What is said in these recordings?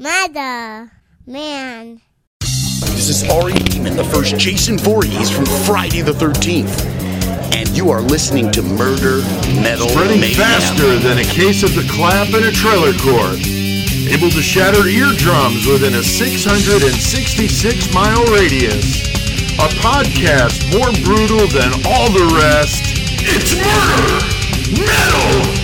Mother, man. This is Ari Lehman, the first Jason Voorhees from Friday the 13th. And you are listening to Murder Metal Spreading Mayhem. faster than a case of the clap in a trailer court. Able to shatter eardrums within a 666 mile radius. A podcast more brutal than all the rest. It's Murder Metal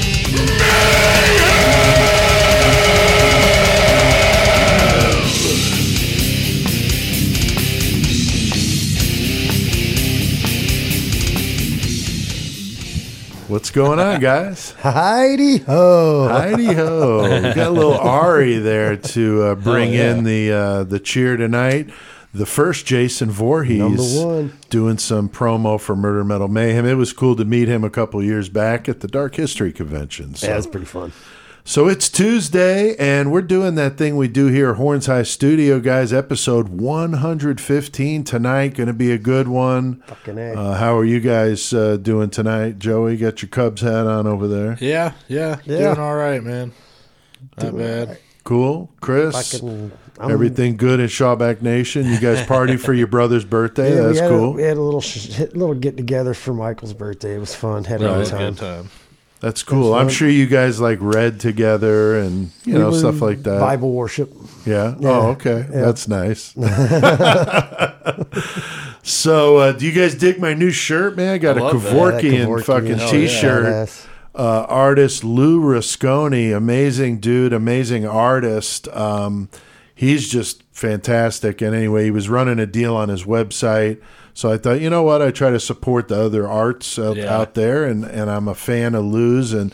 What's going on, guys? Heidi ho! Heidi ho! We got a little Ari there to uh, bring Oh, yeah. in the uh, the cheer tonight. The first Jason Voorhees doing some promo for Murder Metal Mayhem. It was cool to meet him a couple years back at the Dark History Convention. So. Yeah, it's pretty fun. So it's Tuesday, and we're doing that thing we do here at Horns High Studio, guys. Episode 115 tonight. Going to be a good one. Fucking A. Uh, how are you guys uh, doing tonight? Joey, got your Cubs hat on over there. Yeah, yeah, Yeah. doing all right, man. Not bad. Cool. Chris, Fucking, I'm- everything good in Shawback Nation? You guys party for your brother's birthday? Yeah, we That's had cool. A, we had a little sh- little get together for Michael's birthday. It was fun. Had a Right, good time. good time. That's cool. I'm sure you guys like read together and, you know, stuff like that. Bible worship. Yeah. Yeah. Oh, okay. Yeah. That's nice. so, uh, do you guys dig my new shirt, man? I got I a love that. Kevorkian Kevorkian. fucking Oh, t-shirt. Badass. Uh, artist Lou Rasconi, amazing dude, amazing artist. Um, he's just fantastic. And anyway, he was running a deal on his website. So I thought, you know what? I try to support the other arts out, Yeah. out there, and, and I'm a fan of Lou's and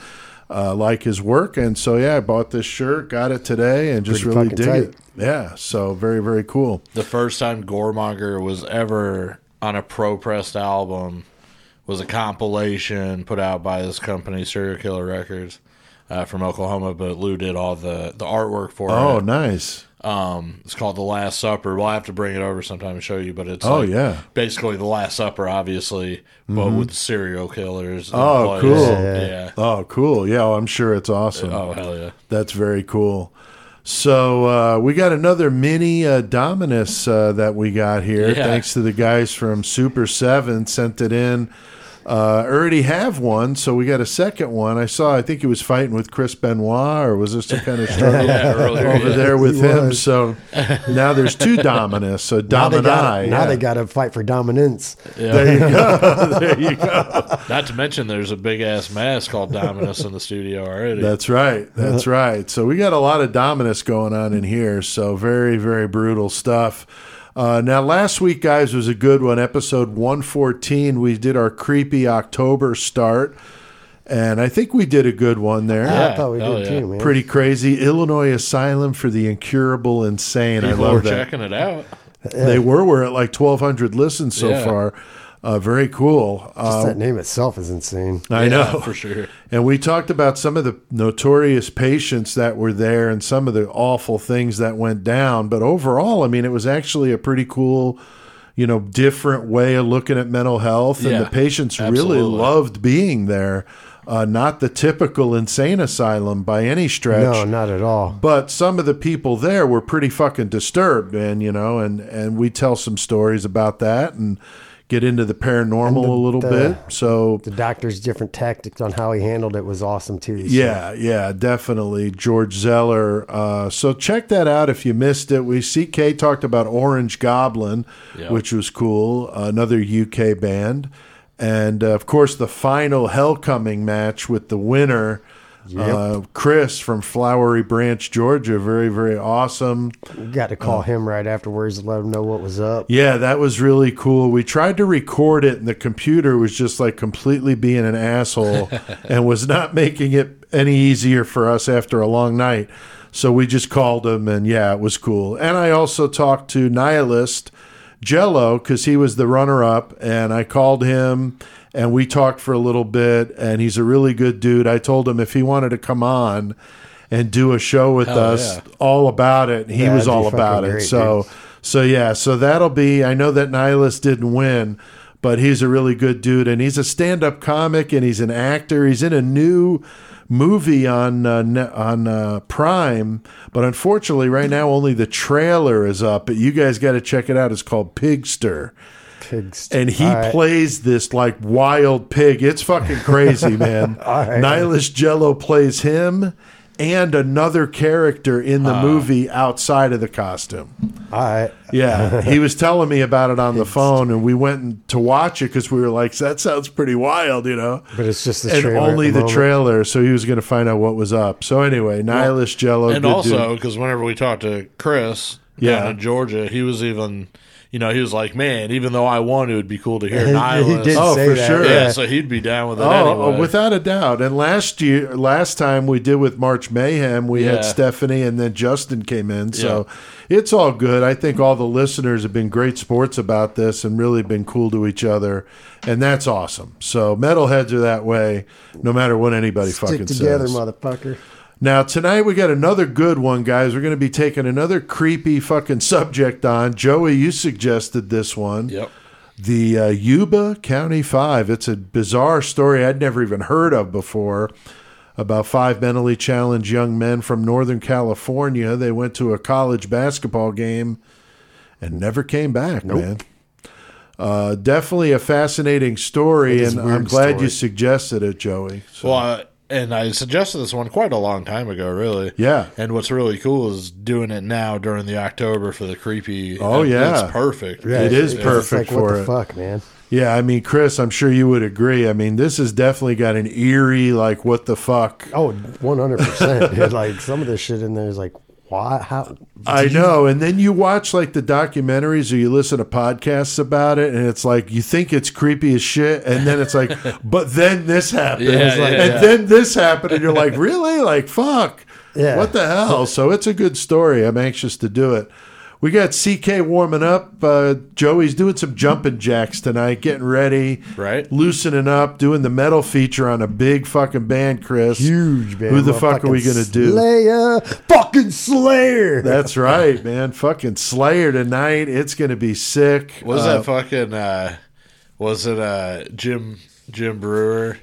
uh, like his work. And so, yeah, I bought this shirt, got it today, and just Pretty really fucking dig tight. it. Yeah, so very, very cool. The first time Goremonger was ever on a pro pressed album was a compilation put out by this company, Serial Killer Records, uh, from Oklahoma. But Lou did all the the artwork for Oh, it. Oh, nice. Um, it's called The Last Supper. We'll have to bring it over sometime and show you. But it's Oh, like yeah. basically The Last Supper, obviously, but with serial killers. Oh, place. cool. Yeah. Oh, cool. Yeah, well, I'm sure it's awesome. Oh hell yeah. That's very cool. So uh, we got another mini uh, Dominus uh, that we got here. Yeah. Thanks to the guys from Super Seven sent it in. Uh, already have one, so we got a second one. I saw. I think he was fighting with Chris Benoit, or was there some kind of struggle Yeah, earlier, over yeah. there with He him? was. So now there's two Dominus. So Now they got now yeah. they got to fight for dominance. There you go. there you go. Not to mention, there's a big ass mask called Dominus in the studio already. That's right. That's right. So we got a lot of Dominus going on in here. So very, very brutal stuff. Uh, now, last week, guys, was a good one. Episode 114, we did our creepy October start. And I think we did a good one there. I thought we did yeah. too, man. Pretty crazy. Illinois Asylum for the Incurable Insane. People I love were that. checking it out. They were. We're at like 1,200 listens so Yeah. far. Uh, very cool. Just Uh, that name itself is insane. I Yeah, know. for sure. And we talked about some of the notorious patients that were there and some of the awful things that went down. But overall, I mean, it was actually a pretty cool, you know, different way of looking at mental health. And Yeah, the patients really loved being there. Uh, not the typical insane asylum by any stretch. No, not at all. But some of the people there were pretty fucking disturbed, and you know, and, and we tell some stories about that and get into the paranormal a little the- bit. So The doctor's different tactics on how he handled it was awesome too. so- yeah, yeah, definitely. George Zeller. Uh, so check that out if you missed it. We CK talked about Orange Goblin, Yeah. which was cool. Another UK band, and uh, of course the final Hell Coming match with the winner. Uh, Chris from Flowery Branch, Georgia, very, very awesome. got to call him right afterwards to let him know what was up. Yeah, that was really cool. We tried to record it, and the computer was just like completely being an asshole and was not making it any easier for us after a long night. So we just called him, and yeah, it was cool. And I also talked to Nihilist Jello because he was the runner up, and I called him and we talked for a little bit. And he's a really good dude. I told him if he wanted to come on and do a show with Hell us, yeah. all about it, he was that'd be all fucking about it. great, So. dude. So yeah, so that'll be. I know that Nihilist didn't win, but he's a really good dude, and he's a stand-up comic, and he's an actor. He's in a new movie on uh, on uh, Prime, but unfortunately, right now only the trailer is up. But you guys got to check it out. It's called Pigster. Pigs. and he All right. plays this like wild pig. It's fucking crazy, man. All right. Nihilus Jello plays him and another character in the ah. movie outside of the costume. All right. Yeah, he was telling me about it on the phone, and we went to watch it because we were like, "That sounds pretty wild," you know. But it's just the and trailer only the the, trailer, so he was going to find out what was up. So anyway, Nihilus Jello, and good also because whenever we talked to Chris Yeah. in Georgia, he was even, you know, he was like, "Man, even though I won, it would be cool to hear He- he Nihilus." did Oh, say for that, sure. yeah, Yeah. so he'd be down with it Oh, anyway. Oh, without a doubt. And last year, last time we did with March Mayhem, we Yeah. had Stephanie and then Justin came in. So it's all good. I think all the listeners have been great sports about this and really been cool to each other. And that's awesome. So metalheads are that way, no matter what anybody Stick fucking together, says. motherfucker. Now tonight we got another good one, guys. We're going to be taking another creepy fucking subject on. Joey, you suggested this one Yep. the uh, Yuba County Five. It's a bizarre story I'd never even heard of before about five mentally challenged young men from Northern California. They went to a college basketball game and never came back, man. Uh, definitely a fascinating story, and I'm glad story. you suggested it, Joey. So, Well, uh, and I suggested this one quite a long time ago, really. Yeah. And what's really cool is doing it now during the October for the creepy. Oh, and yeah. it's perfect. Yeah, It is it's perfect like, what for the it. fuck, man? yeah, I mean, Chris, I'm sure you would agree. I mean, this has definitely got an eerie, like, what the fuck Oh, 100%. dude. like, some of this shit in there is like, why? How? I know. And then you watch like the documentaries or you listen to podcasts about it, and it's like you think it's creepy as shit, and then it's like, but then this happened, Yeah, like, yeah, and yeah. then this happened, and you're like, really? Like, fuck. Yeah. What the hell? So it's a good story. I'm anxious to do it. We got CK warming up. Uh, Joey's doing some jumping jacks tonight, getting ready, Right. Loosening up, doing the metal feature on a big fucking band, Chris. Huge, band. Who the fuck are we gonna do? Slayer. Fucking Slayer. That's right, man. Fucking Slayer tonight. It's gonna be sick. Was Uh, that fucking? Uh, was it uh, Jim Jim Breuer?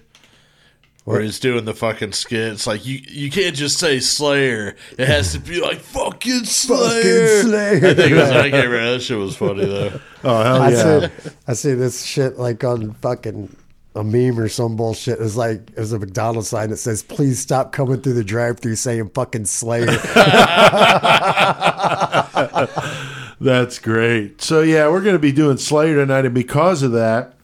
Where he's doing the fucking skit. It's like you you can't just say Slayer. It has to be like fucking Slayer. Slayer. I think it was. I can't remember. That shit was funny though. Oh hell I yeah! see, I see this shit like on fucking a meme or some bullshit. It's like there's a McDonald's sign that says, "Please stop coming through the drive-through saying fucking Slayer." That's great. So yeah, we're gonna be doing Slayer tonight, and because of that,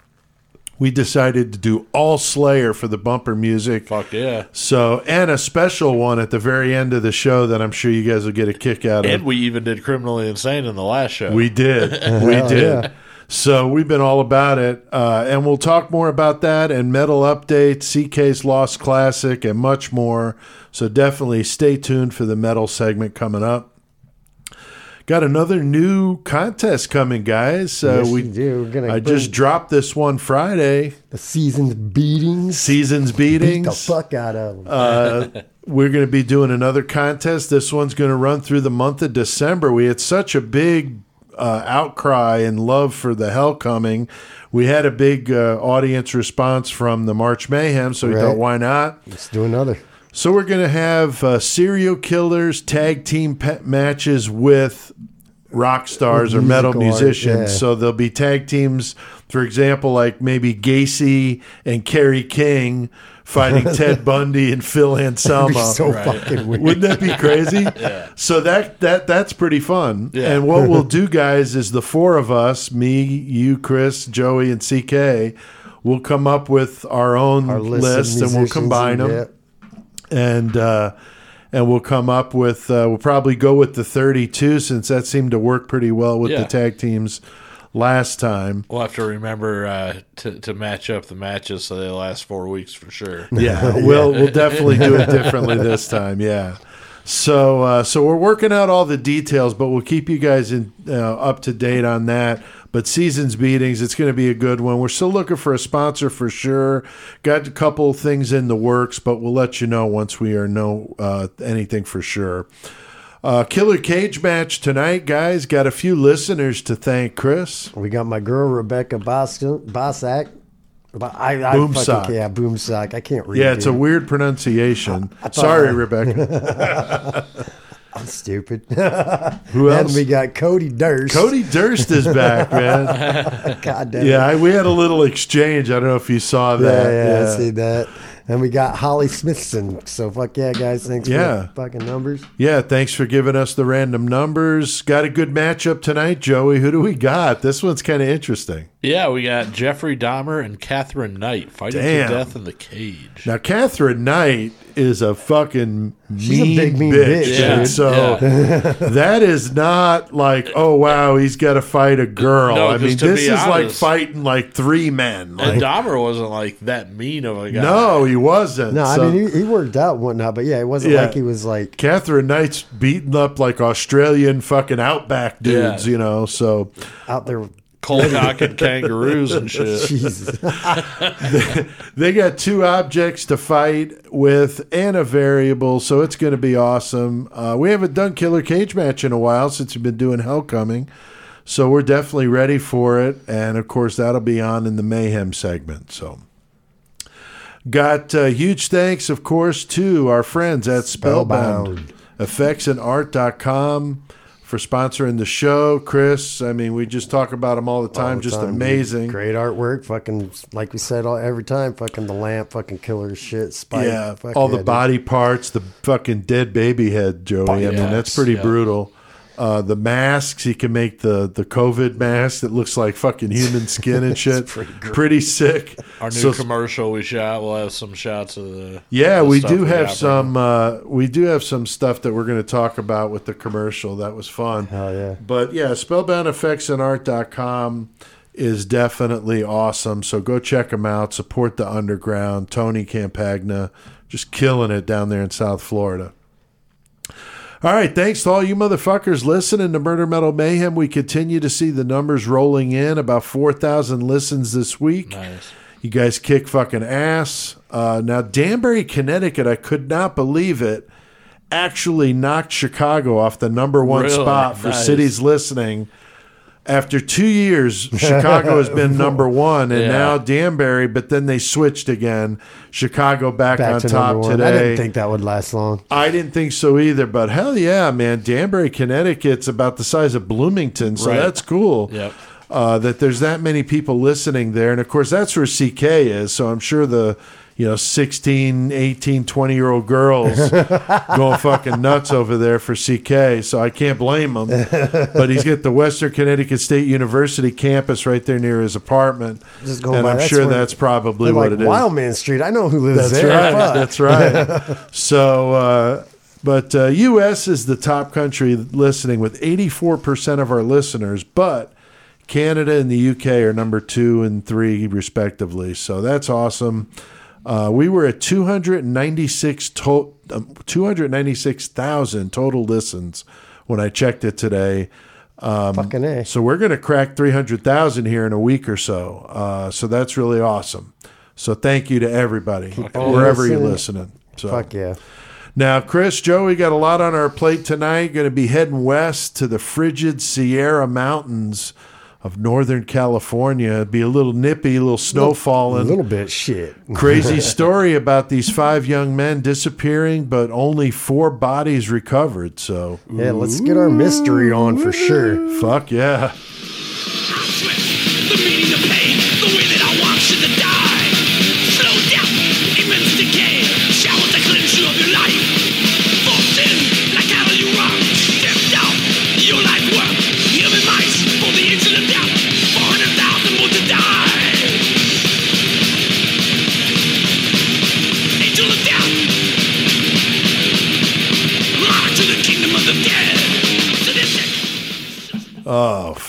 we decided to do all Slayer for the bumper music. Fuck yeah. So and a special one at the very end of the show that I'm sure you guys will get a kick out of. And we even did criminally insane in the last show. We did. We did. yeah. So we've been all about it. Uh, and we'll talk more about that and metal update, CK's Lost Classic, and much more. So definitely stay tuned for the metal segment coming up. Got another new contest coming, guys. Uh, Yes, we do. We're gonna I just dropped this one Friday. the season's beatings. Seasons Beat beatings. the fuck out of them. Uh, we're going to be doing another contest. This one's going to run through the month of December. We had such a big uh, outcry and love for the Hell Coming. We had a big uh, audience response from the March Mayhem, so we Right. thought, why not? Let's do another. So we're going to have uh, serial killers tag team pet matches with rock stars or metal Musical art, musicians. yeah. So there'll be tag teams, for example, like maybe Gacy and Kerry King fighting Ted Bundy and Phil Anselmo. so fucking weird. Wouldn't that be crazy? So that that that's pretty fun. Yeah. And what we'll do, guys, is the four of us, me, you, Chris, Joey, and CK, we'll come up with our own Our list, list, and we'll musicians combine them yeah. And uh, and we'll come up with uh, we'll probably go with the 32 since that seemed to work pretty well with the tag teams last time. We'll have to remember uh, to to match up the matches so they last four weeks for sure. Yeah, we'll we'll definitely do it differently this time. Yeah. So uh, so we're working out all the details, but we'll keep you guys in uh, up to date on that. But seasons beatings, it's going to be a good one. We're still looking for a sponsor for sure. Got a couple things in the works, but we'll let you know once we are know uh, anything for sure. Uh, Killer Cage match tonight, guys. Got a few listeners to thank, Chris. We got my girl Rebecca Boston. But I, I Boom fucking, sock. Yeah, boom sock. I can't read. Yeah, it's a weird pronunciation. thought- Sorry, Rebecca. I'm stupid. Who then else? we got Cody Durst. Cody Durst is back, man. God damn. Yeah, I, we had a little exchange. I don't know if you saw Yeah, that. yeah, I see that. And we got Holly Smithson. So fuck yeah, guys. Thanks Yeah. for the fucking numbers. Yeah, thanks for giving us the random numbers. Got a good matchup tonight, Joey. Who do we got? This one's kind of interesting. Yeah, we got Jeffrey Dahmer and Katherine Knight fighting Damn. to death in the cage. Now, Katherine Knight is a fucking She's a mean big, mean bitch. bitch, dude. dude. So that is not like, oh wow, he's got to fight a girl. No, I 'cause mean, this be is like fighting like three men. Like, And Dahmer wasn't like that mean of a guy. no, he wasn't. No, So- I mean he, he worked out and whatnot, but yeah, it wasn't Yeah. like he was like Katherine Knight's beating up like Australian fucking outback dudes, Yeah. you know. So out there. Cold cocking kangaroos and shit. Jesus, they got two objects to fight with and a variable, so it's going to be awesome. Uh, we haven't done Killer Cage match in a while since we've been doing Hell Coming, so we're definitely ready for it. And of course, that'll be on in the Mayhem segment. So. Got uh, huge thanks, of course, to our friends at Spellbound, Spellbound. effectsandart.com for sponsoring the show. Chris, I mean, we just talk about them all the time, all the just time, amazing. Great artwork, fucking like we said all, every time. Fucking the lamp, fucking killer shit. Spike, yeah, all the body parts, the fucking dead baby head, Joey. I mean, Yes, that's pretty yeah. brutal. Uh, the masks, he can make the the COVID mask that looks like fucking human skin and shit. pretty, sick. Our new So- commercial we shot. We'll have some shots of the. Yeah, the we stuff do have got some. Uh, we do have some stuff that we're going to talk about with the commercial. That was fun. Hell yeah. But yeah, spellboundeffectsandart.com is definitely awesome. So go check them out. Support the underground. Tony Campagna, just killing it down there in South Florida. All right, thanks to all you motherfuckers listening to Murder Metal Mayhem. We continue to see the numbers rolling in. About 4,000 listens this week. Nice. You guys kick fucking ass. Uh, now, Danbury, Connecticut, I could not believe it, actually knocked Chicago off the number one Really? spot for Nice. cities listening. After two years, Chicago has been number one, and Yeah. now Danbury, but then they switched again. Chicago back, Back on to top today. I didn't think that would last long. I didn't think so either, but hell yeah, man. Danbury, Connecticut's about the size of Bloomington, so Right. that's cool. Yep. Uh, that there's that many people listening there. And of course, that's where CK is. So I'm sure the, you know, 16, 18, 20 year old girls going fucking nuts over there for CK. So I can't blame him. but he's got the Western Connecticut State University campus right there near his apartment. And by, I'm that's sure that's probably what like it is. Wildman Street. I know who lives That's there. right. That's right. so, uh, but uh, U.S. is the top country listening with 84% of our listeners, but Canada and the U.K. are number two and three, respectively. So that's awesome. Uh, we were at 296 to- um, 296,000 total listens when I checked it today. Fucking A. So we're going to crack 300,000 here in a week or so. Uh, so that's really awesome. So thank you to everybody, on wherever you're listening. listening. So Fuck yeah. now, Chris, Joe, we got a lot on our plate tonight. Going to be heading west to the frigid Sierra Mountains of Northern California. It'd be a little nippy, a little snow A falling. little bit shit. Crazy story about these five young men disappearing, but only four bodies recovered. So, Yeah, let's get our mystery on for sure. fuck yeah.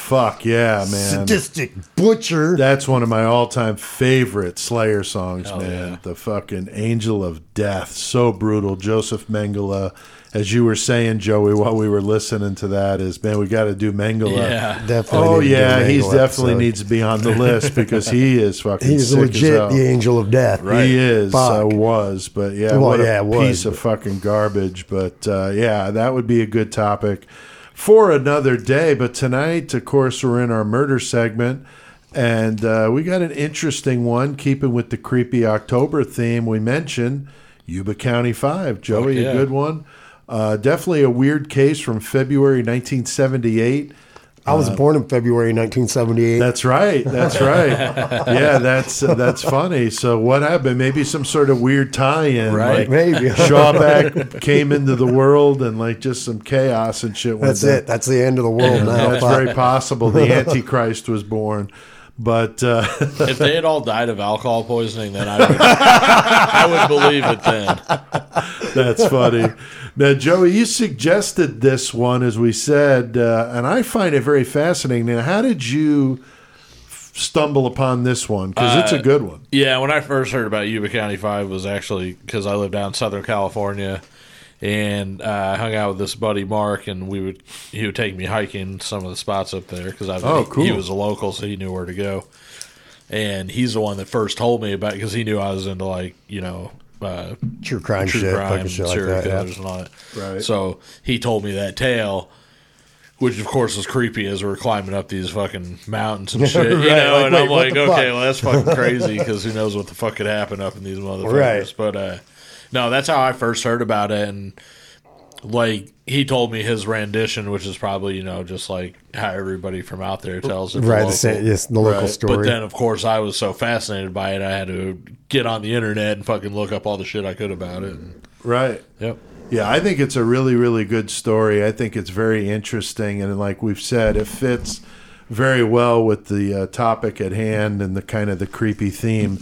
Fuck yeah, man. Sadistic butcher. That's one of my all-time favorite Slayer songs, Hell man. yeah. The fucking Angel of Death, so brutal. Joseph Mengele, as you were saying, Joey, while we were listening to that, is man, we got to do Mengele. Yeah. Definitely. Oh need to do yeah, an he's definitely episode. needs to be on the list because he is fucking. He's sick as legit hell. the angel of death. He is. Fuck. Uh, was, but yeah, Well, what a yeah, it was, piece of fucking garbage. But uh, yeah, that would be a good topic for another day. But tonight, of course, we're in our murder segment. And uh, we got an interesting one, keeping with the creepy October theme we mentioned. Yuba County Five, Joey, yeah. a good one. Uh, definitely a weird case from February 1978. I was born in February 1978. That's right. That's right. yeah, that's that's funny. So what happened? Maybe some sort of weird tie-in. Right. Like Maybe. Shawback came into the world and like just some chaos and shit. went That's down. it. That's the end of the world now. That's Fuck. very possible. The Antichrist was born. But uh, If they had all died of alcohol poisoning, then I would, I would believe it then. that's funny. Now, Joey, you suggested this one, as we said, uh, and I find it very fascinating. Now, how did you stumble upon this one? Because it's a good one. Yeah, when I first heard about Yuba County Five was actually because I lived down in Southern California, and uh, I hung out with this buddy Mark, and we would he would take me hiking some of the spots up there because I Oh, he, cool. he was a local, so he knew where to go. And he's the one that first told me about because he knew I was into like you know uh, True crime true shit, crime, fucking shit like serial that. yeah. killers and all that. Right. So he told me that tale, which of course was creepy as we are climbing up these fucking mountains and shit. You Right, know, like, and wait, I'm what like, the okay, fuck? well that's fucking crazy because who knows what the fuck could happen up in these motherfuckers. Right. But uh, no, that's how I first heard about it, and like he told me his rendition, which is probably you know just like how everybody from out there tells it. Right, the local. same- yes, the local But story. then, of course, I was so fascinated by it, I had to get on the internet and fucking look up all the shit I could about it. Right. yep. Yeah, I think it's a really, really good story. I think it's very interesting, and like we've said, it fits very well with the uh, topic at hand and the kind of the creepy theme.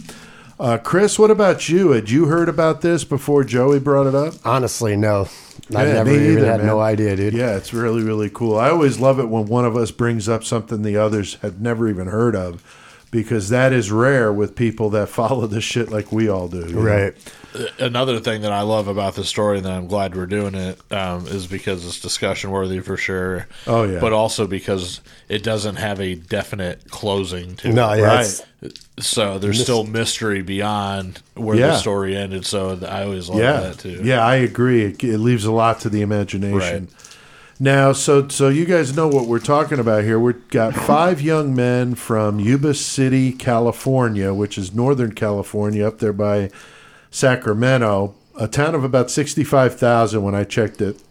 Uh, Chris, what about you? Had you heard about this before Joey brought it up? Honestly, no. I Yeah, never even either, had man. no idea, dude. Yeah, it's really, really cool. I always love it when one of us brings up something the others had never even heard of, because that is rare with people that follow this shit like we all do. you know? Right. another thing that I love about the story that I'm glad we're doing it um, is because it's discussion worthy for sure. Oh, yeah. but also because it doesn't have a definite closing to No, it. yeah. Right. So there's still mystery beyond where Yeah. the story ended. So I always love yeah, that too. Yeah, I agree. It, it leaves a lot to the imagination. Right. Now, so so you guys know what we're talking about here. We've got five young men from Yuba City, California, which is Northern California, up there by Sacramento, a town of about sixty-five thousand when I checked it.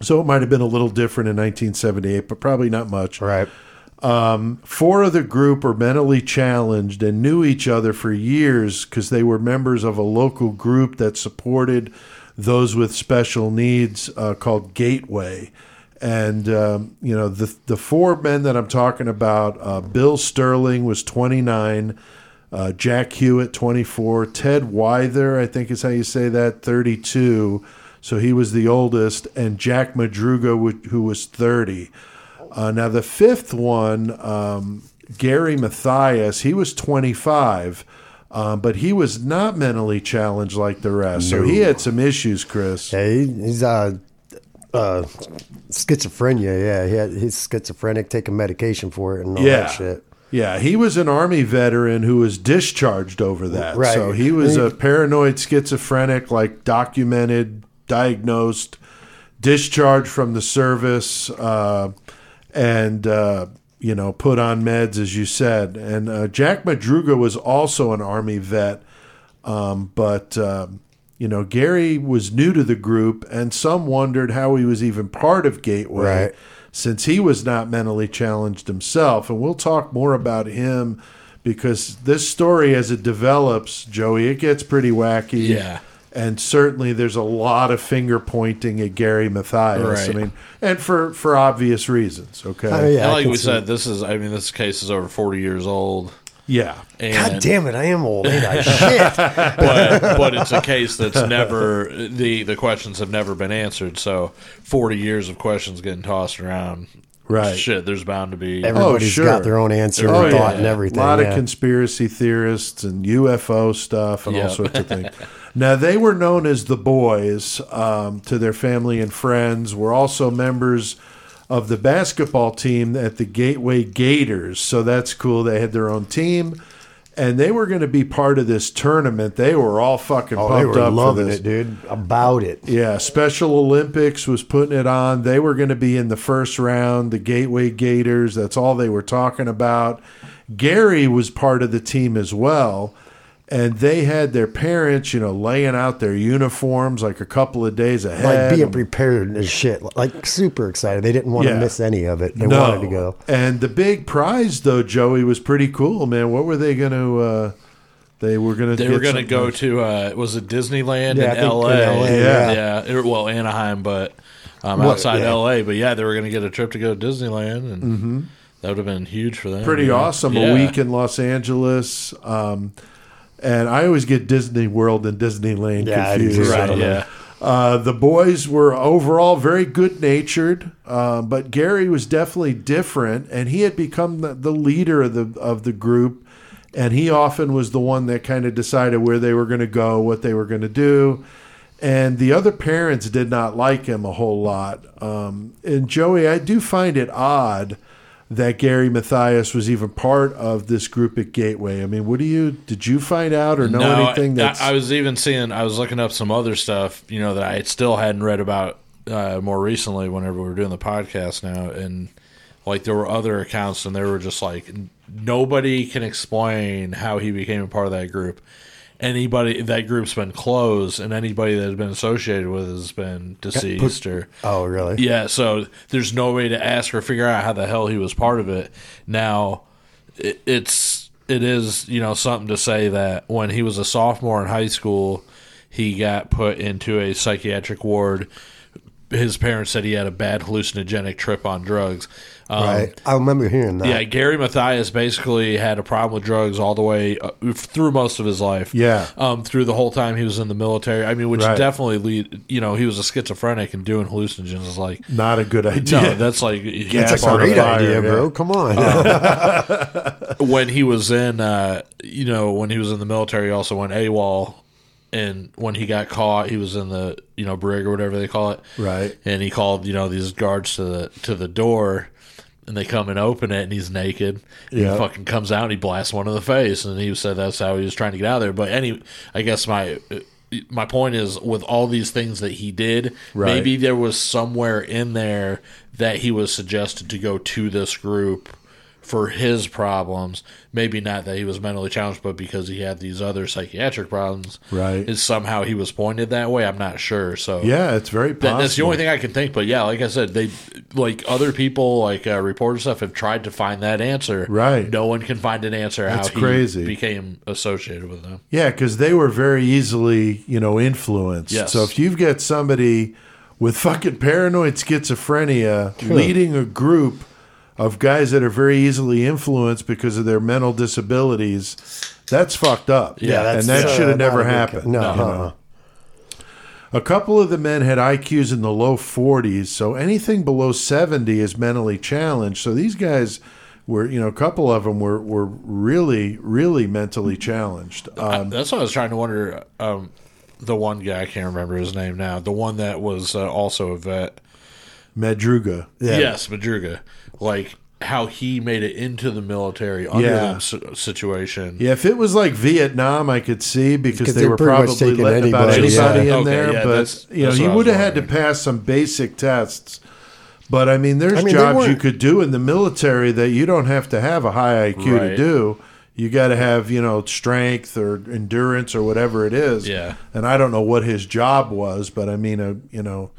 So it might have been a little different in 1978, but probably not much. Right. Um, four of the group are mentally challenged and knew each other for years because they were members of a local group that supported those with special needs uh, called Gateway. And um, you know the the four men that I'm talking about, uh, Bill Sterling was 29, uh, Jack Huett 24, Ted Wyther, I think is how you say that, 32. So he was the oldest, and Jack Madruga, who was 30. Uh, now the fifth one, um, Gary Mathias, he was 25, uh, but he was not mentally challenged like the rest. So he had some issues, Chris. Yeah, he, he's uh, uh, schizophrenia. Yeah, he had, he's schizophrenic, taking medication for it and all yeah. that shit. Yeah, he was an army veteran who was discharged over that. Right. So he was a paranoid schizophrenic, like documented, diagnosed, discharged from the service, uh, and uh, you know put on meds, as you said. And uh, Jack Madruga was also an army vet, um, but. um you know, Gary was new to the group, and some wondered how he was even part of Gateway Right. since he was not mentally challenged himself. And we'll talk more about him because this story, as it develops, Joey, it gets pretty wacky. Yeah. And certainly there's a lot of finger pointing at Gary Mathias. Right. I mean, and for, for obvious reasons, okay? Oh, yeah. I like we see said, this is I mean this case is over 40 years old. Yeah. And God damn it, I am old, ain't I? Shit. but but it's a case that's never the the questions have never been answered. So forty years of questions getting tossed around. Right. Shit, there's bound to be. Everybody's sure. got their own answer Oh, and thought yeah. and A lot yeah. of conspiracy theorists and UFO stuff and all sorts of things. now, they were known as the boys um, to their family and friends, were also members of the basketball team at the Gateway Gators. So that's cool. They had their own team. And they were going to be part of this tournament. They were all fucking Oh, pumped they were up loving for this. it, dude. About it. Yeah, Special Olympics was putting it on. They were going to be in the first round, the Gateway Gators. That's all they were talking about. Gary was part of the team as well. And they had their parents, you know, laying out their uniforms like a couple of days ahead. Like being prepared as shit. Like super excited. They didn't want Yeah. to miss any of it. They no. wanted to go. And the big prize, though, Joey, was pretty cool, man. What were they going to? Uh, they were going to. They were going to go to uh, was it Disneyland Yeah, I in think in L.A. LA, yeah. yeah, It- well Anaheim, but um, What- outside yeah. L.A. But yeah, they were going to get a trip to go to Disneyland, and that would have been huge for them. pretty yeah. awesome. Yeah. A week in Los Angeles. Um, and I always get Disney World and Disneyland Yeah, confused. too. Right, yeah. Uh, the boys were overall very good natured, uh, but Gary was definitely different, and he had become the, the leader of the of the group, and he often was the one that kind of decided where they were going to go, what they were going to do, and the other parents did not like him a whole lot. Um, and Joey, I do find it odd that Gary Mathias was even part of this group at Gateway. I mean, what do you did you find out or know No, anything I, I was even seeing. I was looking up some other stuff, you know, that I still hadn't read about uh, more recently. Whenever we were doing the podcast now, and like there were other accounts, and they were just like nobody can explain how he became a part of that group. Anybody that group's been closed, and anybody that has been associated with has been deceased or Oh, really? yeah, so there's no way to ask or figure out how the hell he was part of it. Now, it, it's it is you know something to say that when he was a sophomore in high school, he got put into a psychiatric ward. His parents said he had a bad hallucinogenic trip on drugs. Um, Right. I remember hearing that. Yeah, Gary Mathias basically had a problem with drugs all the way uh, through most of his life. Yeah. um, through the whole time he was in the military. I mean, which Right. definitely lead. You know, he was a schizophrenic and doing hallucinogens is like not a good idea. no, that's like That's a great idea, yeah. bro. Come on. when he was in, uh, you know, when he was in the military, he also went AWOL. And when he got caught, he was in the you know brig or whatever they call it, Right. And he called you know these guards to the to the door, and they come and open it, and he's naked. Yeah. He fucking comes out, and he blasts one in the face, and he said that's how he was trying to get out of there. But any, I guess my my point is with all these things that he did, Right. maybe there was somewhere in there that he was suggested to go to this group for his problems. Maybe not that he was mentally challenged, but because he had these other psychiatric problems. Right. Is somehow he was pointed that way. I'm not sure. So Yeah, it's very that, that's the only thing I can think. But yeah, like I said, they like other people, like uh, reporters stuff, have tried to find that answer. Right. No one can find an answer That's how he crazy. became associated with them. Yeah, because they were very easily, you know, influenced. Yes. So if you've got somebody with fucking paranoid schizophrenia leading a group of guys that are very easily influenced because of their mental disabilities, that's fucked up. Yeah, and that uh, should have never a good- happened. No, you uh-uh. know. A couple of the men had IQs in the low 40s, so anything below 70 is mentally challenged. So these guys were, you know, a couple of them were, were really, really mentally challenged. I- Um, that's what I was trying to wonder. Um, the one guy I can't remember his name now. The one that was uh, also a vet. Madruga. Yeah. Yes, Madruga. Like how he made it into the military under Yeah. that situation. Yeah, if it was like Vietnam, I could see because Because they were probably taking letting about anybody, anybody yeah. in Okay, there. yeah, but that's- you know, that's he what I would have had to pass some basic tests. But I mean, there's I mean, jobs you could do in the military that you don't have to have a high IQ to do. You got to have you know strength or endurance or whatever it is. Yeah. And I don't know what his job was, but I mean, uh, you know.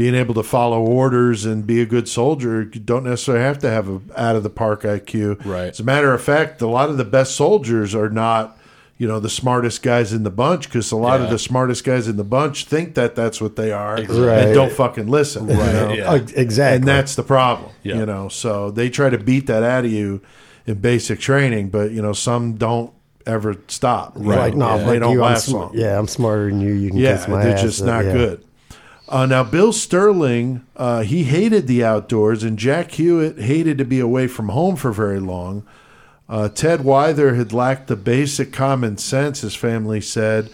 Being able to follow orders and be a good soldier, you don't necessarily have to have a out of the park IQ. Right. As a matter of fact, a lot of the best soldiers are not, you know, the smartest guys in the bunch because a lot of the smartest guys in the bunch think that that's what they are Exactly. and don't fucking listen. you know? Yeah. Exactly. And that's the problem, Yeah. you know. So they try to beat that out of you in basic training, but you know, some don't ever stop. right, like, know? no, they like don't you, I'm last sm- long. Yeah, I'm smarter than you. You can Yeah, kiss my they're ass. just not yeah. good. Uh, now, Bill Sterling, uh, he hated the outdoors, and Jack Huett hated to be away from home for very long. Uh, Ted Wyther had lacked the basic common sense, his family said,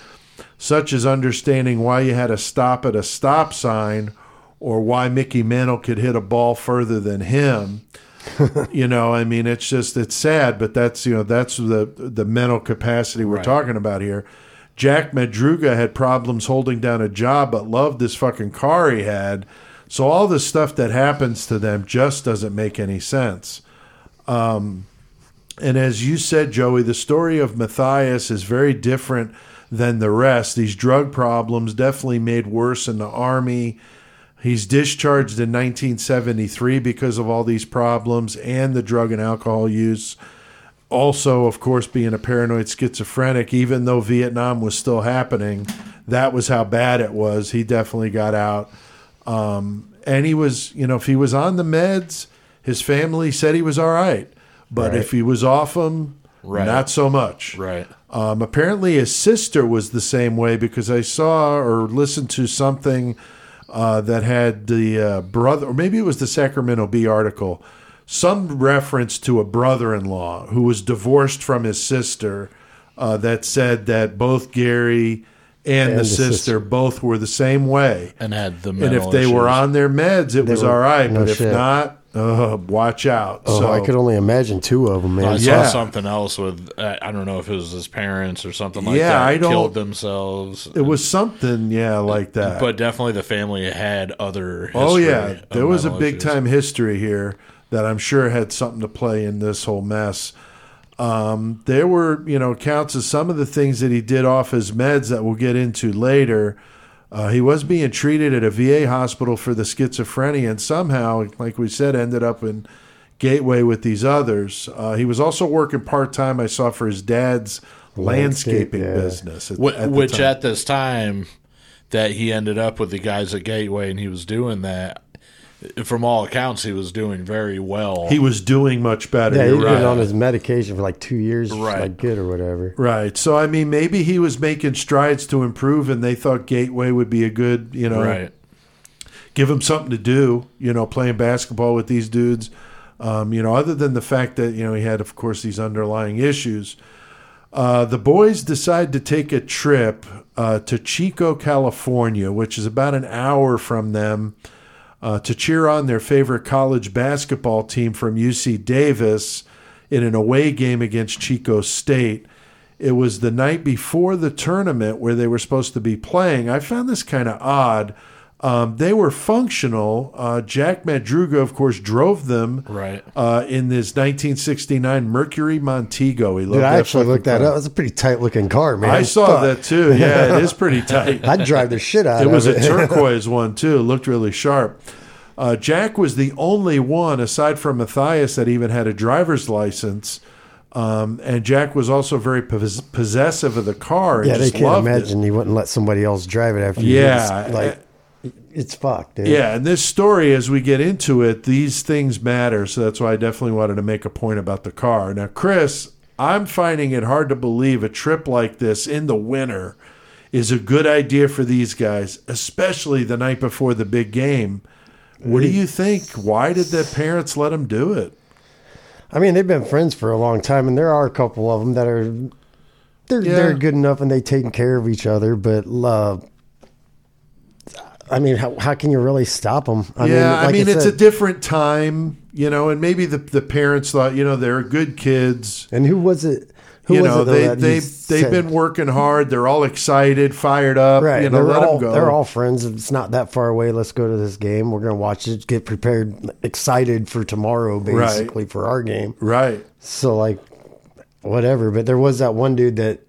such as understanding why you had to stop at a stop sign or why Mickey Mantle could hit a ball further than him. you know, I mean, it's just it's sad, but that's you know that's the the mental capacity we're Right. talking about here. Jack Madruga had problems holding down a job, but loved this fucking car he had. So all the stuff that happens to them just doesn't make any sense. Um, and as you said, Joey, the story of Mathias is very different than the rest. These drug problems definitely made worse in the army. He's discharged in 1973 because of all these problems and the drug and alcohol use. Also, of course, being a paranoid schizophrenic, even though Vietnam was still happening, that was how bad it was. He definitely got out. Um, and he was, you know, if he was on the meds, his family said he was all right. But Right. if he was off them, Right. not so much. Right. Um, apparently, his sister was the same way because I saw or listened to something uh, that had the uh, brother, or maybe it was the Sacramento Bee article, some reference to a brother in law who was divorced from his sister uh, that said that both Gary and, And the, the sister, sister. both were the same way. And had the And if they were on their meds, it was were- all right. no but if not, uh, watch out. Oh, so I could only imagine two of them, man. I Yeah. saw something else with uh, I don't know if it was his parents or something like Yeah, that. I don't- killed themselves. it was something, yeah, like that. but definitely the family had other. Oh yeah, there was a big issues. time history here that I'm sure had something to play in this whole mess. Um, there were, you know, accounts of some of the things that he did off his meds that we'll get into later. Uh, he was being treated at a VA hospital for the schizophrenia, and somehow, like we said, ended up in Gateway with these others. Uh, he was also working part time. I saw for his dad's Landscape, landscaping yeah. business, at, Wh- at which time. at this time that he ended up with the guys at Gateway and he was doing that. From all accounts, he was doing very well. he was doing much better. yeah, You're right. been on his medication for like two years, Right. like good or whatever. Right. So I mean, maybe he was making strides to improve, and they thought Gateway would be a good, you know, right. give him something to do. You know, playing basketball with these dudes. Um, you know, other than the fact that you know he had, of course, these underlying issues. Uh, the boys decide to take a trip uh, to Chico, California, which is about an hour from them, uh, to cheer on their favorite college basketball team from UC Davis in an away game against Chico State. It was the night before the tournament where they were supposed to be playing. I found this kind of odd. Um, they were functional. Uh, Jack Madruga, of course, drove them Right. uh, in this 1969 Mercury Montego. He loved Dude, I actually looked that car. up. It's a pretty tight looking car, man. I saw Fuck. that too. Yeah, it is pretty tight. I'd drive the shit out of It of was it. a turquoise one too. It looked really sharp. Uh, Jack was the only one, aside from Mathias, that even had a driver's license. Um, and Jack was also very pos- possessive of the car. And yeah, they can't loved it. imagine he wouldn't let somebody else drive it after. you. Yeah, It's like it's fucked. Dude. Yeah, and this story, as we get into it, these things matter. So that's why I definitely wanted to make a point about the car. Now, Chris, I'm finding it hard to believe a trip like this in the winter is a good idea for these guys, especially the night before the big game. What do you think? Why did the parents let them do it? I mean, they've been friends for a long time, and there are a couple of them that are they're Yeah. they're good enough and they taking care of each other. But uh, I mean, how, how can you really stop them? I yeah, I like mean, it's a different time, you know, and maybe the, the parents thought, you know, they're good kids. and who was it? Who you was know, it, though, they, they, they've said- been working hard. They're all excited, fired up. right. You know, they're let all them go. they're all friends. It's not that far away. Let's go to this game. We're gonna watch it. Get prepared, excited for tomorrow, Right. basically for our game. right. So like, whatever. But there was that one dude that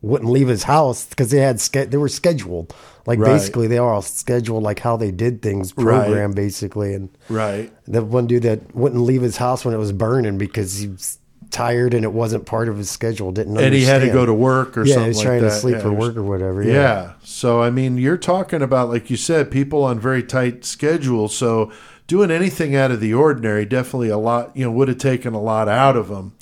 wouldn't leave his house because they had ske- they were scheduled. Like Right. basically, they were all scheduled like how they did things, Right. basically. And Right. the one dude that wouldn't leave his house when it was burning because he was tired and it wasn't part of his schedule. Didn't And he had to go to work or yeah, something he was like trying that. to sleep Yeah, for work or whatever. Yeah. Yeah. So I mean, you're talking about like you said, people on very tight schedules. So doing anything out of the ordinary definitely a lot. You know, would have taken a lot out of them.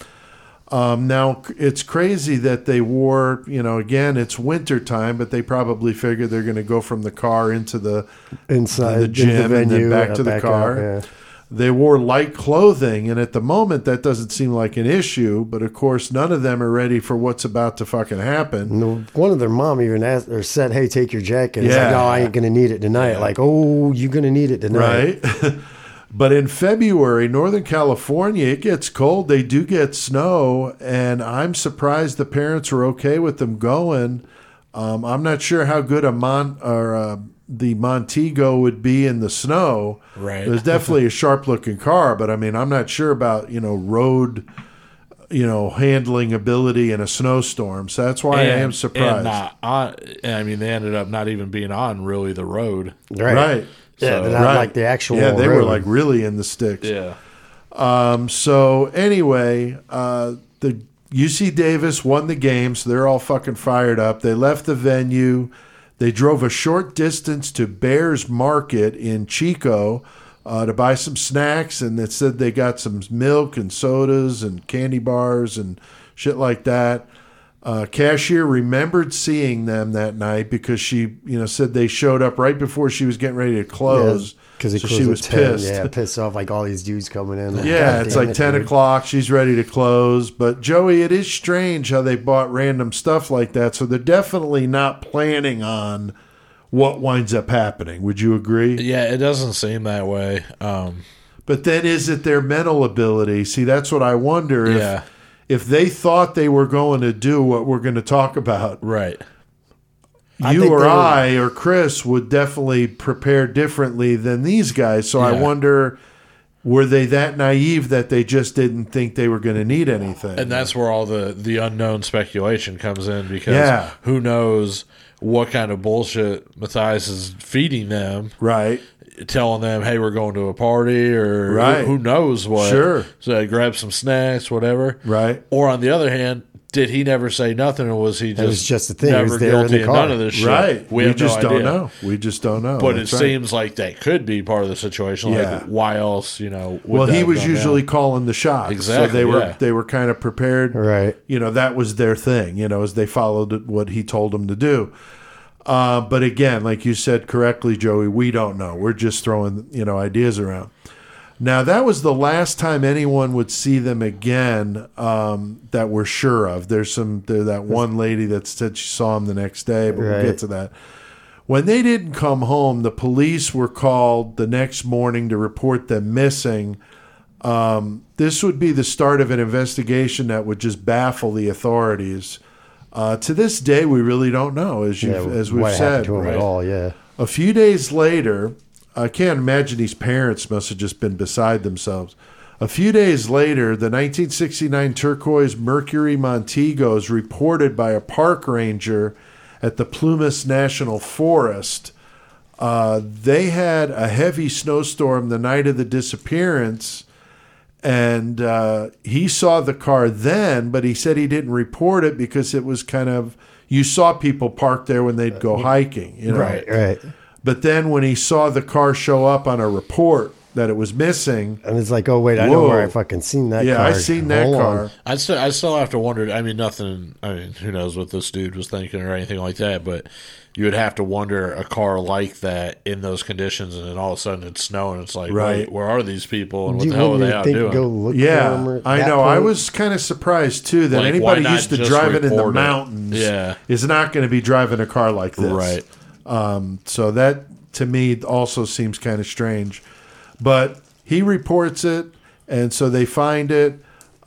Um, now it's crazy that they wore. You know, again, it's winter time, but they probably figured they're going to go from the car into the inside the gym and then back uh, to the back car. out, yeah. They wore light clothing, and at the moment, that doesn't seem like an issue. But of course, none of them are ready for what's about to fucking happen. One of their mom even asked or said, "Hey, take your jacket." It's Yeah. like, no, I ain't gonna need it tonight. Like, oh, you're gonna need it tonight. right? But in February, Northern California, it gets cold. They do get snow, and I'm surprised the parents were okay with them going. Um, I'm not sure how good a Mon or uh, the Montego would be in the snow. Right. It was definitely a sharp looking car, but I mean, I'm not sure about you know road, you know, handling ability in a snowstorm. So that's why I am surprised. And not on, I mean, they ended up not even being on really the road. Right. Right. Yeah, So- they're not right. like the actual. Yeah, they were like really in the sticks. Yeah. Um, so anyway, uh, the UC Davis won the game, so they're all fucking fired up. They left the venue. They drove a short distance to Behr's Market in Chico uh, to buy some snacks, and it said they got some milk and sodas and candy bars and shit like that. Uh, cashier remembered seeing them that night because she, you know, said they showed up right before she was getting ready to close. because he so she was 10, pissed. Yeah, pissed off like all these dudes coming in. Yeah, it's like it, 10 dude. o'clock. She's ready to close. But Joey, it is strange how they bought random stuff like that. So they're definitely not planning on what winds up happening. Would you agree? Yeah, it doesn't seem that way. Um, But then is it their mental ability? See, that's what I wonder Yeah. if they thought they were going to do what we're going to talk about. right. I you or were- I or Chris would definitely prepare differently than these guys. So I wonder were they that naive that they just didn't think they were going to need anything? And that's where all the the unknown speculation comes in because Yeah. who knows what kind of bullshit Mathias is feeding them, right. Telling them, "Hey, we're going to a party," or Right. who, who knows what. Sure. So I grab some snacks, whatever. Right. Or on the other hand, did he never say nothing, or was he just was just the thing. He never was there in guilty the of car. none of this shit? Right. We, We, have just no don't know. We just don't know. But That's it right. seems like that could be part of the situation. Yeah. Like, why else, you know? would well, he was usually down? calling the shots. so Exactly, they were yeah. they were kind of prepared. Right. You know that was their thing. You know, as they followed what he told them to do. Uh, but again, like you said correctly, Joey, we don't know. We're just throwing you know ideas around. Now that was the last time anyone would see them again um, that we're sure of. There's some there that one lady that said she saw him the next day, but we'll get to that. When they didn't come home, the police were called the next morning to report them missing. Um, this would be the start of an investigation that would just baffle the authorities. Uh, to this day, we really don't know, as you Yeah, as we've what said. to him right? at all? Yeah. A few days later, I can't imagine these parents must have just been beside themselves. A few days later, the 1969 turquoise Mercury Montego is reported by a park ranger at the Plumas National Forest. Uh, they had a heavy snowstorm the night of the disappearance, and uh, he saw the car then, but he said he didn't report it because it was kind of you saw people parked there when they'd go hiking, you know. Right. Right. But then when he saw the car show up on a report that it was missing, And it's like, oh wait, I know where I fucking seen that. Car. Yeah, car. I seen that Hold on. car. I still, I still have to wonder. I mean, nothing. I mean, who knows what this dude was thinking or anything like that. But you would have to wonder a car like that in those conditions, and then all of a sudden it's snowing. It's like, Right. wait, where are these people, and what You the hell are wouldn't they out think doing? go look for Yeah, them or- I that know. I was kind of surprised too that Like, anybody not used to just driving in the report it? mountains, Yeah. is not going to be driving a car like this, Right. Um, so that to me also seems kind of strange. But he reports it, and so they find it.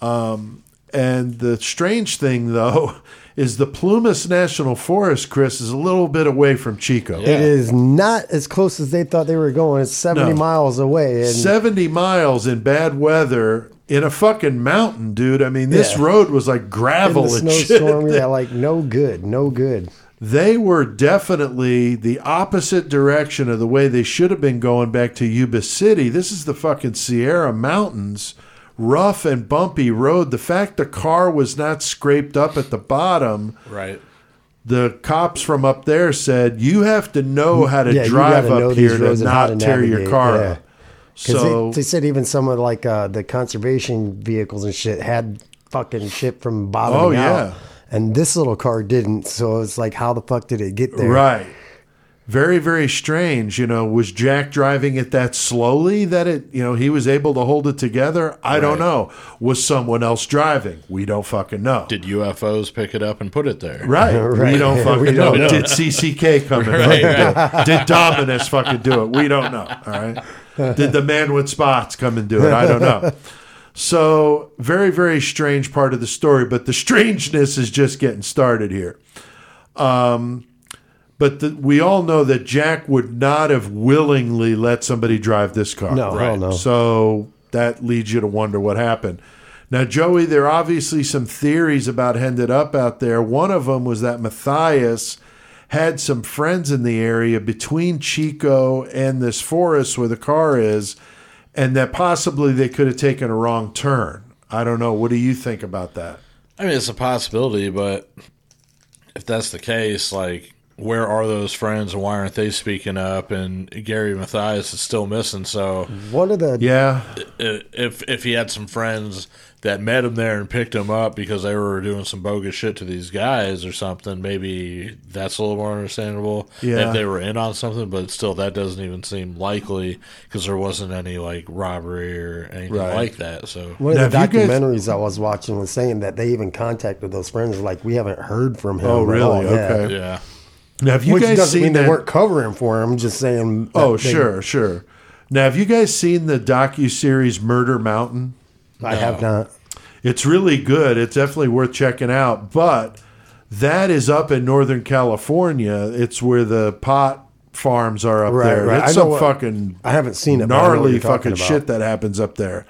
Um, and the strange thing, though, is the Plumas National Forest, Chris, is a little bit away from Chico. It is not as close as they thought they were going. It's seventy No. miles away, and 70 miles in bad weather in a fucking mountain, dude. I mean, this Yeah. road was like gravel in gravel the and shit. snowstorm, yeah, like no good, no good. They were definitely the opposite direction of the way they should have been going back to Yuba City. This is the fucking Sierra Mountains, rough and bumpy road. The fact the car was not scraped up at the bottom, Right. the cops from up there said you have to know how to Yeah, drive up here to roads and how not to tear your car yeah. up. Because So they, they said even some of like uh, the conservation vehicles and shit had fucking shit from bottom. Oh, yeah. out, and this little car didn't. So it's like, how the fuck did it get there? Right. Very, very strange. You know, was Jack driving it that slowly that it, you know, he was able to hold it together? I don't know. Was someone else driving? We don't fucking know. Did UFOs pick it up and put it there? right. We don't fucking We know. don't know. Did CCK come in? fucking do? Did Dominus fucking do it? We don't know. All right. did the man with spots come and do it? I don't know. So, very, very strange part of the story, but the strangeness is just getting started here. Um, but the, we all know that Jack would not have willingly let somebody drive this car. No, hell no. So that leads you to wonder what happened. Now, Joey, there are obviously some theories about who ended up out there. One of them was that Mathias had some friends in the area between Chico and this forest where the car is, and that possibly they could have taken a wrong turn. I don't know. What do you think about that? I mean, it's a possibility, but if that's the case, like, where are those friends and why aren't they speaking up? And Gary Mathias is still missing. So One of the Yeah, if if he had some friends that met him there and picked him up because they were doing some bogus shit to these guys or something, maybe that's a little more understandable. Yeah. If they were in on something, but still, that doesn't even seem likely because there wasn't any like robbery or anything Right. like that. So One Now, of the if you guys- documentaries I was watching was saying that they even contacted those friends. Like we haven't heard from him. Oh, at really? all. Yeah. Okay. yeah. Now, have you Which guys doesn't seen mean that? they weren't covering for him. Just saying. that oh, they- sure, sure. Now, have you guys seen the docu series Murder Mountain? I have not. It's really good. It's definitely worth checking out. But that is up in Northern California. It's where the pot farms are up Right, there. right. It's I some fucking I haven't seen it. but I know what gnarly fucking about. shit that happens up there.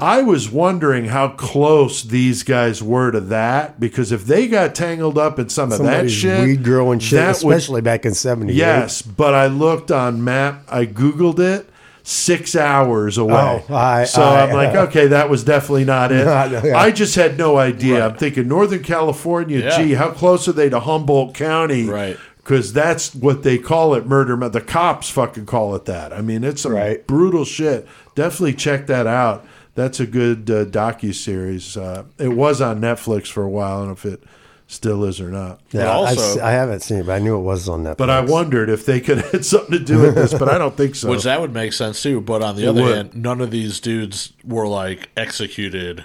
I was wondering how close these guys were to that because if they got tangled up in some of that shit, weed growing shit, that would- especially back in '78. Yes, but I looked on map. I googled it. Six hours away. Oh, I- so I- I'm like, okay, that was definitely not it. No, yeah. I just had no idea. I'm thinking Northern California. Yeah. Gee, how close are they to Humboldt County? Right. Because that's what they call it. Murder. The cops fucking call it that. I mean, it's some Right. brutal shit. Definitely check that out. That's a good uh, docu series. Uh, it was on Netflix for a while. I don't know if it still is or not. Yeah, But I've also- se- I haven't seen it, but I knew it was on Netflix. But I wondered if they could have had something to do with this, but I don't think so. Which that would make sense too. But on the It other would. hand, none of these dudes were like executed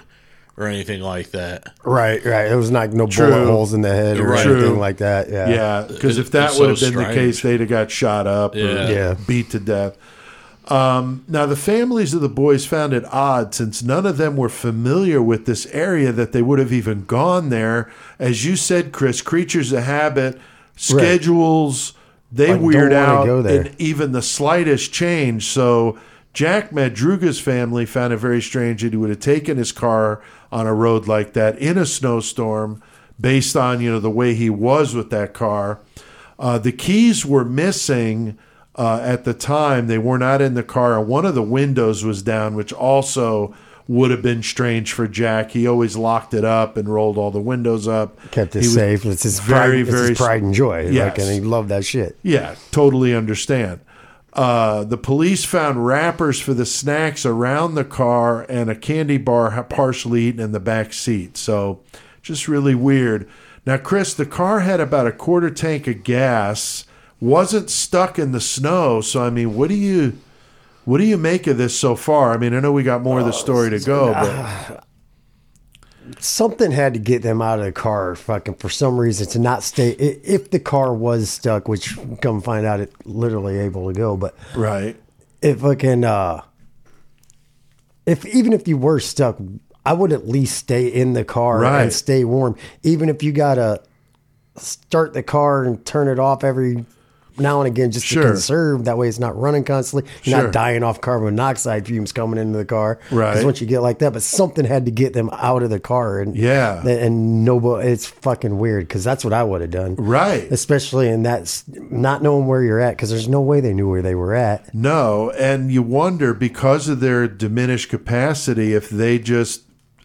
or anything like that. Right, right. It was like no True. bullet holes in the head or Right. anything like that. Yeah. yeah, because if that would have so been the case, they'd have got shot up or Yeah. Yeah. beat to death. Um, now, the families of the boys found it odd since none of them were familiar with this area that they would have even gone there. As you said, Chris, creatures of habit, schedules, they Like, weird out and even the slightest change. So Jack Madruga's family found it very strange that he would have taken his car on a road like that in a snowstorm based on, you know, the way he was with that car. Uh, the keys were missing uh, at the time. They were not in the car, and one of the windows was down, which also would have been strange for Jack. He always locked it up and rolled all the windows up. Kept it He safe. It's his very, pride, it's very his pride and joy. Yes. Like, and he loved that shit. yeah, totally understand. Uh, the police found wrappers for the snacks around the car and a candy bar partially eaten in the back seat. So, just really weird. Now, Chris, the car had about a quarter tank of gas, wasn't stuck in the snow. So, I mean, what do you what do you make of this so far? I mean, I know we got more of the story to go, but Something had to get them out of the car, fucking, for some reason to not stay. If the car was stuck, which come find out, it literally able to go. But right, if fucking, uh, if even if you were stuck, I would at least stay in the car Right. and stay warm. Even if you gotta start the car and turn it off every now and again just Sure. to conserve. That way, it's not running constantly. You're Sure. not dying off carbon monoxide fumes coming into the car. Right. Because once you get like that, but something had to get them out of the car. And Yeah. and nobody. It's fucking weird because that's what I would have done. right. Especially in that not knowing where you're at because there's no way they knew where they were at. No, and you wonder because of their diminished capacity if they just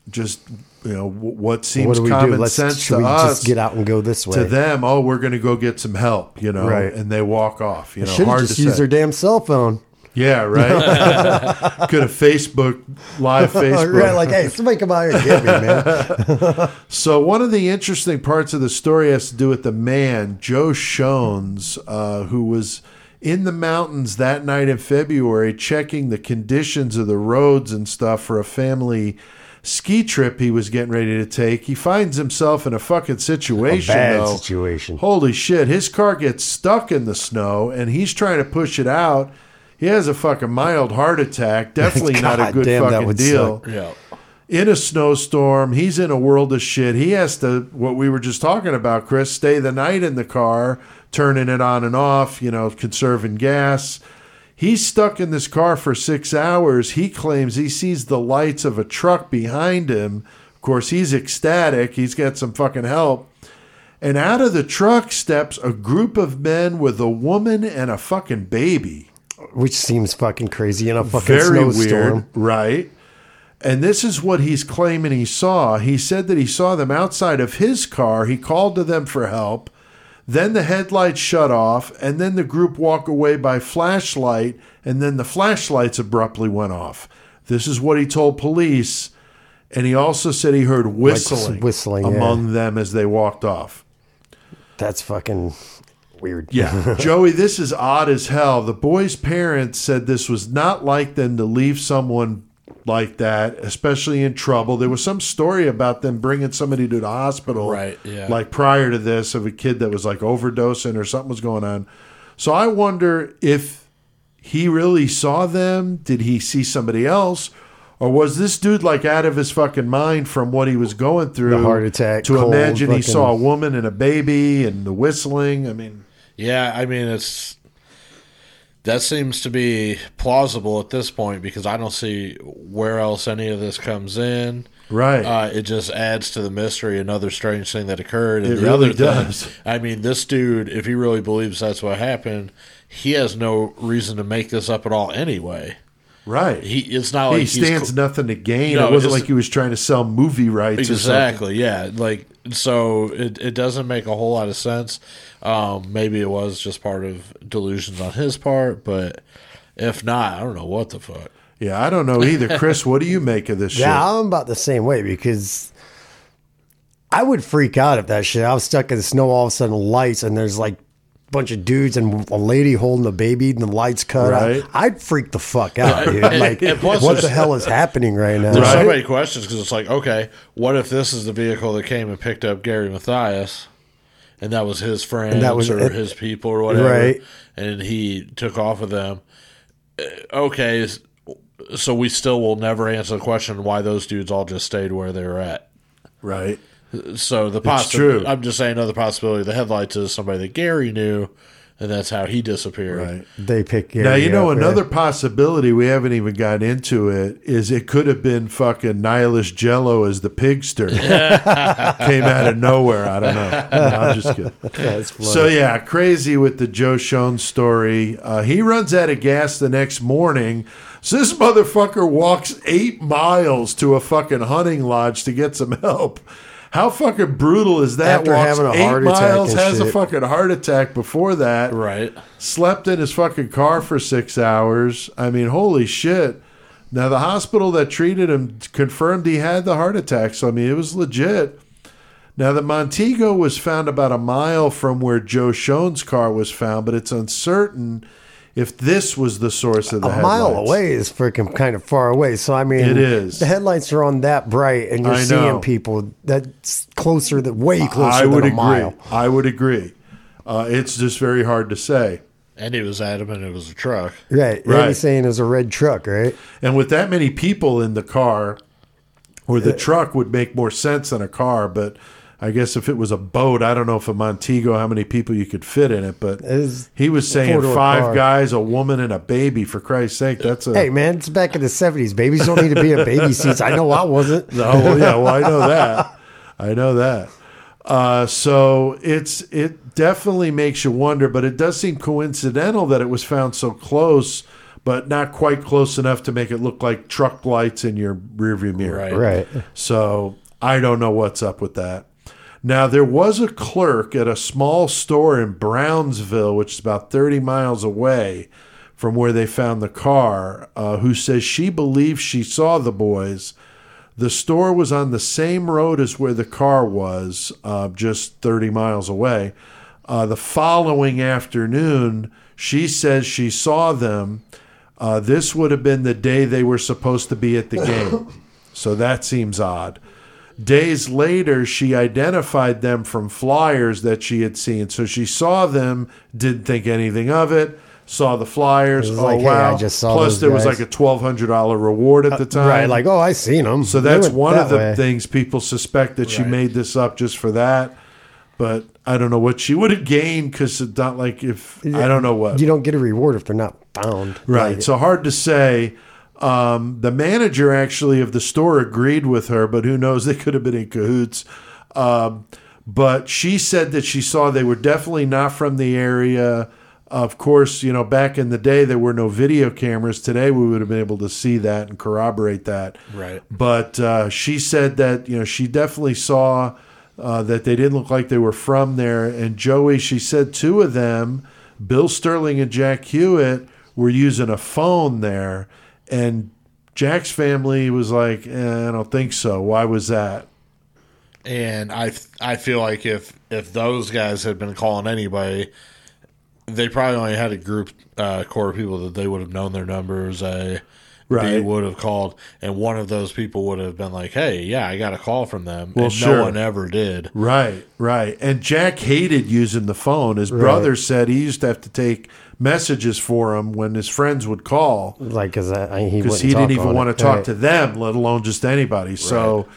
just you know what seems what do we common do? Let's sense to we us just get out and go this way. to them oh we're going to go get some help you know Right. and they walk off you know hard just to used say their damn cell phone. yeah right could have Facebook live Facebook right, like, hey, somebody come out here and get me, man. So one of the interesting parts of the story has to do with the man Joe Schons, uh, who was in the mountains that night in February, checking the conditions of the roads and stuff for a family ski trip he was getting ready to take. He finds himself in a fucking situation. bad though. situation. Holy shit! His car gets stuck in the snow, and he's trying to push it out. He has a fucking mild heart attack. Definitely not a good damn, fucking deal. suck. Yeah. In a snowstorm, he's in a world of shit. He has to, what we were just talking about, Chris, stay the night in the car, turning it on and off, you know, conserving gas. He's stuck in this car for six hours. He claims he sees the lights of a truck behind him. Of course, he's ecstatic. He's got some fucking help. And out of the truck steps a group of men with a woman and a fucking baby. Which seems fucking crazy in a fucking Very snowstorm. weird, right? And this is what he's claiming he saw. He said that he saw them outside of his car. He called to them for help. Then the headlights shut off, and then the group walk away by flashlight, and then the flashlights abruptly went off. This is what he told police. And he also said he heard whistling, whistling, yeah. among them as they walked off. That's fucking weird. Yeah. Joey, this is odd as hell. The boy's parents said this was not like them to leave someone like that, especially in trouble. There was some story about them bringing somebody to the hospital, Right, yeah. like prior to this, of a kid that was like overdosing or something was going on. So I wonder if he really saw them. Did he see somebody else? Or was this dude like out of his fucking mind from what he was going through? The heart attack, To cold, imagine he saw a woman and a baby and the whistling. I mean, Yeah, I mean it's that seems to be plausible at this point because I don't see where else any of this comes in. Right. Uh, it just adds to the mystery. Another strange thing that occurred. And It the really other thing- does. I mean, this dude, if he really believes that's what happened, he has no reason to make this up at all. Anyway, right. he it's not like he stands nothing to gain. No, it wasn't like he was trying to sell movie rights. Or something. Exactly. Yeah. Like so, it it doesn't make a whole lot of sense. Um, maybe it was just part of delusions on his part, but if not, I don't know what the fuck. Yeah, I don't know either. Chris, what do you make of this Yeah, shit? I'm about the same way because I would freak out if that shit. I was stuck in the snow, all of a sudden lights, and there's like a bunch of dudes and a lady holding a baby, and the lights cut Right. out. I'd freak the fuck out, dude. And- Like, and plus what the hell is happening right now? There's so many questions because it's like, okay, what if this is the vehicle that came and picked up Gary Mathias, and that was his friends that was or it. his people or whatever, Right. and he took off with them? Uh, Okay, so we still will never answer the question why those dudes all just stayed where they were at. Right. So the true. possibility, I'm just saying, another possibility. The headlights is somebody that Gary knew, and that's how he disappeared. Right. They pick Gary Now you know up, another right? possibility we haven't even got into it is it could have been fucking Nihilist Jello as the pigster came out of nowhere. I don't know. No, I'm just kidding. That's. So yeah, crazy with the Joe Schons story. Uh, he runs out of gas the next morning. So this motherfucker walks eight miles to a fucking hunting lodge to get some help. How fucking brutal is that? After Walks having a heart attack miles, has a fucking heart attack before that. Right. Slept in his fucking car for six hours. I mean, holy shit. Now the hospital that treated him confirmed he had the heart attack. So I mean, it was legit. Now, the Montego was found about a mile from where Joe Schons's car was found, but it's uncertain if this was the source of the a mile away is freaking kind of far away. So I mean, It is. The headlights are on that bright, and you're I seeing know. people that's closer, than way closer I would than a agree. mile. I would agree. Uh, it's just very hard to say. And he was adamant it was a truck. Right, Right. right. He's saying it was a red truck, right? And with that many people in the car, or the truck would make more sense than a car, but I guess if it was a boat, I don't know if a Montego, how many people you could fit in it, but he was saying five car. guys, a woman, and a baby. For Christ's sake, that's a Hey man, it's back in the seventies. Babies don't need to be in baby seats. I know I wasn't. Oh well, yeah. Well, I know that. I know that. Uh, so it's it definitely makes you wonder, but it does seem coincidental that it was found so close, but not quite close enough to make it look like truck lights in your rearview mirror. Right. Right. So I don't know what's up with that. Now there was a clerk at a small store in Brownsville, which is about 30 miles away from where they found the car, uh, who says she believes she saw the boys. The store was on the same road as where the car was, uh, just 30 miles away. Uh, the following afternoon, she says she saw them. Uh, this would have been the day they were supposed to be at the game. So that seems odd. Days later, she identified them from flyers that she had seen. So she saw them, didn't think anything of it. saw the flyers. Oh like, hey, wow! I just saw Plus, those there was like a twelve hundred dollar reward at the uh, time. Right, like oh, I seen them. So that's one of the things people suspect that she Right. made this up just for that. But I don't know what she would have gained because it's not like if I don't know what. You don't get a reward if they're not found. Right. Like, so hard to say. Um, the manager actually of the store agreed with her, but who knows? They could have been in cahoots. Um, but she said that she saw they were definitely not from the area. Of course, you know, back in the day, there were no video cameras. Today, we would have been able to see that and corroborate that. Right. But uh, she said that, you know, she definitely saw uh, that they didn't look like they were from there. And Joey, she said two of them, Bill Sterling and Jack Huett, were using a phone there. And Jack's family was like, eh, I don't think so. Why was that? And I I feel like if if those guys had been calling anybody, they probably only had a group uh, core of people that they would have known their numbers. A Right. they would have called, and one of those people would have been like, "Hey, yeah, I got a call from them." Well, and sure. no one ever did. Right, right. And Jack hated using the phone. His brother said he used to have to take messages for him when his friends would call. like because he because wouldn't he didn't even want it. to talk Right. to them, let alone just anybody. So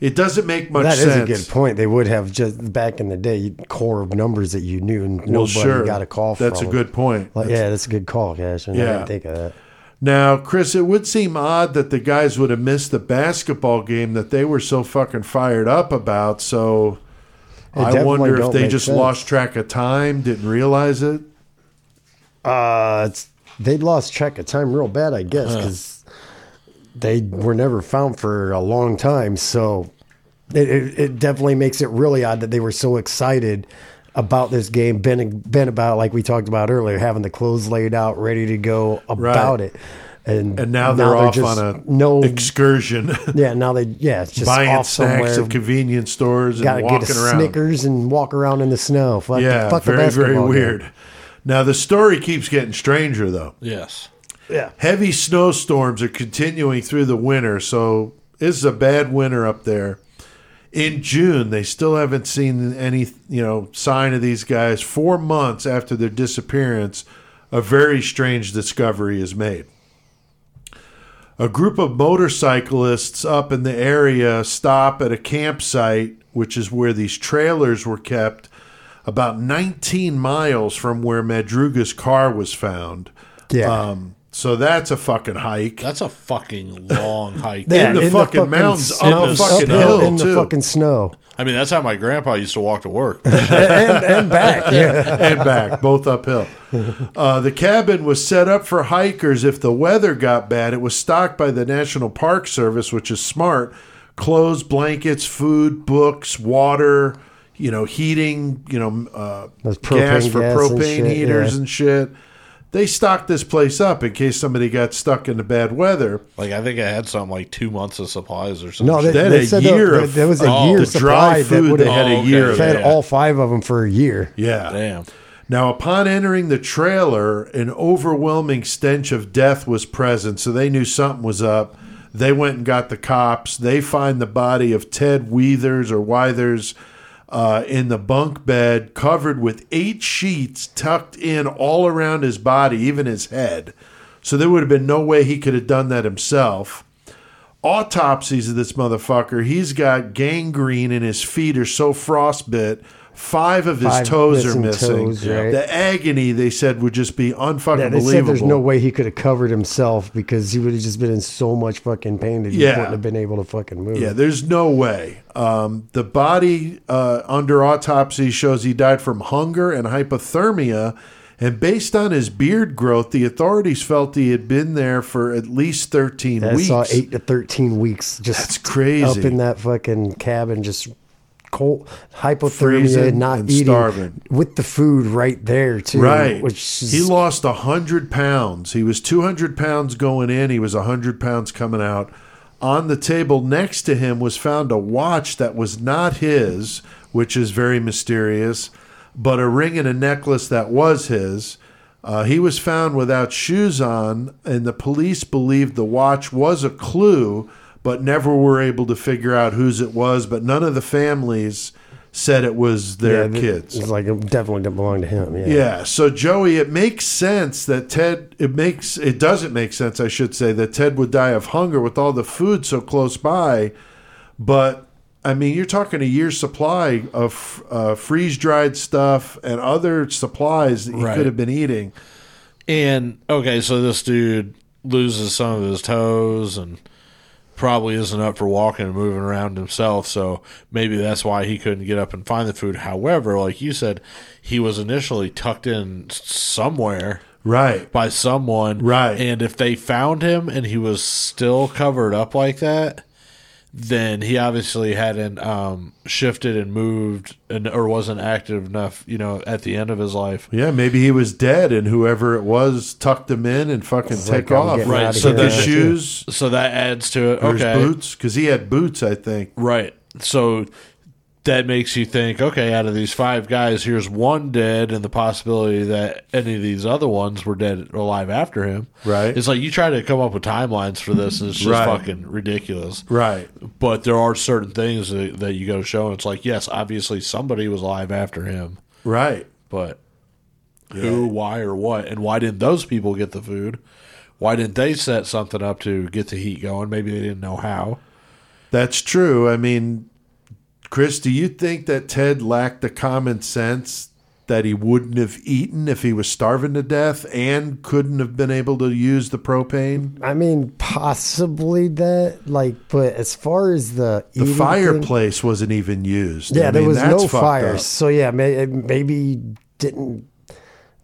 it doesn't make much That is sense. a good point. They would have just back in the day core of numbers that you knew and Well, nobody sure, got a call from. That's a good point. Like, yeah, that's a good call, Cash. I Yeah. didn't think of that. Now, Chris, it would seem odd that the guys would have missed the basketball game that they were so fucking fired up about. So I wonder if they just sense. lost track of time, didn't realize it. Uh, they lost track of time real bad, I guess, because they were never found for a long time. So it, it, it definitely makes it really odd that they were so excited about this game, been been about like we talked about earlier, having the clothes laid out, ready to go about it, and And now they're off just on a no excursion, yeah. Now they yeah, it's just buying off snacks somewhere. at convenience stores and Got to walking get a around. Snickers and walk around in the snow. Fuck, Yeah, fuck the very very basketball game. weird. Now the story keeps getting stranger though. Yes. Yeah, Heavy snowstorms are continuing through the winter, so this is a bad winter up there. In June, they still haven't seen any, you know, sign of these guys. Four months after their disappearance, a very strange discovery is made. A group of motorcyclists up in the area stop at a campsite, which is where these trailers were kept, about 19 miles from where Madruga's car was found. yeah. Um, so that's a fucking hike. That's a fucking long hike. Yeah, in the fucking mountains, up snow- a fucking uphill hill, in the fucking snow I mean, that's how my grandpa used to walk to work. and, and back. Yeah, and back, both uphill. Uh, the cabin was set up for hikers if the weather got bad. It was stocked by the National Park Service, which is smart. Clothes, blankets, food, books, water, you know, heating, you know, uh, gas propane for gas and propane shit, heaters yeah. and shit. They stocked this place up in case somebody got stuck in the bad weather. like I think I had something like two months of supplies or something. no, they, They had they a said year there, of- there was a oh, year the supply dry that food, would they had have a year okay. of fed that. all five of them for a year. Yeah. Damn. Now, upon entering the trailer, an overwhelming stench of death was present, so they knew something was up. They went and got the cops. They find the body of Ted Weathers or Withers uh, in the bunk bed, covered with eight sheets tucked in all around his body, even his head. So there would have been no way he could have done that himself autopsies of this motherfucker. He's got gangrene and his feet are so frostbit. Five of his Five toes are missing missing. toes, right. The agony they said would just be unfucking Yeah, they said believable. there's no way he could have covered himself because he would have just been in so much fucking pain that he Yeah. wouldn't have been able to fucking move. Yeah, there's no way. Um, the body uh, under autopsy shows he died from hunger and hypothermia. And based on his beard growth, the authorities felt he had been there for at least 13 I weeks. saw eight to thirteen weeks just That's crazy. up in that fucking cabin, just cold, hypothermia, Freezing not and eating, starving. with the food right there too. Right. which is, he lost 100 pounds. He was 200 pounds going in, he was 100 pounds coming out. On the table next to him was found a watch that was not his, which is very mysterious, but a ring and a necklace that was his. Uh, he was found without shoes on, and the police believed the watch was a clue, but never were able to figure out whose it was. But none of the families said it was their yeah, kids. It's like it definitely didn't belong to him. Yeah. Yeah. So Joey, it makes sense that Ted. It makes it doesn't make sense, I should say, that Ted would die of hunger with all the food so close by. But I mean, you're talking a year's supply of uh, freeze dried stuff and other supplies that he Right. could have been eating. And okay, so this dude loses some of his toes and probably isn't up for walking and moving around himself. So maybe that's why he couldn't get up and find the food. However, like you said, he was initially tucked in somewhere Right. by someone. Right. And if they found him and he was still covered up like that, then he obviously hadn't um, shifted and moved and or wasn't active enough, you know, at the end of his life. Yeah, maybe he was dead, and whoever it was tucked him in and fucking It's take like, off. Right, outta so the his That's it. shoes, So that adds to it. Okay. boots, because he had boots, I think. Right. So that makes you think, okay, out of these five guys, here's one dead, and the possibility that any of these other ones were dead or alive after him. Right. It's like you try to come up with timelines for this, and it's just Right. fucking ridiculous. Right. But there are certain things that, that you go to show, and it's like, yes, obviously somebody was alive after him, Right. but who, why, or what, and why didn't those people get the food? Why didn't they set something up to get the heat going? Maybe they didn't know how. That's true. I mean, Chris, do you think that Ted lacked the common sense that he wouldn't have eaten if he was starving to death and couldn't have been able to use the propane? I mean, possibly that. Like, but as far as the The eating thing- fireplace wasn't even used. yeah, I there mean, was no fire. up. So yeah, may, maybe didn't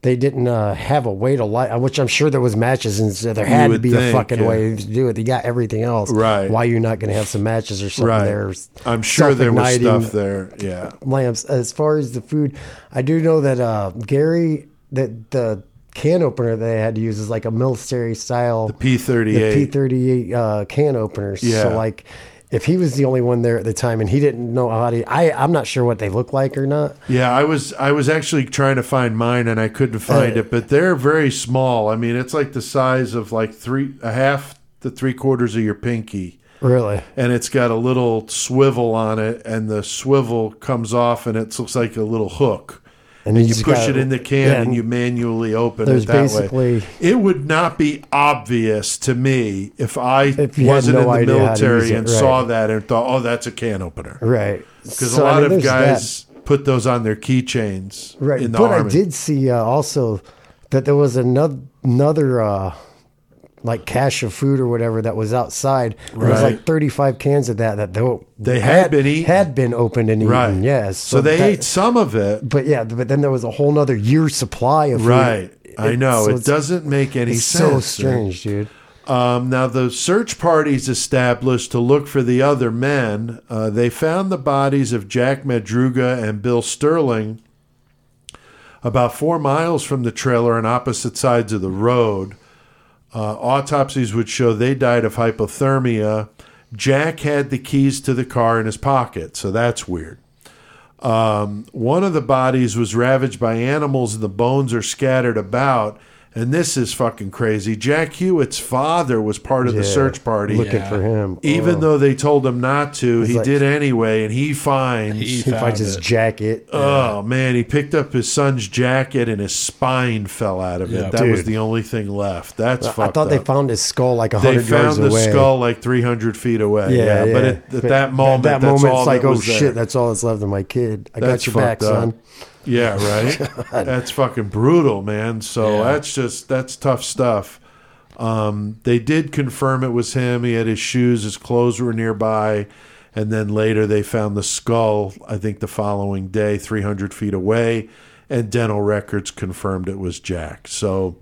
they didn't uh, have a way to light? Which I'm sure there was matches, and so there had to be think, a fucking yeah. way to do it. You got everything else, Right. Why you not going to have some matches or something Right. there? I'm sure there was stuff there. Yeah. lamps. As far as the food, I do know that uh, Gary that the can opener they had to use is like a military style the P38. the P thirty eight uh, can openers. Yeah. So like, if he was the only one there at the time and he didn't know how to, I I'm not sure what they look like or not. Yeah, I was I was actually trying to find mine and I couldn't find Uh, it, but they're very small. I mean, it's like the size of like three a half to three quarters of your pinky. Really, and it's got a little swivel on it, and the swivel comes off, and it looks like a little hook. And, And you push got- it in the can, yeah, and you manually open it that basically- way. It would not be obvious to me if I If wasn't no in the idea how to military it, and right. saw that and thought, "Oh, that's a can opener," right because So, a I lot mean, of guys put those on their keychains. Right, but army. I did see uh, also that there was another another uh, like cache of food or whatever that was outside. There was like thirty five cans of that that they, They had been eaten. had been opened and eaten. Right. Yes, So, they that- ate some of it. But yeah, but then there was a whole nother year supply of food. Right. I know. so it doesn't make any It's sense. so strange, dude. Um, now, the search parties established to look for the other men. Uh, they found the bodies of Jack Madruga and Bill Sterling about four miles from the trailer on opposite sides of the road. Uh, autopsies would show they died of hypothermia. Jack had the keys to the car in his pocket, so that's weird. Um, one of the bodies was ravaged by animals and the bones are scattered about. And this is fucking crazy. Jack Huett's father was part of the search party. looking for him. Even Oh. though they told him not to, he like- did anyway, and he finds. He he found finds his jacket. oh man, he picked up his son's jacket and his spine fell out of it. Yeah. that was the only thing left. That's fucking I fucked thought they found his skull like a They hundred yards found the away. skull like 300 feet away. Yeah, but at, at that moment, that that's moment, all it's like, that oh was shit, there. that's all that's left of my kid. I That's got your back, up. son. Yeah, right. that's fucking brutal, man. So Yeah. that's just that's tough stuff. Um, they did confirm it was him. He had his shoes, his clothes were nearby, and then later they found the skull. I think the following day, three hundred feet away, and dental records confirmed it was Jack. So.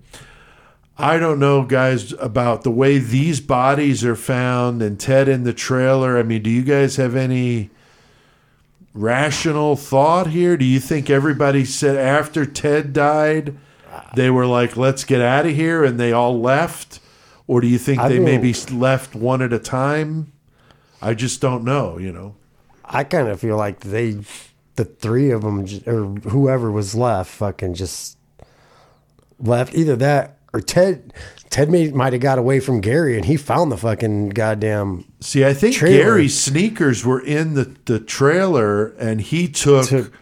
I don't know, guys, about the way these bodies are found and Ted in the trailer. I mean, do you guys have any rational thought here? Do you think everybody said after Ted died, they were like, let's get out of here and they all left? Or do you think I they mean- maybe left one at a time? I just don't know, you know. I kind of feel like they, the three of them, or whoever was left, fucking just left. Either that or Ted. Ted may, might have got away from Gary and he found the fucking goddamn. See, I think Trailer. Gary's sneakers were in the, the trailer, and he took. Took-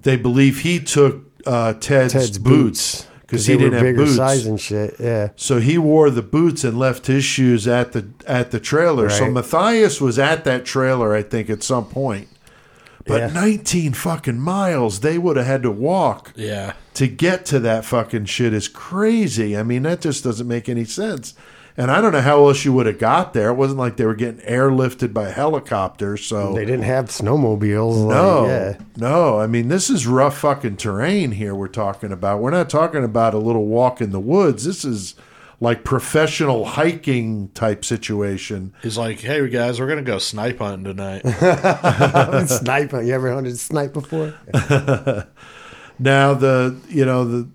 they believe he took uh, Ted's, Ted's boots because he didn't were have boots. size and shit. Yeah. So he wore the boots and left his shoes at the at the trailer. So Mathias was at that trailer, I think, at some point. But Yeah. 19 fucking miles they would have had to walk Yeah. to get to that fucking shit is crazy. I mean, that just doesn't make any sense. And I don't know how else you would have got there. It wasn't like they were getting airlifted by helicopter. So They didn't have snowmobiles. like, no, yeah. no. I mean, this is rough fucking terrain here. We're talking about. We're not talking about a little walk in the woods. This is like professional hiking type situation. He's like, hey, guys, we're going to go snipe hunting tonight. snipe. You ever hunted snipe before? Now the you know the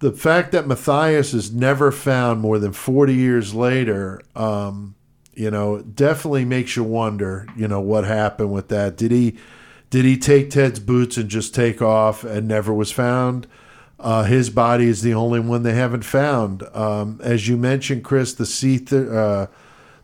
the fact that Mathias is never found more than forty years later, um, you know, definitely makes you wonder. You know what happened with that? Did he did he take Ted's boots and just take off and never was found? Uh, his body is the only one they haven't found. Um, as you mentioned, Chris, the sea th- uh,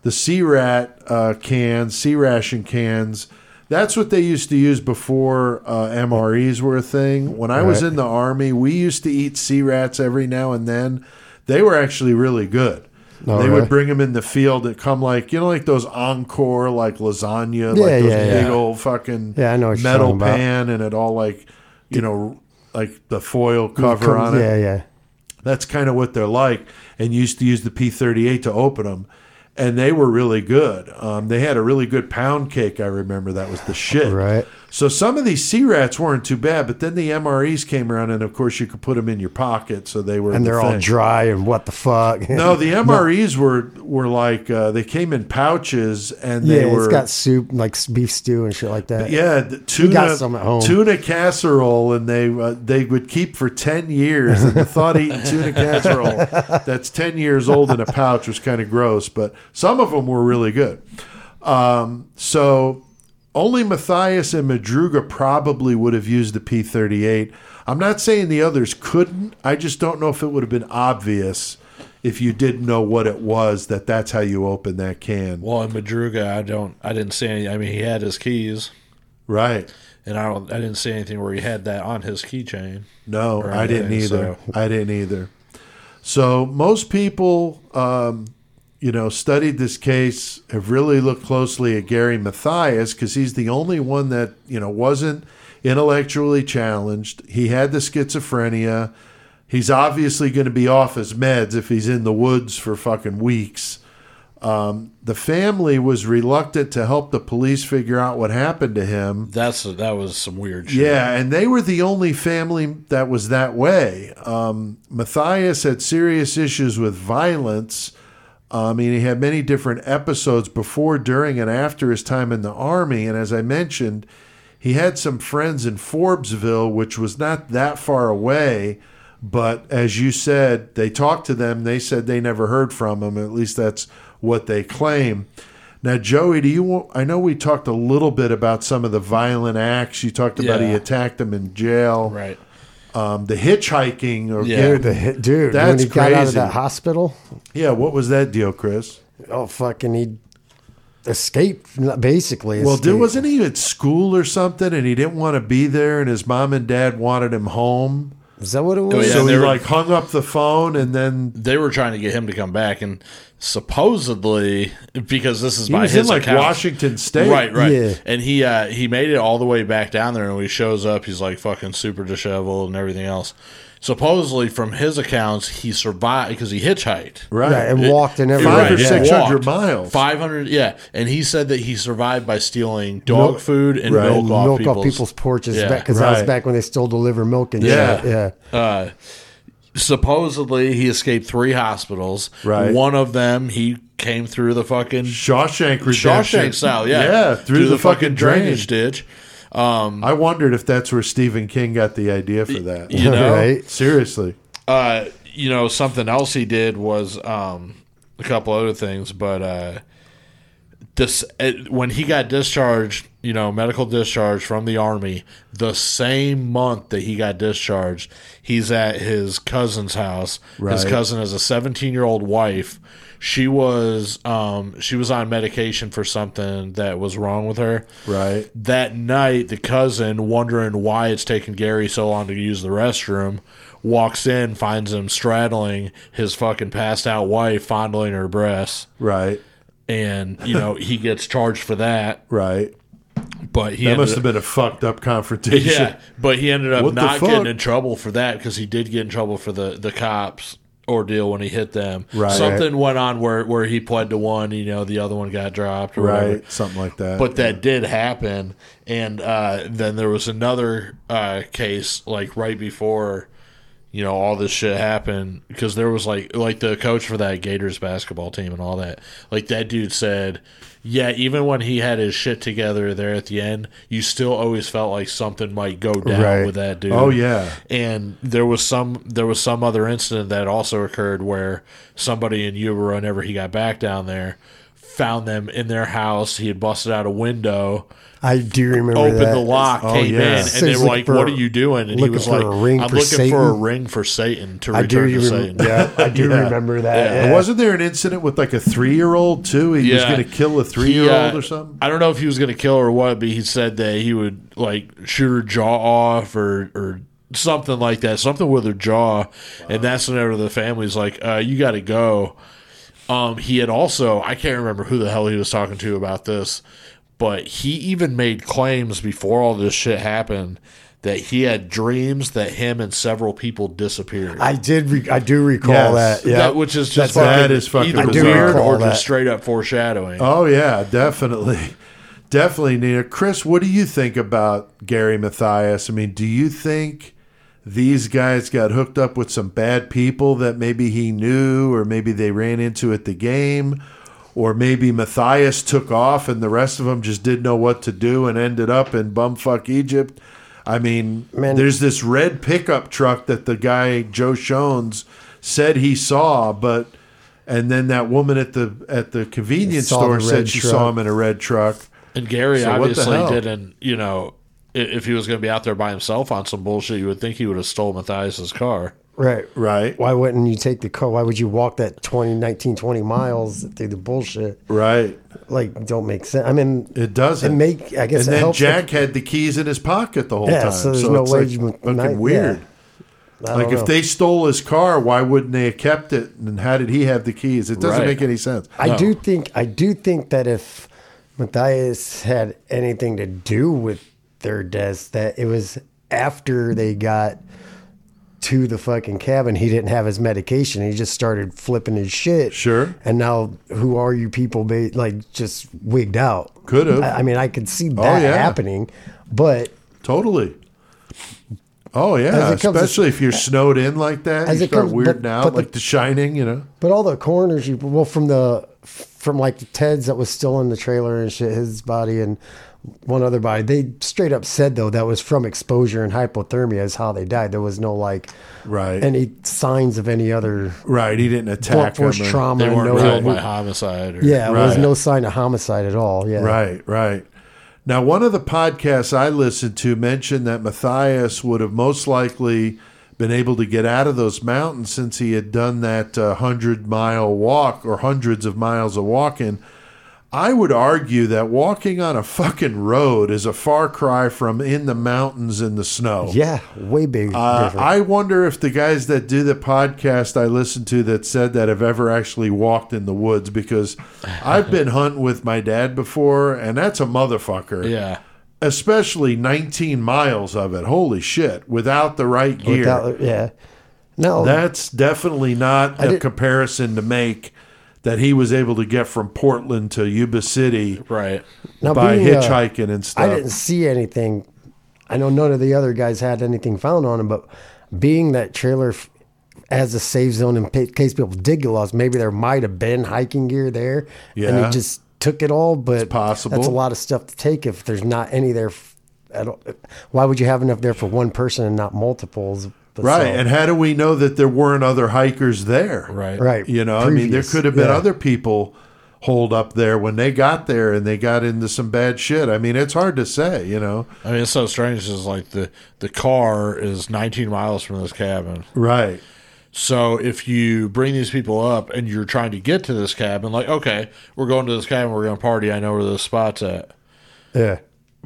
the C-rat uh, cans, C-ration cans. That's what they used to use before uh, MREs were a thing. When I was Right. in the army, we used to eat C-rats every now and then. They were actually really good. Oh, they really? would bring them in the field that come like you know like those encore like lasagna Yeah, like those yeah, big yeah. old fucking Yeah, I know metal talking about. pan and it all like you know like the foil cover on it yeah, yeah. that's kind of what they're like, and used to use the P38 to open them, and they were really good. Um, they had a really good pound cake. I remember that was the shit. Right. So some of these C-rats weren't too bad, but then the MREs came around, and of course you could put them in your pocket, so they were. And the they're all dry and what the fuck? No, the MREs were were like uh, they came in pouches, and they yeah, were it's got soup like beef stew and shit like that. yeah, the tuna, got some at home. tuna casserole, and they uh, they would keep for ten years. And the thought of eating tuna casserole that's ten years old in a pouch was kind of gross, but some of them were really good. Um, so only Mathias and Madruga probably would have used the P thirty eight. I'm not saying the others couldn't. I just don't know if it would have been obvious if you didn't know what it was that that's how you open that can. well, in Madruga, I don't, I didn't see any. I mean, he had his keys, Right. and I don't, I didn't see anything where he had that on his keychain. No, I didn't either. so- I didn't either. So most people, um, you know, studied this case have really looked closely at Gary Mathias because he's the only one that you know wasn't intellectually challenged. He had the schizophrenia. He's obviously going to be off his meds if he's in the woods for fucking weeks. Um, the family was reluctant to help the police figure out what happened to him. That's that was some weird shit. Yeah, and they were the only family that was that way. Um, Mathias had serious issues with violence. Uh, I mean, he had many different episodes before, during, and after his time in the army. And as I mentioned, he had some friends in Forbesville, which was not that far away. But as you said, they talked to them. They said they never heard from him. At least that's what they claim. Now, Joey, do you? Want, I know we talked a little bit about some of the violent acts. You talked about he attacked him in jail. Right. Um, the hitchhiking, or Yeah. Dude, the hit, dude, when That's he got out of that hospital, yeah. What was that deal, Chris? oh fucking, he escaped basically. Well, dude, escaped. wasn't he at school or something, and he didn't want to be there, and his mom and dad wanted him home, Is that what it was? Oh, yeah, so he they were- like hung up the phone, and then They were trying to get him to come back, and supposedly because this is he by was his in like account, Washington State, Right, right. Yeah. And he uh, he made it all the way back down there, and when he shows up, he's like fucking super disheveled and everything else. Supposedly, from his accounts, he survived because he hitchhiked. Right, Yeah, and walked and everything. Five or yeah. 600 Walked. miles. 500, yeah. And he said that he survived by stealing dog Milk- food and Right. milk, off, milk people's, off people's porches Yeah. because that was back when they still deliver milk and Yeah. shit. Yeah. Uh, supposedly, he escaped three hospitals. Right. One of them, he came through the fucking Shawshank Redemption, Shawshank style, yeah. yeah, through, the, fucking drainage. ditch. I wondered if that's where Stephen King got the idea for that. You know? right? Seriously, uh, you know, something else he did was um, a couple other things, but uh, this uh, when he got discharged, you know, medical discharge from the army, the same month that he got discharged, he's at his cousin's house. His cousin has a 17-year-old wife. She was um she was on medication for something that was wrong with her. Right. That night, the cousin, wondering why it's taken Gary so long to use the restroom, walks in, finds him straddling his fucking passed out wife, fondling her breasts Right. and you know he gets charged for that. Right. But he That must have up, been a fucked up confrontation. yeah. But he ended up What not getting in trouble for that because he did get in trouble for the the cops ordeal when he hit them. Right. Something went on where where he pled to one, you know, the other one got dropped or whatever. Right. Something like that. But that did happen, and uh, then there was another uh, case like right before, you know, all this shit happened because there was like like the coach for that Gators basketball team and all that. Like that dude said, yeah, even when he had his shit together there at the end, you still always felt like something might go down Right. with that dude. Oh, yeah. and there was some there was some other incident that also occurred where somebody in Yuba, whenever he got back down there, found them in their house. He had busted out a window, I do remember opened that. the lock, Oh, came yeah. in, and So they were like, "What are you doing?" And he was like, ring "I'm for looking for a ring for Satan to I do return to remember. Satan." Yeah, I do Yeah. remember that. Yeah. yeah. Wasn't there an incident with like a three year old too? He was going to kill a three year old uh, or something. I don't know if he was going to kill her or what, but he said that he would like shoot her jaw off or or something like that, something with her jaw, and that's whenever the family's like, uh, "You got to go." Um, he had also I can't remember who the hell he was talking to about this, but he even made claims before all this shit happened that he had dreams that him and several people disappeared. I did. Re- I do recall Yes. that. Yeah, That, which is just That's- that fucking, is fucking either weird do or recall just straight up foreshadowing. Oh yeah, definitely, definitely, Nina. Chris, what do you think about Gary Mathias? I mean, do you think these guys got hooked up with some bad people that maybe he knew, or maybe they ran into at the game, or maybe Mathias took off and the rest of them just didn't know what to do and ended up in bumfuck Egypt? I mean, Man. there's this red pickup truck that the guy Joe Schons said he saw, but and then that woman at the at the convenience store the said she truck. saw him in a red truck. And Gary So what the obviously hell? didn't, you know, i- if he was going to be out there by himself on some bullshit, you would think he would have stole Mathias's car. right. Right. Why wouldn't you take the car? Why would you walk that 20, 19, 20 miles through the bullshit? Right. Like, don't make sense. I mean, It doesn't. It make. I guess and it then helps Jack had the keys in his pocket the whole Yeah, time. so there's so no it's way like you- fucking not- weird. yeah. Like don't if they stole his car, why wouldn't they have kept it? And how did he have the keys? It doesn't Right. make any sense. I No. do think I do think that if Mathias had anything to do with their deaths, that it was after they got to the fucking cabin, he didn't have his medication. He just started flipping his shit. Sure. And now, who are you people? Ba- like just wigged out. Could have. I, I mean, I could see oh, that Oh, yeah. happening, but Totally. Oh yeah, comes to- especially if you're snowed in like that, As you it start comes- weirding but- out, but the- like The Shining. You know. But all the coroners, you well from the from like the Ted's that was still in the trailer and shit, his body and one other body. They straight up said though that was from exposure and hypothermia is how they died. There was no like Right. any signs of any other Right. He didn't attack blunt force him or- trauma. They weren't no, killed by homicide. Or, yeah, it was no sign of homicide at all. Yeah, Right, right. Now, one of the podcasts I listened to mentioned that Mathias would have most likely been able to get out of those mountains since he had done that uh, hundred mile walk or hundreds of miles of walking. I would argue that walking on a fucking road is a far cry from in the mountains in the snow. yeah, way big Uh. I wonder if the guys that do the podcast I listened to that said that have ever actually walked in the woods because I've been hunting with my dad before and that's a motherfucker. Yeah. Especially 19 miles of it. Holy shit. Without the right gear. Without- yeah, no, that's definitely not a did- comparison to make that he was able to get from Portland to Yuba City Right. now by being, uh, hitchhiking and stuff. I didn't see anything. I know none of the other guys had anything found on him, but being that trailer f- as a safe zone in pa- case people did get lost, maybe there might have been hiking gear there, yeah. and Yeah. he just took it all. But it's possible. that's a lot of stuff to take if there's not any there. f- At all. Why would you have enough there for one person and not multiples? But Right. so- And how do we know that there weren't other hikers there? Right. right, You know, I mean, there could have been yeah. other people hold up there when they got there and they got into some bad shit. I mean, it's hard to say, you know. I mean, it's so strange. Is like the the car is 19 miles from this cabin. Right. So if you bring these people up and you're trying to get to this cabin, like okay, we're going to this cabin, we're going to party. I know where this spot's at, Yeah,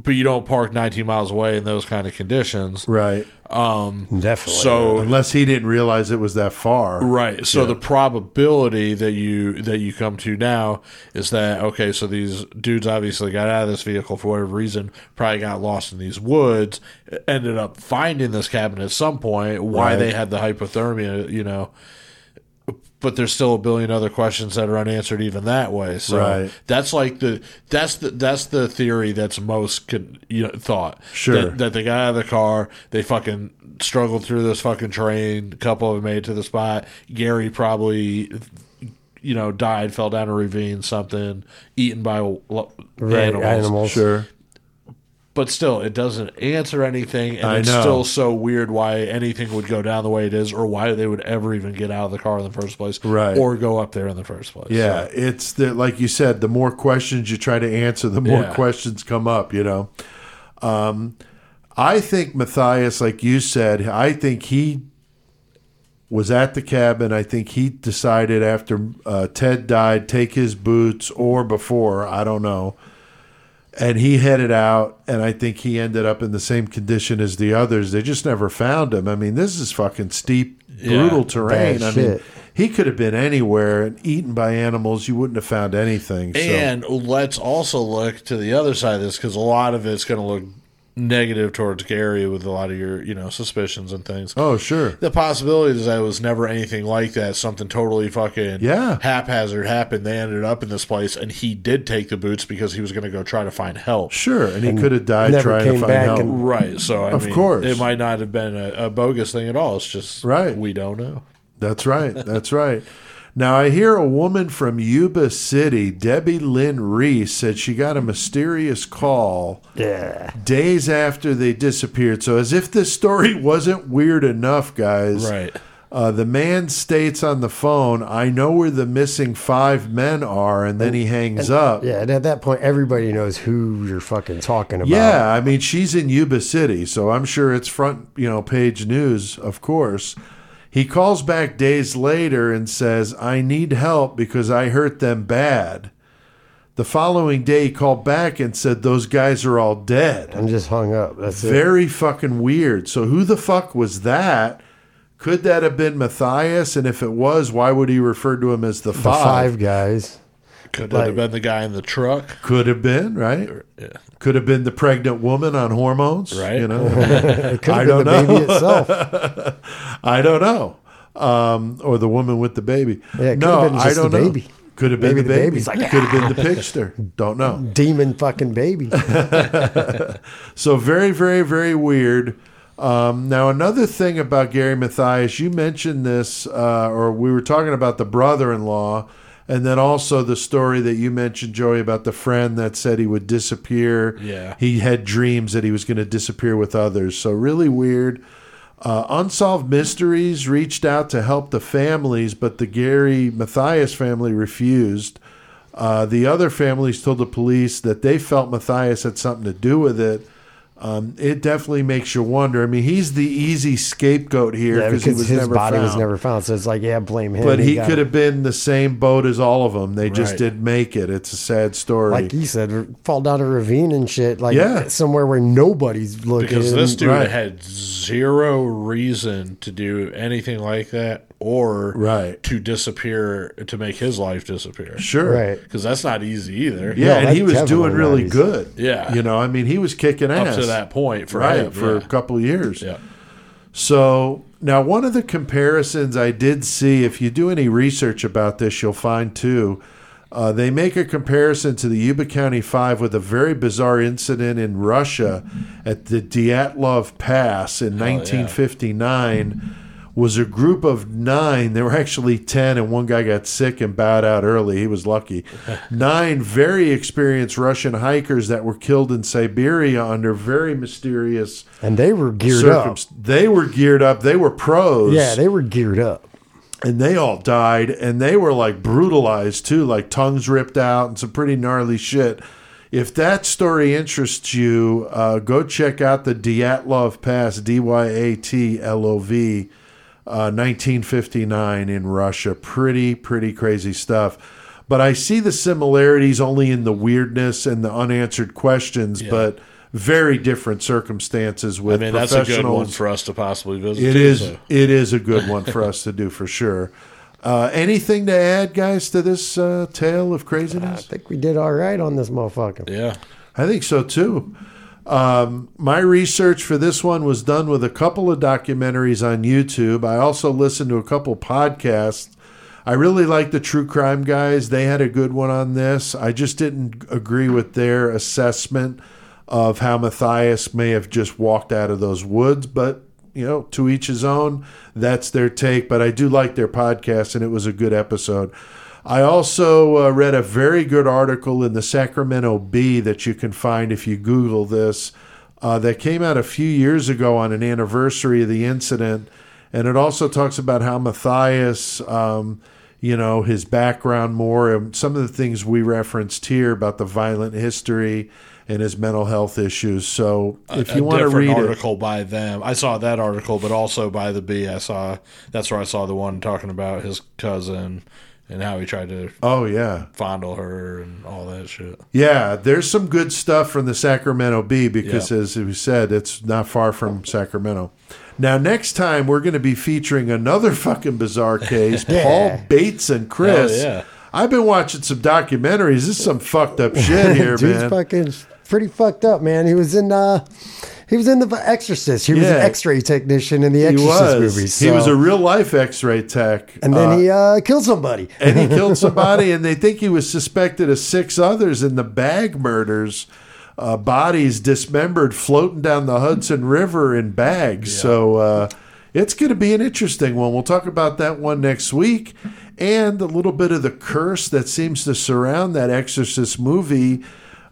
but you don't park 19 miles away in those kind of conditions. Right. Um, definitely. So Unless he didn't realize it was that far. Right. So the probability that you that you come to now is that okay, so these dudes obviously got out of this vehicle for whatever reason, probably got lost in these woods, ended up finding this cabin at some point, why Right. they had the hypothermia, you know. But there's still a billion other questions that are unanswered even that way. So Right. that's like the that's the that's the theory that's most con, you know, thought. Sure. That, that they got out of the car, they fucking struggled through this fucking train. A couple of them made it to the spot. Gary probably, you know, died, fell down a ravine, something, eaten by lo- right, animals. animals. Sure. But still, it doesn't answer anything, and I it's know. still so weird why anything would go down the way it is, or why they would ever even get out of the car in the first place, Right. Or go up there in the first place. Yeah, So, it's the like you said, the more questions you try to answer, the more Yeah. questions come up, you know. Um I think Mathias, like you said, I think he was at the cabin. I think he decided after uh, Ted died, take his boots or before, I don't know. And he headed out, and I think he ended up in the same condition as the others. They just never found him. I mean, this is fucking steep, brutal terrain. I mean, he could have been anywhere and eaten by animals. You wouldn't have found anything. So. And let's also look to the other side of this because a lot of it's going to look negative towards Gary with a lot of your, you know, suspicions and things. oh, sure. The possibility is that it was never anything like that. Something totally fucking Yeah. haphazard happened. They ended up in this place, and he did take the boots because he was going to go try to find help. Sure. And he could have died never trying to came find back help. and- Right. So I Of mean, course. it might not have been a, a bogus thing at all. It's just Right. We don't know. That's right. That's right. Now, I hear a woman from Yuba City, Debbie Lynn Reese, said she got a mysterious call Yeah, days after they disappeared. So, as if this story wasn't weird enough, guys. Right. Uh, the man states on the phone, I know where the missing five men are. And then he hangs up. yeah. And at that point, everybody knows who you're fucking talking about. Yeah, I mean she's in Yuba City, so I'm sure it's front, you know, page news, of course. He calls back days later and says, "I need help because I hurt them bad." The following day he called back and said those guys are all dead. and just hung up. That's it. Very fucking weird. So who the fuck was that? Could that have been Mathias? And if it was, why would he refer to him as the The five? five guys. Could Like- have been the guy in the truck. Could have been, right? Yeah. Could have been the pregnant woman on hormones, Right. You know, could I have been don't the baby know. itself. I don't know. Um, or the woman with the baby. Yeah, it could no, have been I don't the know. baby. Could have been Maybe the the baby. baby's like, Could have been the pigster. Don't know. Demon fucking baby. So very, very, very weird. Um, now another thing about Gary Mathias, you mentioned this, uh, or we were talking about the brother-in-law, and then also the story that you mentioned, Joey, about the friend that said he would disappear. Yeah. he had dreams that he was going to disappear with others. So really weird. Uh, Unsolved Mysteries reached out to help the families, but the Gary Mathias family refused. Uh, the other families told the police that they felt Mathias had something to do with it. Um, it definitely makes you wonder. I mean, he's the easy scapegoat here Yeah, because because he was his never body was never found. So it's like, yeah, blame him. But he got- could have been the same boat as all of them. They just didn't make it. It's a sad story. like you said, fall down a ravine and shit. Like Yeah. somewhere where nobody's looking. Because this dude Right. had zero reason to do anything like that or Right. to disappear to make his life disappear. sure. right. Because that's not easy either. Yeah, No, and he was doing really not good. Yeah. You know, I mean, he was kicking Up ass. to that point for right, him. for yeah. a couple of years. Yeah. So now, one of the comparisons I did see, if you do any research about this, you'll find too. Uh, they make a comparison to the Yuba County Five with a very bizarre incident in Russia at the Dyatlov Pass in 1959. Was a group of nine. There were actually ten, and one guy got sick and bowed out early. He was lucky. nine very experienced Russian hikers that were killed in Siberia under very mysterious And they were geared up. They were geared up. They were pros. Yeah, they were geared up. And they all died, and they were like brutalized too, like tongues ripped out and some pretty gnarly shit. If that story interests you, uh, go check out the Dyatlov Pass, D Y A T L O V, uh, 1959 in Russia. Pretty, pretty crazy stuff. But I see the similarities only in the weirdness and the unanswered questions, but very different circumstances I with mean, that's a good one for us to possibly visit. It too, is. so. It is a good one for us to do for sure. Uh, anything to add, guys, to this uh, tale of craziness? I think we did all right on this motherfucker. Yeah. I think so too. Um, my research for this one was done with a couple of documentaries on YouTube. I also listened to a couple podcasts. I really like the true crime guys. They had a good one on this. I just didn't agree with their assessment of how Mathias may have just walked out of those woods, but you know, to each his own. That's their take, but I do like their podcast, and it was a good episode. I also uh, read a very good article in the Sacramento Bee that you can find if you Google this. Uh, that came out a few years ago on an anniversary of the incident, and it also talks about how Mathias, um, you know, his background more, and some of the things we referenced here about the violent history and his mental health issues. So if a you want to different read it, article by them. I saw that article, but also by the B. I saw that's where I saw the one talking about his cousin and how he tried to oh yeah, fondle her and all that shit. Yeah, there's some good stuff from the Sacramento Bee because, Yeah. as we said, it's not far from Sacramento. Now, next time we're going to be featuring another fucking bizarre case, Paul Bates and Chris. Hell yeah. I've been watching some documentaries. This is some fucked up shit here, Dude's man. fucking pretty fucked up, man. He was in uh he was in the Exorcist. He was an X-ray technician in the he Exorcist was. movies. He was a real life X-ray tech, and then Uh, he uh, killed somebody. and he killed somebody, and they think he was suspected of six others in the bag murders. Uh, bodies dismembered floating down the Hudson River in bags. So uh, it's going to be an interesting one. We'll talk about that one next week, and a little bit of the curse that seems to surround that Exorcist movie.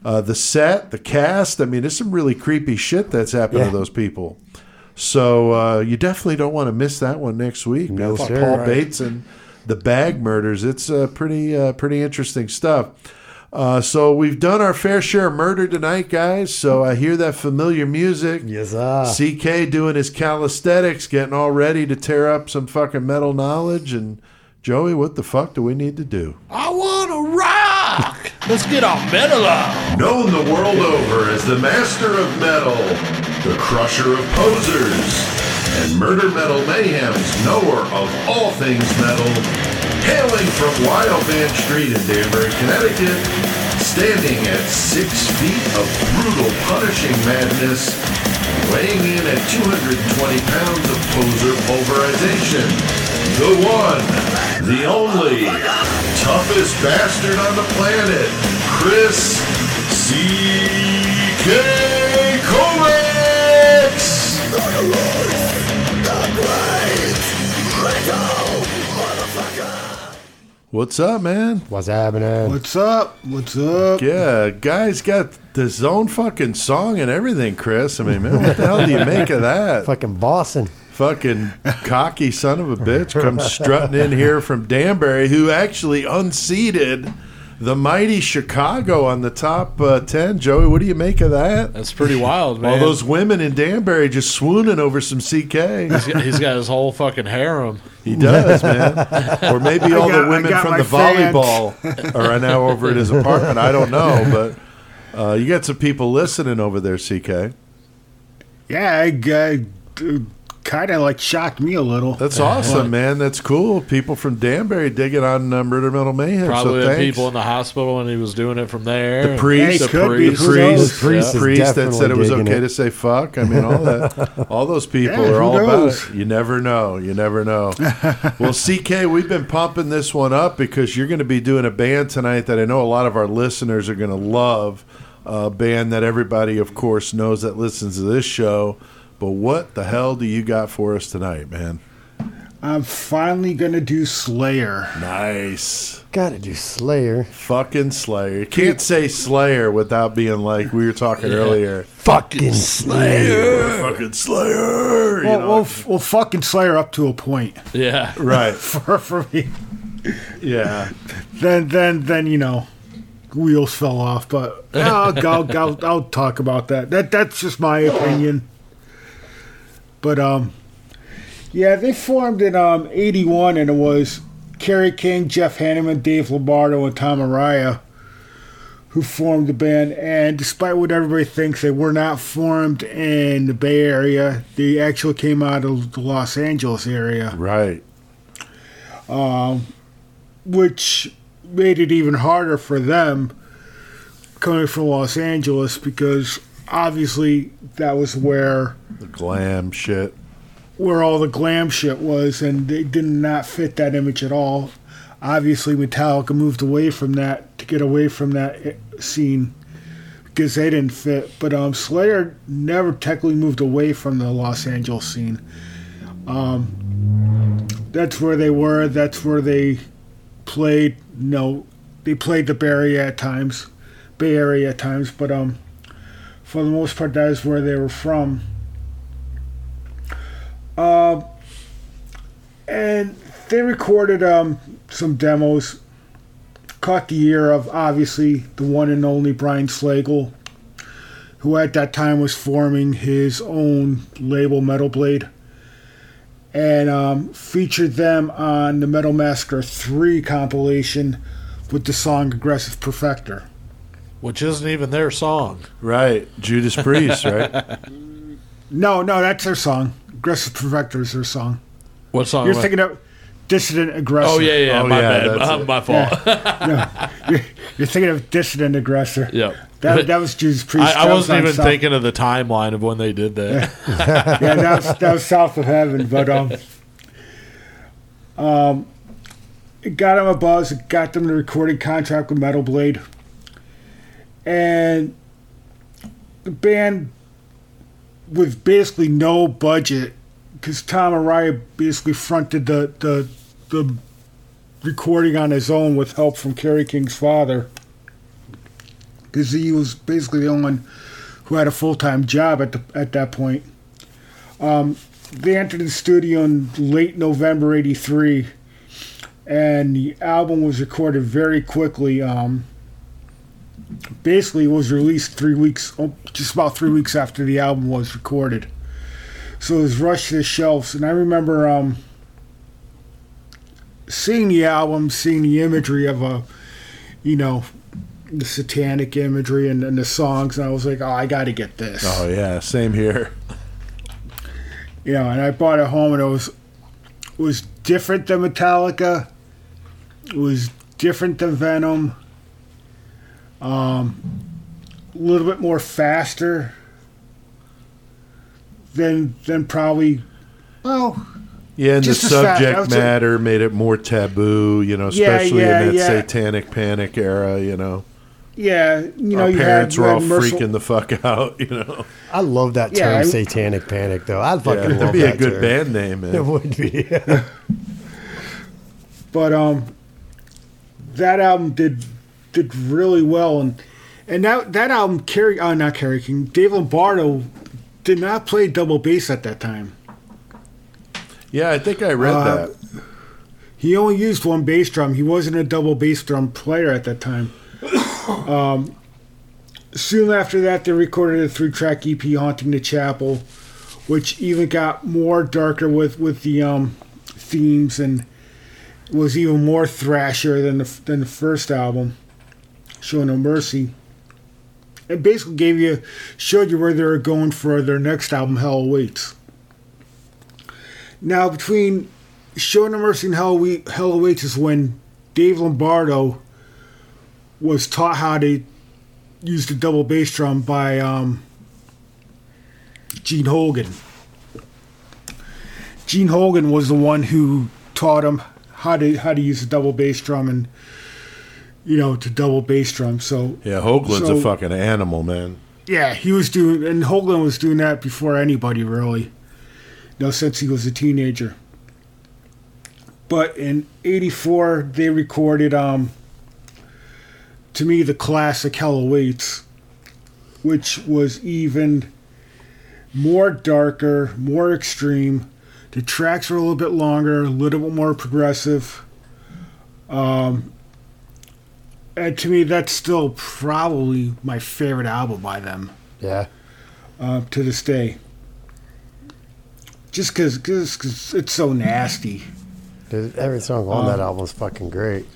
Uh, the set, the cast. I mean, there's some really creepy shit that's happened Yeah. to those people. So uh, you definitely don't want to miss that one next week. No, Fuck sir. Paul Right. Bates and the bag murders. It's uh, pretty uh, pretty interesting stuff. Uh, so we've done our fair share of murder tonight, guys. So I hear that familiar music. Yes, ah. CK doing his calisthenics, getting all ready to tear up some fucking metal knowledge. And Joey, what the fuck do we need to do? I want to rock. Let's get our metal on. Known the world over as the master of metal, the crusher of posers, and murder metal mayhem's knower of all things metal, hailing from Wild Van Street in Danbury, Connecticut, standing at six feet of brutal, punishing madness, weighing in at 220 pounds of poser pulverization, the one, the only, toughest bastard on the planet, Chris C.K. Kovacs! What's up, man? What's happening? What's up? What's up? Yeah, guys got his own fucking song and everything, Chris. I mean, man, what the hell do you make of that? Fucking Boston. Fucking cocky son of a bitch comes strutting in here from Danbury, who actually unseated the mighty Chicago on the top uh, 10. Joey, what do you make of that? That's pretty wild, man. All those women in Danbury just swooning over some CK. He's got, he's got his whole fucking harem. He does, man. Or maybe all got- the women from the fans. volleyball are now over at his apartment. I don't know, but uh, you got some people listening over there, CK. Yeah, I, uh, kind of like shocked me a little. That's awesome, man. That's cool. People from Danbury digging on uh, Murder Metal Mayhem. Probably so had people in the hospital and he was doing it from there. the priest, the could be. priest, The priest yeah. priest that said it was okay it. to say fuck. I mean, all that, all those people Yeah, are all knows? about it. You never know. You never know. well, CK, we've been pumping this one up because you're going to be doing a band tonight that I know a lot of our listeners are going to love. A band that everybody, of course, knows that listens to this show. But what the hell do you got for us tonight, man? I'm finally gonna do Slayer. Nice. Gotta do Slayer. Fucking Slayer. You can't say Slayer without being like we were talking earlier. Fucking Slayer. Fucking Slayer. You Well, know? well, f- well, fucking Slayer up to a point Yeah. right. for for me. Yeah. Then then then you know, wheels fell off. But uh, I'll, I'll, I'll, I'll talk about that. That that's just my opinion. But um, yeah, they formed in um '81, and it was Kerry King, Jeff Hanneman, Dave Lombardo, and Tom Araya who formed the band. And despite what everybody thinks, they were not formed in the Bay Area. They actually came out of the Los Angeles area Right. Um, which made it even harder for them coming from Los Angeles because obviously that was where The glam shit. where all the glam shit was and they did not fit that image at all. Obviously Metallica moved away from that to get away from that eh, scene because they didn't fit. But um, Slayer never technically moved away from the Los Angeles scene. Um, that's where they were. That's where they played. No, they played the Bay Area at times, Bay Area at times. But um, for the most part, that is where they were from. Um, and they recorded um some demos. Caught the ear of obviously the one and only Brian Slagel, who at that time was forming his own label, Metal Blade, and um, featured them on the Metal Massacre 3 compilation with the song Aggressive Perfector. Which isn't even their song. Right. Judas Priest, right? No, no, that's their song. Aggressive Perfector is their song. What song? You're thinking of Dissident Aggressor. oh yeah, yeah. Oh, my yeah, bad. that's Uh, my fault. You're, you're thinking of Dissident Aggressor. yep. That, that was Judas Priest. I, I was wasn't on even South- thinking of the timeline of when they did that. yeah, that was, that was south of heaven. But um, um, it got them a buzz. It got them the recording contract with Metal Blade, and the band with basically no budget because Tom Araya basically fronted the the the recording on his own with help from Kerry King's father because he was basically the only one who had a full time job at the at that point they entered the studio in late November '83, and the album was recorded very quickly. Um, basically, it was released three weeks, oh, just about three weeks after the album was recorded. So it was rushed to the shelves, and I remember um, seeing the album, seeing the imagery of a, you know, the satanic imagery and, and the songs, and I was like, oh, I got to get this. Oh yeah, same here. you know, and I bought it home, and it was was different than Metallica. It was different than Venom. Um, a little bit more faster than than probably. Well, Yeah, and the Just as fast. I subject would say- matter made it more taboo, you know, especially yeah, in that yeah. satanic panic era, you know. yeah, you know, Our you parents had, were you all had Mercil- freaking the fuck out, you know. I love that term, I- satanic panic, though. I'd fucking Yeah, love that'd be a good term. band name, It would be. but um, that album did did really well, and and that that album carry uh, not Kerry King, Dave Lombardo did not play double bass at that time. Yeah, I think I read Uh, that. He only used one bass drum. He wasn't a double bass drum player at that time. um, soon after that, they recorded a three-track EP, "Haunting the Chapel," which even got more darker with with the um, themes and was even more thrasher than the than the first album, "Show No Mercy." It basically gave you showed you where they were going for their next album, "Hell Awaits." Now, between Show No Mercy and Hell, we, Hell Awaits is when Dave Lombardo was taught how to use the double bass drum by um, Gene Hoglan. Gene Hoglan was the one who taught him how to how to use the double bass drum and you know to double bass drum. So Yeah, Hoglan's so- a fucking animal, man. yeah, he was doing, and Hoglan was doing that before anybody really. You know, since he was a teenager. but in '84 they recorded um, to me the classic Hell Awaits, which was even more darker, more extreme. The tracks were a little bit longer, a little bit more progressive. Um, and to me, that's still probably my favorite album by them Yeah. uh, to this day. Just because because it's so nasty. Dude, Every song on that album is fucking great.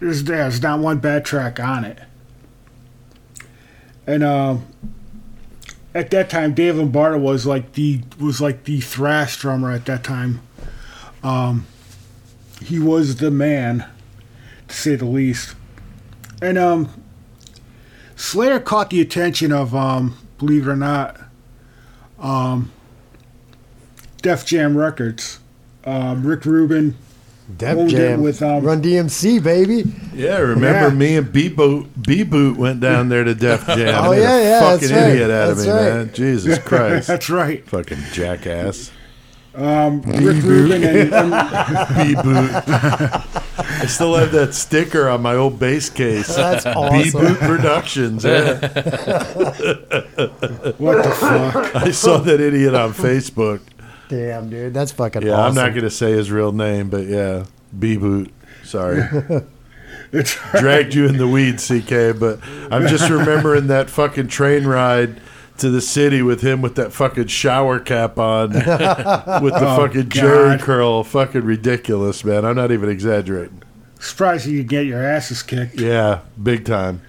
There's there's not one bad track on it. And um, at that time, Dave Lombardo was like the was like the thrash drummer at that time. Um, he was the man, to say the least. And um, Slayer caught the attention of um, believe it or not, um, Def Jam Records. Um, Rick Rubin Def Jam with, um, Run DMC, baby. Yeah, remember Yeah. me and B Boot B Boot went down there to Def Jam. Oh, Made yeah, a yeah, fucking that's right. idiot out of me, right. man. Jesus Christ, That's right. fucking jackass. Um, Rick Rubin and, and B Boot. I still have that sticker on my old bass case. That's B awesome. Boot Productions. Yeah. what the fuck? I saw that idiot on Facebook. Damn, dude, that's fucking Yeah, awesome. I'm not gonna say his real name, but yeah, B Boot. Sorry. It's dragged you in the weeds, CK. But I'm just remembering that fucking train ride to the city with him with that fucking shower cap on, with the fucking Jerry God. curl. Fucking ridiculous, man. I'm not even exaggerating. surprised you get your asses kicked. Yeah, big time.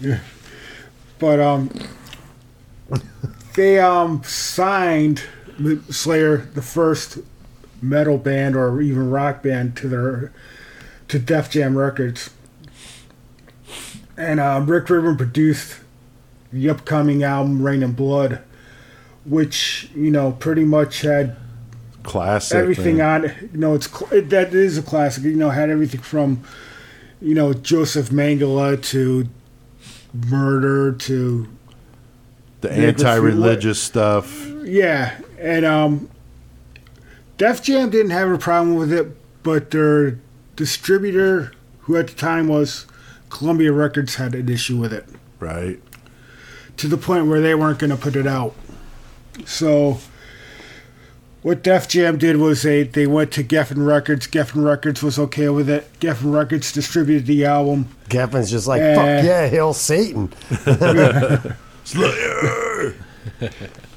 But um, they um signed Slayer, the first metal band or even rock band, to their to Def Jam Records, and um, Rick Rubin produced the upcoming album Reign in Blood, which you know pretty much had Classic. everything man. on it. You know, it's it, that is a classic. You know, had everything from you know Joseph Mengele to Murder to the Yeah, good for- anti-religious stuff. yeah, and um, Def Jam didn't have a problem with it, but their distributor, who at the time was Columbia Records, had an issue with it Right. To the point where they weren't going to put it out. So, what Def Jam did was they, they went to Geffen Records. Geffen Records was okay with it. Geffen Records distributed the album. Geffen's just like, Eh. fuck yeah, hail Satan. Slayer.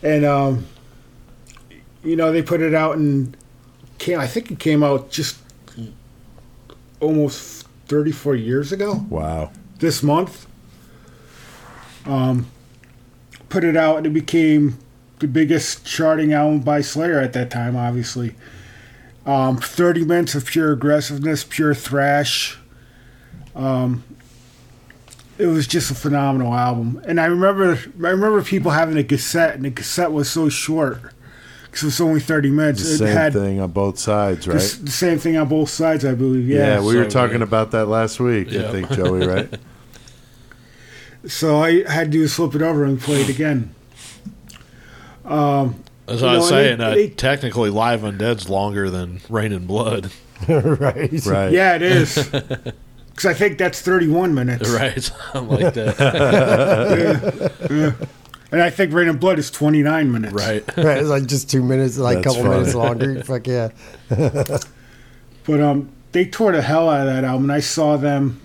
And, um, you know, they put it out and came, I think it came out just almost 34 years ago. Wow. this month. Um, put it out, and it became the biggest charting album by Slayer at that time. Obviously, um, thirty minutes of pure aggressiveness, pure thrash. Um, it was just a phenomenal album, and I remember I remember people having a cassette, and the cassette was so short because it was only thirty minutes. The it same had thing on both sides, right? s- the same thing on both sides, I believe. yeah, Yeah, we were talking good. about that last week. I think Joey, right? so I had to flip it over and play it again. Um, That's You what I was know, and saying. they- uh, they- technically, Live Undead's longer than Reign in Blood. right. Right. Yeah, it is. Because I think that's 31 minutes. Right, something like that. And I think Reign in Blood is 29 minutes. right. Right, It's like just two minutes, like a couple funny. minutes longer. Fuck yeah. But um, they tore the hell out of that album. And I saw them.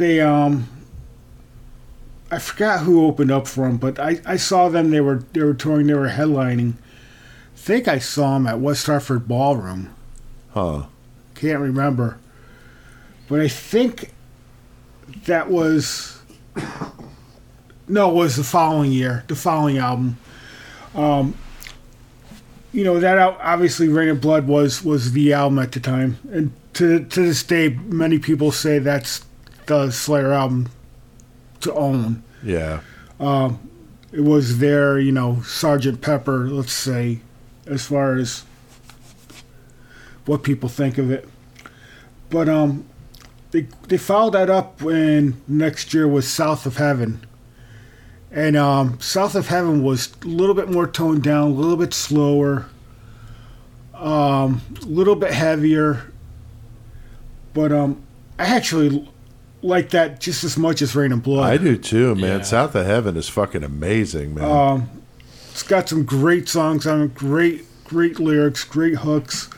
They um, I forgot who opened up for them, but I, I saw them. They were they were touring. They were headlining. I think I saw them at West Hartford Ballroom. Huh. Can't remember. But I think that was no, it was the following year, the following album. Um, you know that obviously Reign in Blood was was the album at the time, and to to this day, many people say that's the Slayer album to own. Yeah. It was their, you know, Sergeant Pepper, let's say, as far as what people think of it. But um, they they followed that up when next year was South of Heaven, and um, South of Heaven was a little bit more toned down, a little bit slower. um, a little bit heavier, but um, I actually like that just as much as Reign in Blood. I do too, man. Yeah. South of Heaven is fucking amazing, man. Um, it's got some great songs on it, great, great lyrics, great hooks.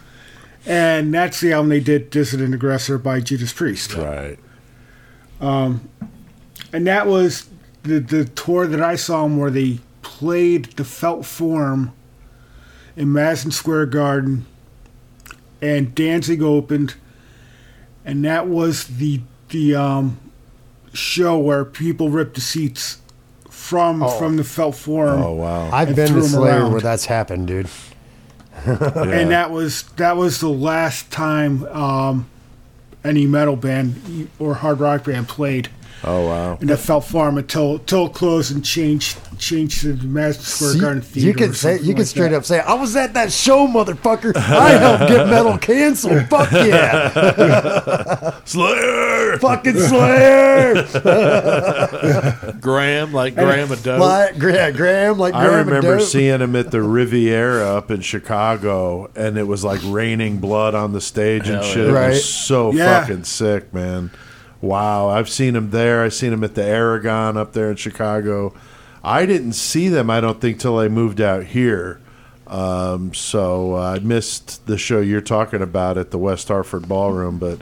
And that's the album they did, Dissident Aggressor by Judas Priest. right. And that was the, the tour that I saw them where they played the Felt Forum in Madison Square Garden and Danzig opened. And that was the the um, show where people ripped the seats from from the Felt Forum. Oh wow. I've been to to 'em Slayer around. where that's happened, dude. Yeah. and that was that was the last time um, any metal band or hard rock band played oh wow. in the Felt Forum until until it closed and changed changed to the Madison Square So you, Garden Theater. you can say something you can like straight that. up say, "I was at that show, motherfucker. I helped get metal canceled. Fuck yeah, Slayer. fucking Slayer." Graham, like Graham a dope. like, yeah, Graham, like I remember Dope. seeing him at the Riviera up in Chicago, and it was like raining blood on the stage and shit. yeah. It Right. was so Yeah. fucking sick, man. Wow, I've seen him there. I've seen him at the Aragon up there in Chicago. I didn't see them, I don't think, till I moved out here. Um, so uh, I missed the show you're talking about at the West Hartford Ballroom, but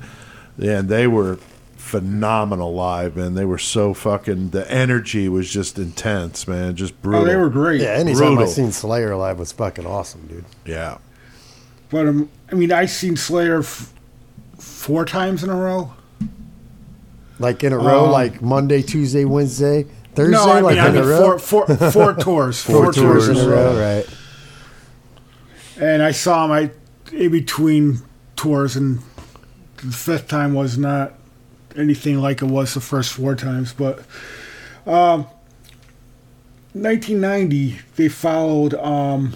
yeah, they were phenomenal live, man. They were so fucking. The energy was just intense, man. Just brutal. Oh, they were great. Yeah, anytime Brutal. I seen Slayer live was fucking awesome, dude. Yeah. But um, I mean, I seen Slayer f- four times in a row. Like in a row, Um, like Monday, Tuesday, Wednesday, Thursday, no, I like mean, I in mean a row. four, four, four tours, Four four, tours in a row, row. right? And I saw him. I in between tours, and the fifth time was not anything like it was the first four times. But um, 1990, they followed um,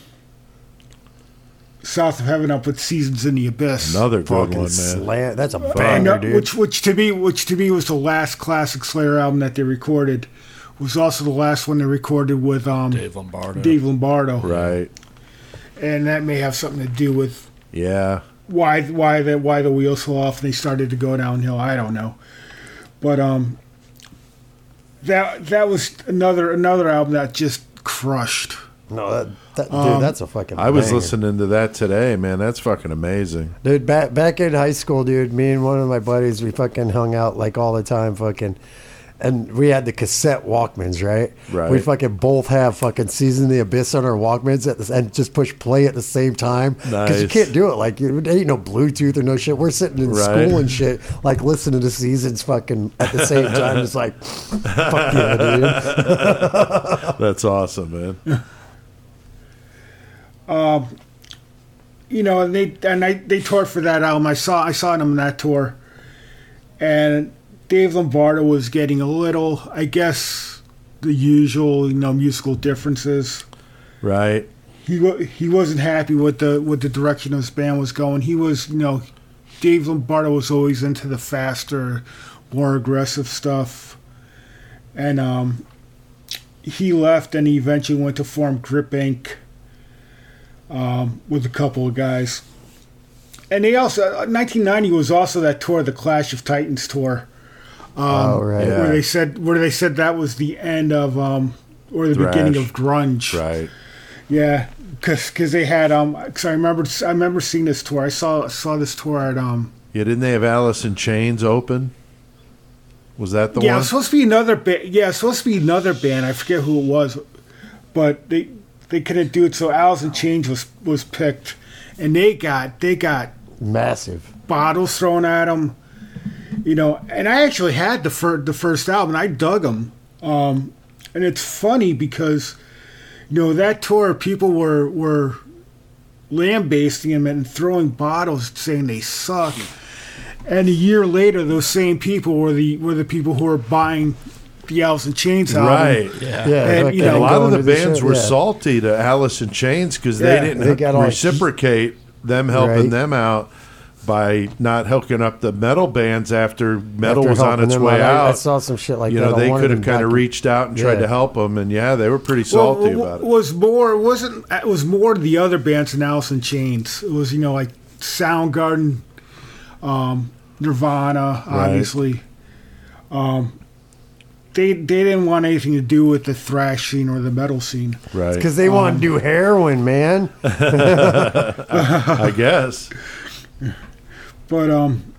South of Heaven up with Seasons in the Abyss. Another good Fucking one, man. slam. That's a And, banger, uh, dude. which, which to me, which to me was the last classic Slayer album that they recorded. Was also the last one they recorded with um, Dave Lombardo. Dave Lombardo, Right. and that may have something to do with Yeah. why why the why the wheels fell off and they started to go downhill. I don't know, but um, that that was another another album that just crushed. No, that, that Um, dude, that's a fucking. I was banger. listening to that today, man. That's fucking amazing. Dude, back back in high school, dude, me and one of my buddies, we fucking hung out like all the time, fucking, and we had the cassette Walkmans, right? Right. We fucking both have fucking Season of the Abyss on our Walkmans at this, and just push play at the same time because you can't do it. Like, you, there ain't no Bluetooth or no shit. We're sitting in Right. school and shit, like listening to Seasons fucking at the same time. It's like, fuck yeah, dude. That's awesome, man. You know, and they and I they toured for that album. I saw I saw them on that tour, and Dave Lombardo was getting a little, I guess, the usual you know musical differences. Right. he he wasn't happy with the with the direction his band was going. He was, you know, Dave Lombardo was always into the faster, more aggressive stuff, and um, he left and he eventually went to form Grip Inc. Um, with a couple of guys, and they also 1990 was also that tour, the Clash of Titans tour, oh, right. yeah. where they said where they said that was the end of um or the Thrash. beginning of grunge. Right. Yeah, because they had um. Cause I remember I remember seeing this tour. I saw saw this tour at um. Yeah, didn't they have Alice in Chains open? Was that the yeah, one? was supposed to be another band. Yeah, it was supposed to be another band. I forget who it was, but they they couldn't do it. So Alice in Chains was was picked, and they got they got Massive. bottles thrown at them. You know, and I actually had the first the first album. I dug them, um, and it's funny because you know that tour people were were lambasting him and throwing bottles, saying they suck. And a year later, those same people were the were the people who were buying the Alice in Chains album. right. Yeah. Yeah, And, you know, A lot of the to the bands were yeah. salty to Alice in Chains because Yeah, they didn't they got all- reciprocate them helping Right. them out. by not hooking up the metal bands after metal After was on its way I- out. I saw some shit like that. you that know, they could have kind of reached out and tried to help them, and yeah, they were pretty salty Well, about it. was more it wasn't it was more the other bands than Alice in Chains. It was you know like Soundgarden, um, Nirvana, Right. obviously. Um, they they didn't want anything to do with the thrash scene or the metal scene. Right. Because they want to do heroin, man. I guess. But um,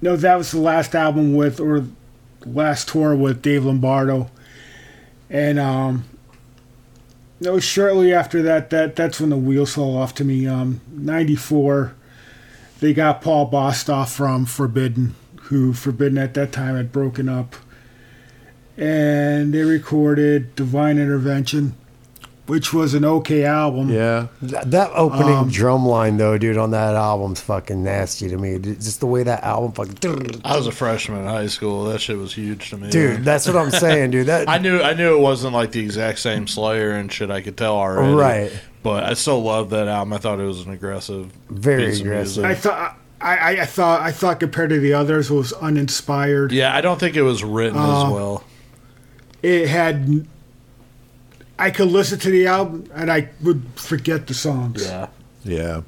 no, that was the last album with or last tour with Dave Lombardo, and um, no, shortly after that, that that's when the wheels fell off to me. Um, '94, they got Paul Bostaph from Forbidden, who Forbidden at that time had broken up, and they recorded Divine Intervention, which was an okay album. Yeah. That, that opening Um, drum line, though, dude, on that album's fucking nasty to me. Just the way that album fucking. I was a freshman in high school. That shit was huge to me. Dude, that's what I'm saying, dude. That I knew I knew it wasn't like the exact same Slayer and shit. I could tell already. Right. But I still loved that album. I thought it was an aggressive, Very piece of aggressive. music. I thought. I, I, I thought I thought compared to the others it was uninspired. Yeah, I don't think it was written Uh, as well. It had I could listen to the album and I would forget the songs. Yeah. Yeah.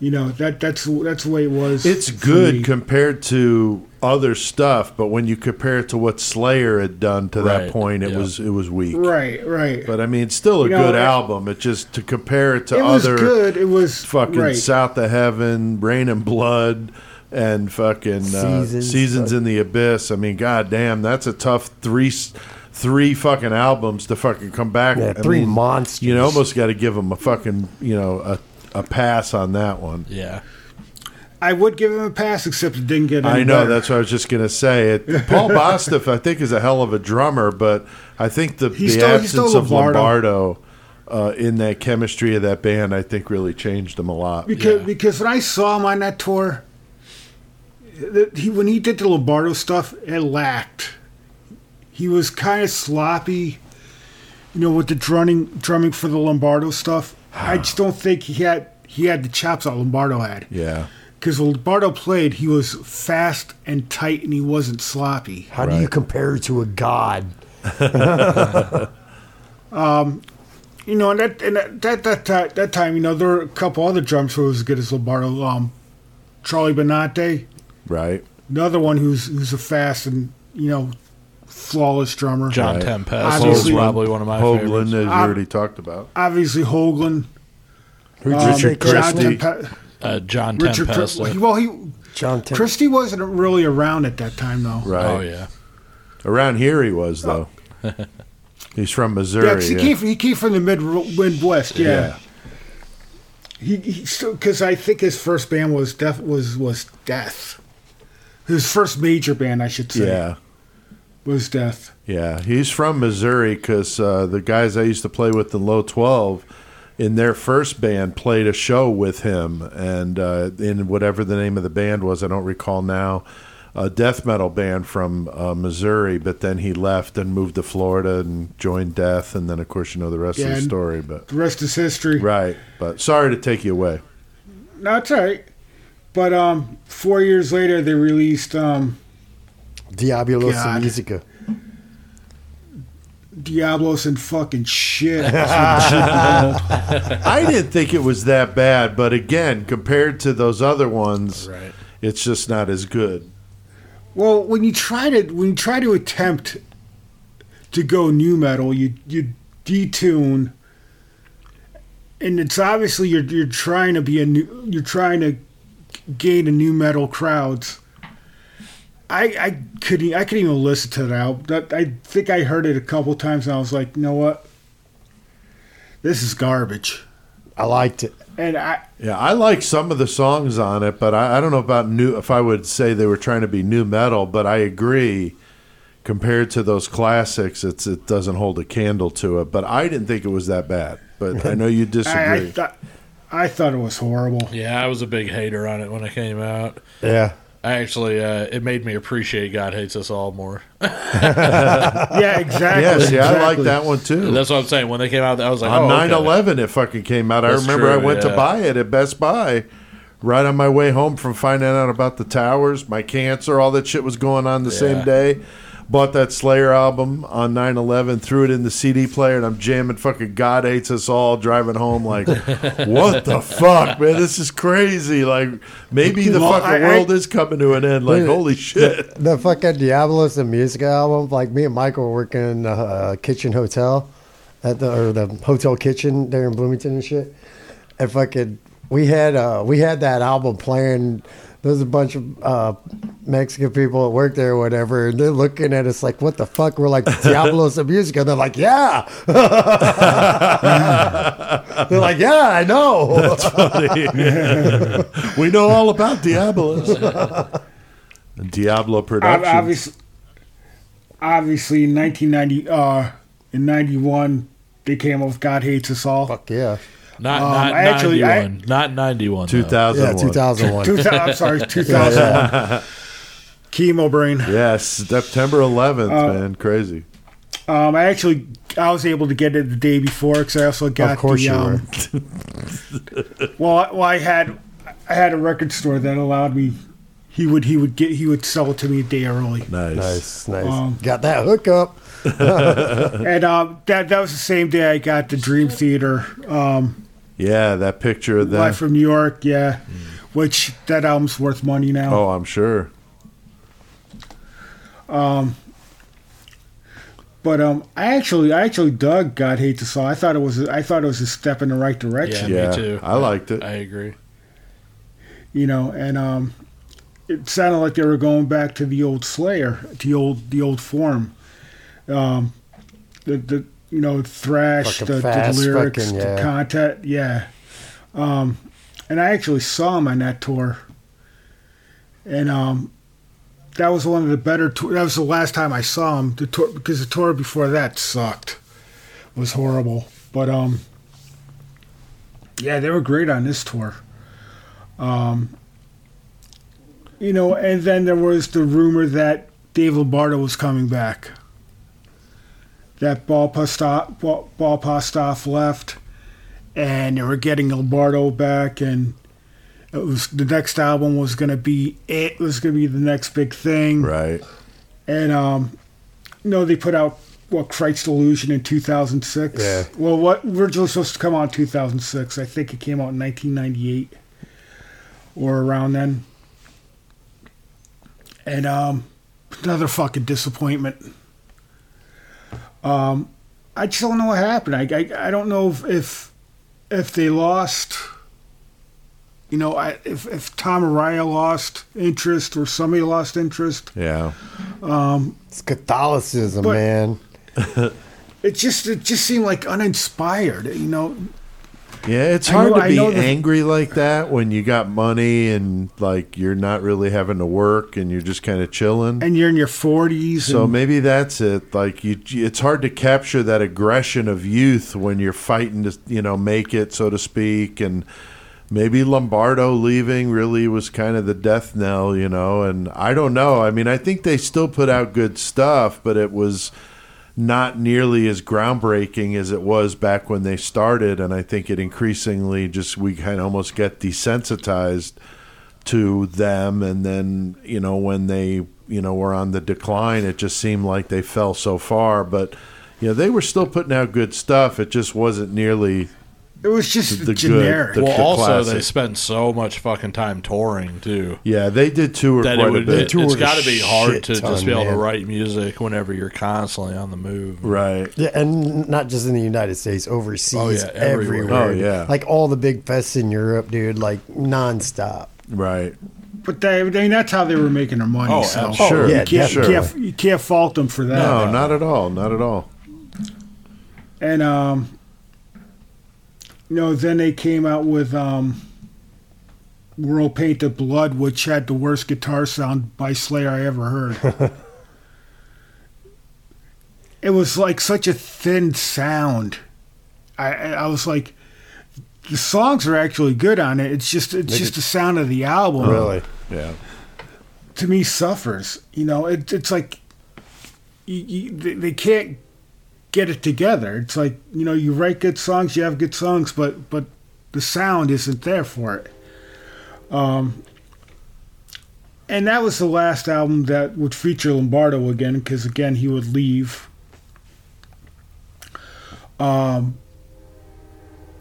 You know, that that's that's the way it was. It's good me. compared to other stuff, but when you compare it to what Slayer had done to that point, it yeah. was it was weak. right, right. But I mean, it's still a You know, good it- album. It just to compare it to it was other good. It was fucking right. South of Heaven, Rain and Blood, and fucking uh, Seasons. Seasons in the Abyss. I mean, goddamn, that's a tough three s- three fucking albums to fucking come back. Yeah, I three mean, monsters. You know, almost got to give them a fucking you know a a pass on that one. Yeah. I would give him a pass, except it didn't get. Any I know better. that's what I was just gonna say. It, Paul Bostaph, I think, is a hell of a drummer, but I think the, the still- absence of Lombardo. Lombardo uh, in that chemistry of that band, I think, really changed him a lot. because Yeah. because when I saw him on that tour, he when he did the Lombardo stuff, it lacked. He was kind of sloppy, you know, with the drumming drumming for the Lombardo stuff. I just don't think he had he had the chops that Lombardo had. Yeah, Because Lombardo played, he was fast and tight, and he wasn't sloppy. How do you compare to a god? You know, and that and that that that, ti- that time, you know, there were a couple other drums who was as good as Lombardo. Um, Charlie Benante, right. another one who's who's a fast and you know flawless drummer. John Right. Tempest was Obviously- probably one of my Hoglan, favorites. as you Ah. already talked about. Obviously, Hoglan. Who um, Richard John Christy? Tempe- Uh, John Richard Tempest. Cr- well, he John Tim- Christy wasn't really around at that time though. Right. Oh yeah. Around here, he was though. He's from Yeah, Missouri. 'cause he yeah. came from, he came from the mid Midwest. Yeah, Yeah. he, he because I think his first band was Death was was Death. His first major band, I should say, Yeah. Was Death. Yeah, he's from Missouri because uh, the guys I used to play with in Low 12 in their first band played a show with him. And uh, in whatever the name of the band was, I don't recall now, a death metal band from uh, Missouri. But then he left and moved to Florida and joined Death. And then, of course, you know the rest of the story. But The rest is history. Right. But sorry to take you away. No, it's all right. But um, four years later, they released um, Diabolos God. Musica. Diablos and fucking shit. I didn't think it was that bad. But again, compared to those other ones, Right. it's just not as good. well, when you try to when you try to attempt to go nu metal, you you detune, and it's obviously you're you're trying to be a new you're trying to gain a nu metal crowds. I I couldn't I couldn't even listen to that album. I think I heard it a couple times and I was like, you know what, this is garbage. I liked it. And I Yeah, I like some of the songs on it, but I, I don't know about new. If I would say they were trying to be nu metal, but I agree. Compared to those classics, it's it doesn't hold a candle to it. But I didn't think it was that bad. But I know you I, I disagree. thought I thought it was horrible. Yeah, I was a big hater on it when it came out. Yeah. I actually, uh, it made me appreciate God Hates Us All more. Yeah, exactly. yeah, see, I like that one too. That's what I'm saying. When they came out, I was like, On oh, 9 okay. 11, it fucking came out. I That's remember I true, went to buy it at Best Buy right on my way home from finding out about the towers, my cancer, all that shit was going on the same day. Bought that Slayer album on 9 11, threw it in the CD player, and I'm jamming fucking God Hates Us All driving home. Like, what the fuck, man? This is crazy. Like, maybe the Well, fucking I- I- world is coming to an end. Like, holy shit. The fucking Diabolus in Musica album. Like me and Michael were working in the uh, kitchen hotel at the or the hotel kitchen there in Bloomington and shit. And fucking we had uh we had that album playing. There's a bunch of uh, Mexican people that work there or whatever, and they're looking at us like, "What the fuck?" We're like, "Diabolus in Musica," and they're like, "Yeah." they're like, "Yeah, I know." we know all about Diablos. Diablo Ob- Productions. Obviously, obviously, in 1990, uh, in 91, they came up with God Hates Us All. Fuck yeah. Not Um, not I actually- I- 91. not 91. though. 2001. Yeah, 2001. 2000, I'm sorry, 2001. Chemo Brain. Yes, September 11th, Uh, man. Crazy. Um, I actually, I was able to get it the day before because I also got Of course the, you um, well, I- well, I had, I had a record store that allowed me. He would, he would get, he would sell it to me a day early. Nice. Nice, nice. Um, Got that hookup. And um, that that was the same day I got the Dream Theater um, Yeah, that picture of them. live from New York. Yeah, which that album's worth money now. Oh, I'm sure. Um, but um, I actually, I actually dug God Hates Us All. I thought it was, I thought it was a step in the right direction. Yeah, Yeah, me too. I liked it. I agree. You know, and um, it sounded like they were going back to the old Slayer, the old, the old form. Um, the the you know thrash, the, the lyrics, fucking, the content, yeah. Um, and I actually saw him on that tour, and um, that was one of the better. Tour- that was the last time I saw him. The tour because the tour before that sucked, was horrible. But um, yeah, they were great on this tour. Um, you know, and then there was the rumor that Dave Lombardo was coming back. That Paul Bostaph, Ball, Paul Bostaph left, and they were getting Lombardo back, and it was the next album was going to be it was going to be the next big thing, Right. and um, you know they put out what Christ's Illusion in 2006. Yeah. Well, what originally was supposed to come out in 2006. I think it came out in 1998 or around then. And um, another fucking disappointment. Um, I just don't know what happened. I, I, I don't know if, if if they lost. You know, I, if if Tom Araya lost interest or somebody lost interest, Yeah. Um, It's Catholicism, man. it just it just seemed like uninspired. You know, Yeah, it's hard know- to be the- angry like that when you got money and like you're not really having to work and you're just kind of chilling. and you're in your forties. So and, maybe that's it. Like you, it's hard to capture that aggression of youth when you're fighting to, you know, make it, so to speak. And maybe Lombardo leaving really was kind of the death knell, you know. And I don't know. I mean, I think they still put out good stuff, but it was not nearly as groundbreaking as it was back when they started. And I think it increasingly just we kind of almost get desensitized to them and then you know when they you know were on the decline it just seemed like they fell so far but you know they were still putting out good stuff it just wasn't nearly it was just the good- generic. the- Well, also they spent so much fucking time touring too. yeah they did tour That quite it a would, bit it, Toured has got to be hard shit to just be able to write music whenever you're constantly on the move. right Yeah, and not just in the United States, overseas, Oh, yeah, everywhere. everywhere. Oh, yeah. like all the big fests in Europe, dude, like nonstop. right But they, they, that's how they were making their money. Oh, so absolutely. Sure, you, yeah, can't, sure. you, can't, you can't fault them for that. no not at all not at all And um, you know, then they came out with um, World Painted Blood, which had the worst guitar sound by Slayer I ever heard. it was like such a thin sound. I I was like, the songs are actually good on it. It's just it's just the sound of the album Really? yeah to me suffers. You know, it, it's like you, you, they, they can't get it together. It's like you know, you write good songs, you have good songs, but but the sound isn't there for it. Um, and that was the last album that would feature Lombardo again, because again he would leave. Um,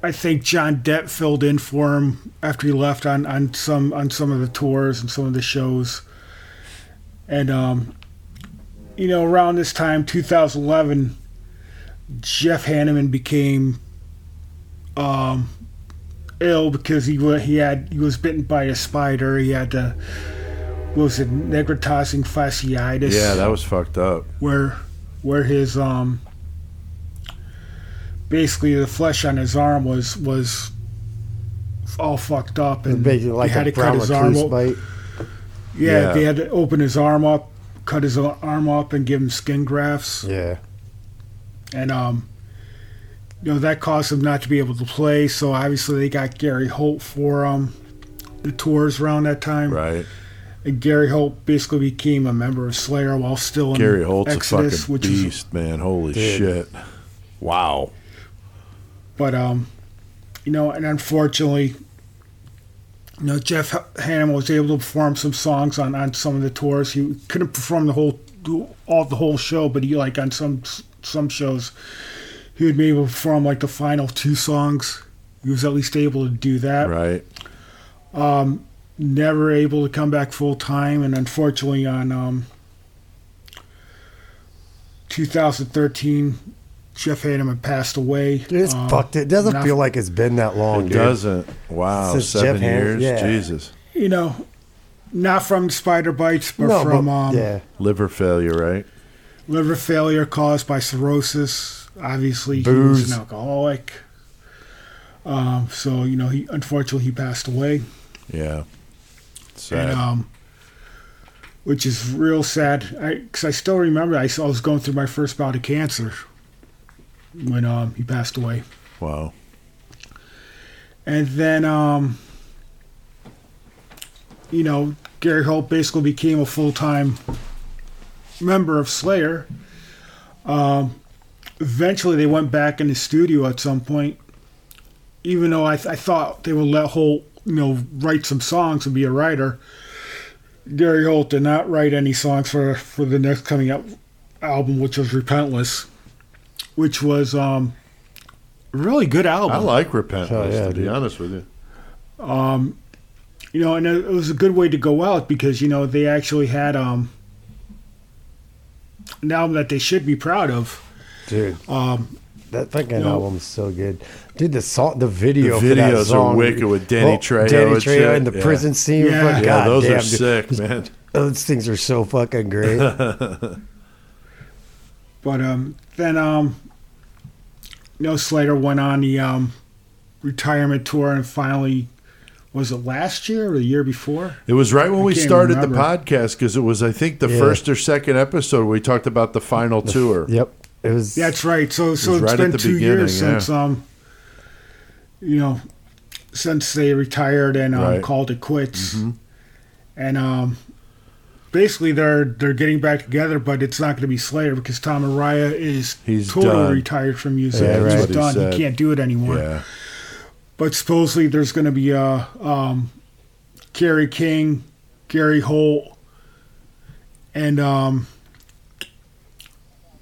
I think Jon Dette filled in for him after he left on, on some on some of the tours and some of the shows. And um, you know, around this time, 2011, Jeff Hanneman became um, ill because he wa- he had he was bitten by a spider. He had to what was it necrotizing fasciitis? Yeah, that was fucked up. where where his um basically the flesh on his arm was was all fucked up and Basically like they had a to cut his arm recluse op- bite. yeah, Yeah. they had to open his arm up cut his arm up and give him skin grafts Yeah. And um you know that caused him not to be able to play so obviously they got Gary Holt for um the tours around that time Right. and Gary Holt basically became a member of Slayer while still in Gary Holt's Exodus, a fucking which is beast, man. Holy Dude. shit. Wow. But um, you know, and unfortunately, you know, Jeff Hanneman was able to perform some songs on, on some of the tours. He couldn't perform the whole all the whole show, but he like on some some shows, he would be able to perform like the final two songs. He was at least able to do that. Right. Never able to come back full time, and unfortunately, on um, 2013, Jeff Hanneman passed away. It's Um, fucked. It doesn't not- feel like it's been that long, It dude. doesn't. Wow. Since Seven Jeff Hanneman- years. yeah. Jesus. you know, not from spider bites, but No, from but, um, yeah. Liver failure, right? Liver failure caused by cirrhosis. Obviously, he was an alcoholic. Um, so you know, he unfortunately he passed away, Yeah. Sad. and um, which is real sad. I Because I, still remember I, I was going through my first bout of cancer when um, he passed away. wow. And then, um, you know, Gary Holt basically became a full time member of Slayer. Um, eventually, they went back in the studio at some point, even though I, th- I thought they would let Holt, you know, write some songs and be a writer. Gary Holt did not write any songs for, for the next coming up album, which was Repentless, which was um, a really good album. I like Repentless, Oh, yeah, to be honest with you. Um, you know, and it it was a good way to go out because you know they actually had um an album that they should be proud of. dude. Um, That fucking No. album's so good. Dude, the song, the video, The for that videos are song, wicked with Danny Oh, Trejo Danny and Trejo shit. and the Yeah. prison scene. Yeah. fuck, Yeah, God those damn, are dude. sick, man. Those things are so fucking great. but um, then um, you know Slayer went on the um retirement tour and finally was it last year or the year before? It was right when I we started remember. the podcast because it was, I think, the Yeah. first or second episode we talked about the final tour. yep, it was. That's right. So so was it's right been two years yeah. since um you know since they retired and um, Right. Mm-hmm. called it quits. And um basically they're they're getting back together, but it's not going to be Slayer because Tom Araya is He's totally done. retired from music. Yeah, He's right. That's what he done. He can't do it anymore. But supposedly there's going to be a um, Kerry King, Gary Holt, and um,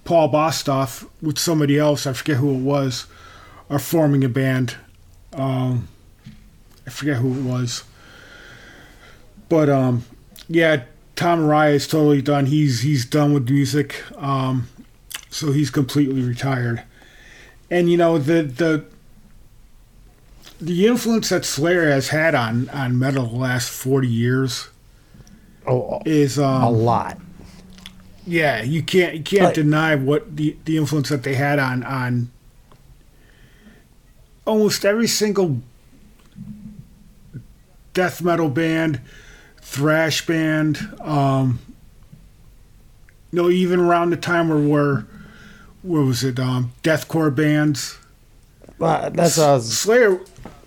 Paul Bostaph with somebody else. I forget who it was. Are forming a band. Um, I forget who it was. But um, yeah, Tom Araya is totally done. He's he's done with music. Um, so he's completely retired. And you know the the the influence that Slayer has had on on metal the last forty years oh, is um, a lot. yeah you can't you can't Right. deny what the the influence that they had on on almost every single death metal band, thrash band. Um, you know, even around the time where where where was it? Um, deathcore bands. Uh, that's what I was. Slayer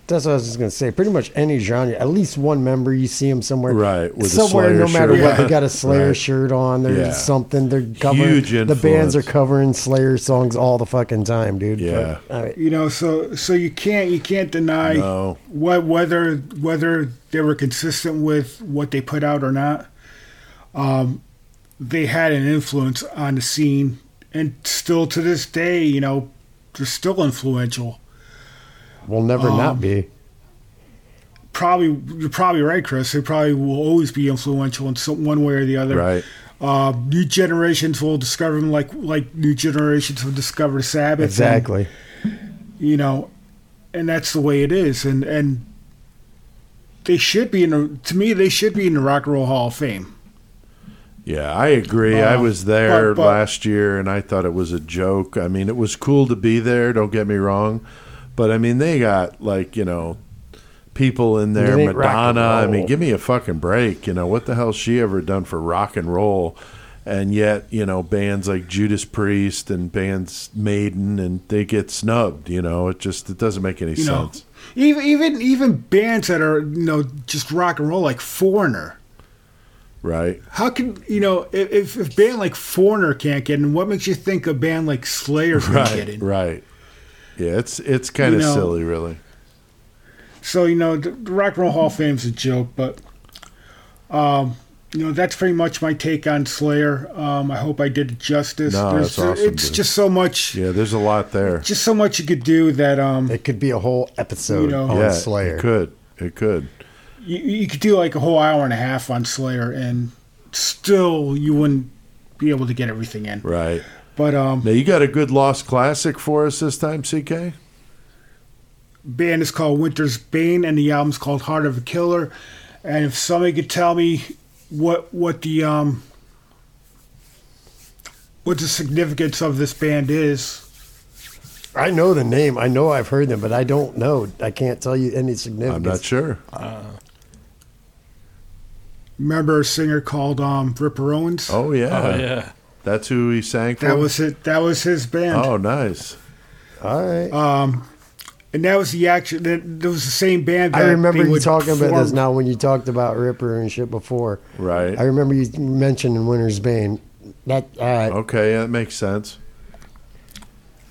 that's what I was just gonna say. Pretty much any genre, at least one member you see them somewhere, Right, with a somewhere, no matter shirt. what, they got a Slayer Right. shirt on. There's Yeah. something they're covering. Huge the bands are covering Slayer songs all the fucking time, dude. Yeah. But, I mean, You know, so so you can't you can't deny No. what whether whether they were consistent with what they put out or not. Um, they had an influence on the scene, and still to this day, you know, they're still influential. will never Um, not be. Probably, you're probably right, Chris. They probably will always be influential in some one way or the other. Right. Uh, new generations will discover them like like new generations will discover Sabbath. and- Exactly. you know, and that's the way it is. And and they should be in the, to me they should be in the Rock and Roll Hall of Fame. Yeah, I agree. I Uh, was there but- but- last year and I thought it was a joke. I mean, it was cool to be there, don't get me wrong. But I mean, they got like, you know, people in there, It ain't rock and Madonna. I mean, give me a fucking break. You know, what the hell's she ever done for rock and roll? And yet, you know, bands like Judas Priest and bands Maiden and they get snubbed, you know. It just it doesn't make any You know, sense. even even even bands that are you know just rock and roll like Foreigner. Right? How can you know if if a band like Foreigner can't get in? What makes you think a band like Slayer gonna get Right. in? Right. Yeah, it's it's kind of You know- silly, really. So you know the, the Rock and Roll Hall of Fame's a joke, but um, you know that's pretty much my take on Slayer. Um, I hope I did it justice. No, There's- that's awesome, It's dude. just so much. Yeah, there's a lot there. just so much you could do that um It could be a whole episode You know- on yeah, Slayer. it could. It could. You, you could do like a whole hour and a half on Slayer and still you wouldn't be able to get everything in. Right. But um Now you got a good lost classic for us this time, CK. band is called Winter's Bane and the album's called Heart of a Killer. And if somebody could tell me what what the um what the significance of this band is, I know the name. I know I've heard them, but I don't know. I can't tell you any significance. I'm not sure. Remember a singer called um Ripper Owens? Oh yeah, Oh yeah. that's who he sang for. That was it. That was his band. Oh, nice. All right. Um, and that was the action. That, that was the same band. That I remember you would talking about this now when you talked about Ripper and shit before. Right. I remember you mentioning Winter's Bane. That all right. Okay, that makes sense.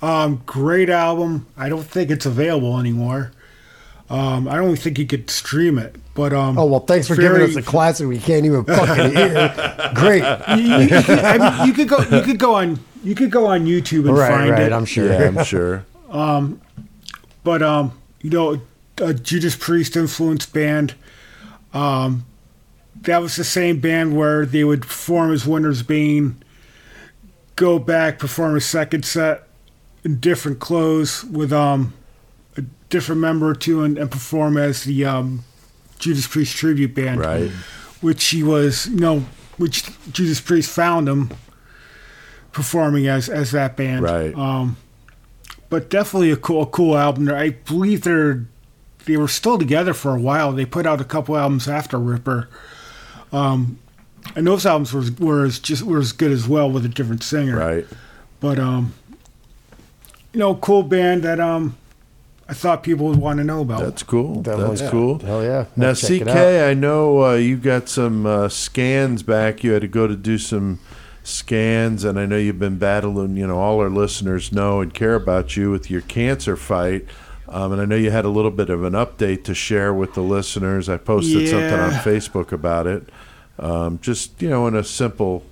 Um, great album. I don't think it's available anymore. Um, I don't think you could stream it. But um, Oh well, thanks for very- giving us a classic we can't even fucking hear. Great. you, you- you could, I mean, you could go. You could go on. You could go on YouTube and right, find right. it. I'm sure. Yeah, I'm sure. but um, you know, a Judas Priest influenced band. Um, that was the same band where they would perform as Winter's Bane, go back, perform a second set in different clothes with um a different member or two, and, and perform as the um Judas Priest tribute band, Right. which he was, you know, which Judas Priest found him performing as as that band, Right. Um, but definitely a cool, a cool album. I believe they're they were still together for a while. They put out a couple albums after Ripper, um, and those albums were were as just were as good as well with a different singer. Right. But um, you know, cool band that um, I thought people would want to know about. It. That's cool. Definitely. That's cool. Hell yeah. Now, I'll CK. I know uh, you got some uh, scans back. You had to go to do some scans, and I know you've been battling. You know, all our listeners know and care about you with your cancer fight. Um, and I know you had a little bit of an update to share with the listeners. I posted something on Facebook about it. Um, just you know, in a simple,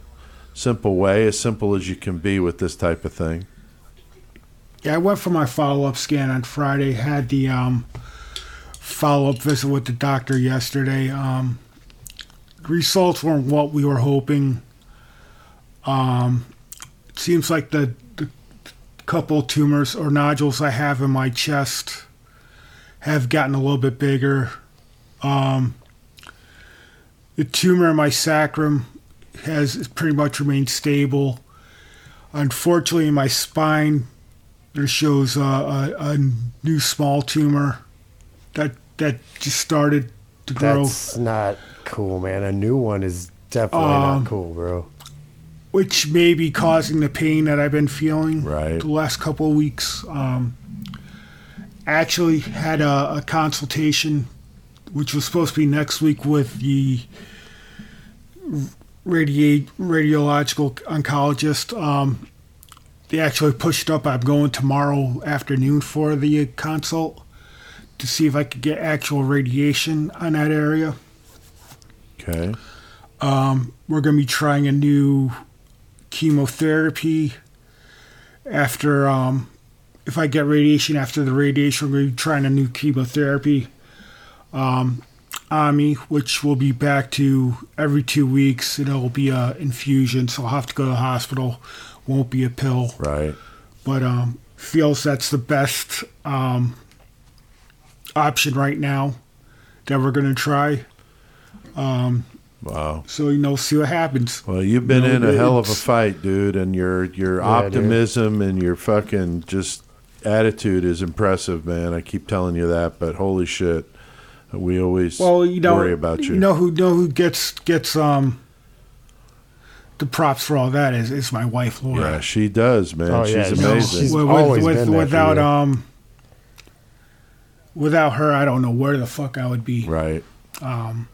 simple way, as simple as you can be with this type of thing. Yeah, I went for my follow up scan on Friday. Had the um, follow up visit with the doctor yesterday. Um, results weren't what we were hoping. Um, it seems like the, the couple tumors or nodules I have in my chest have gotten a little bit bigger. Um, the tumor in my sacrum has pretty much remained stable. Unfortunately, my spine, there shows uh, a, a new small tumor that that just started to grow, That's not cool, man. A new one is definitely Um, not cool, bro. which may be causing the pain that I've been feeling Right. the last couple of weeks. Um, actually had a, a consultation, which was supposed to be next week with the radiate radiological oncologist. Um, they actually pushed up. I'm going tomorrow afternoon for the consult to see if I could get actual radiation on that area. Okay. We're going to be trying a new chemotherapy after um, if I get radiation after the radiation, we're going to be trying a new chemotherapy um, on me, which will be back to every two weeks. and It'll be a infusion, so I'll have to go to the hospital. Won't be a pill, Right. but um, feels that's the best um, option right now that we're going to try. Wow. So you know, see what happens. Well, you've been No, in a hell of a fight, dude, and your your dude. optimism and your fucking just attitude is impressive, man. I keep telling you that, but holy shit, we always Well, you know, worry about you. You know who know who gets gets um the props for all that is is my wife Laura. yeah, she does, man. Oh, she's yeah, she's- amazing. she's- With- always with, been there without you. um without her, I don't know where the fuck I would be. right. Um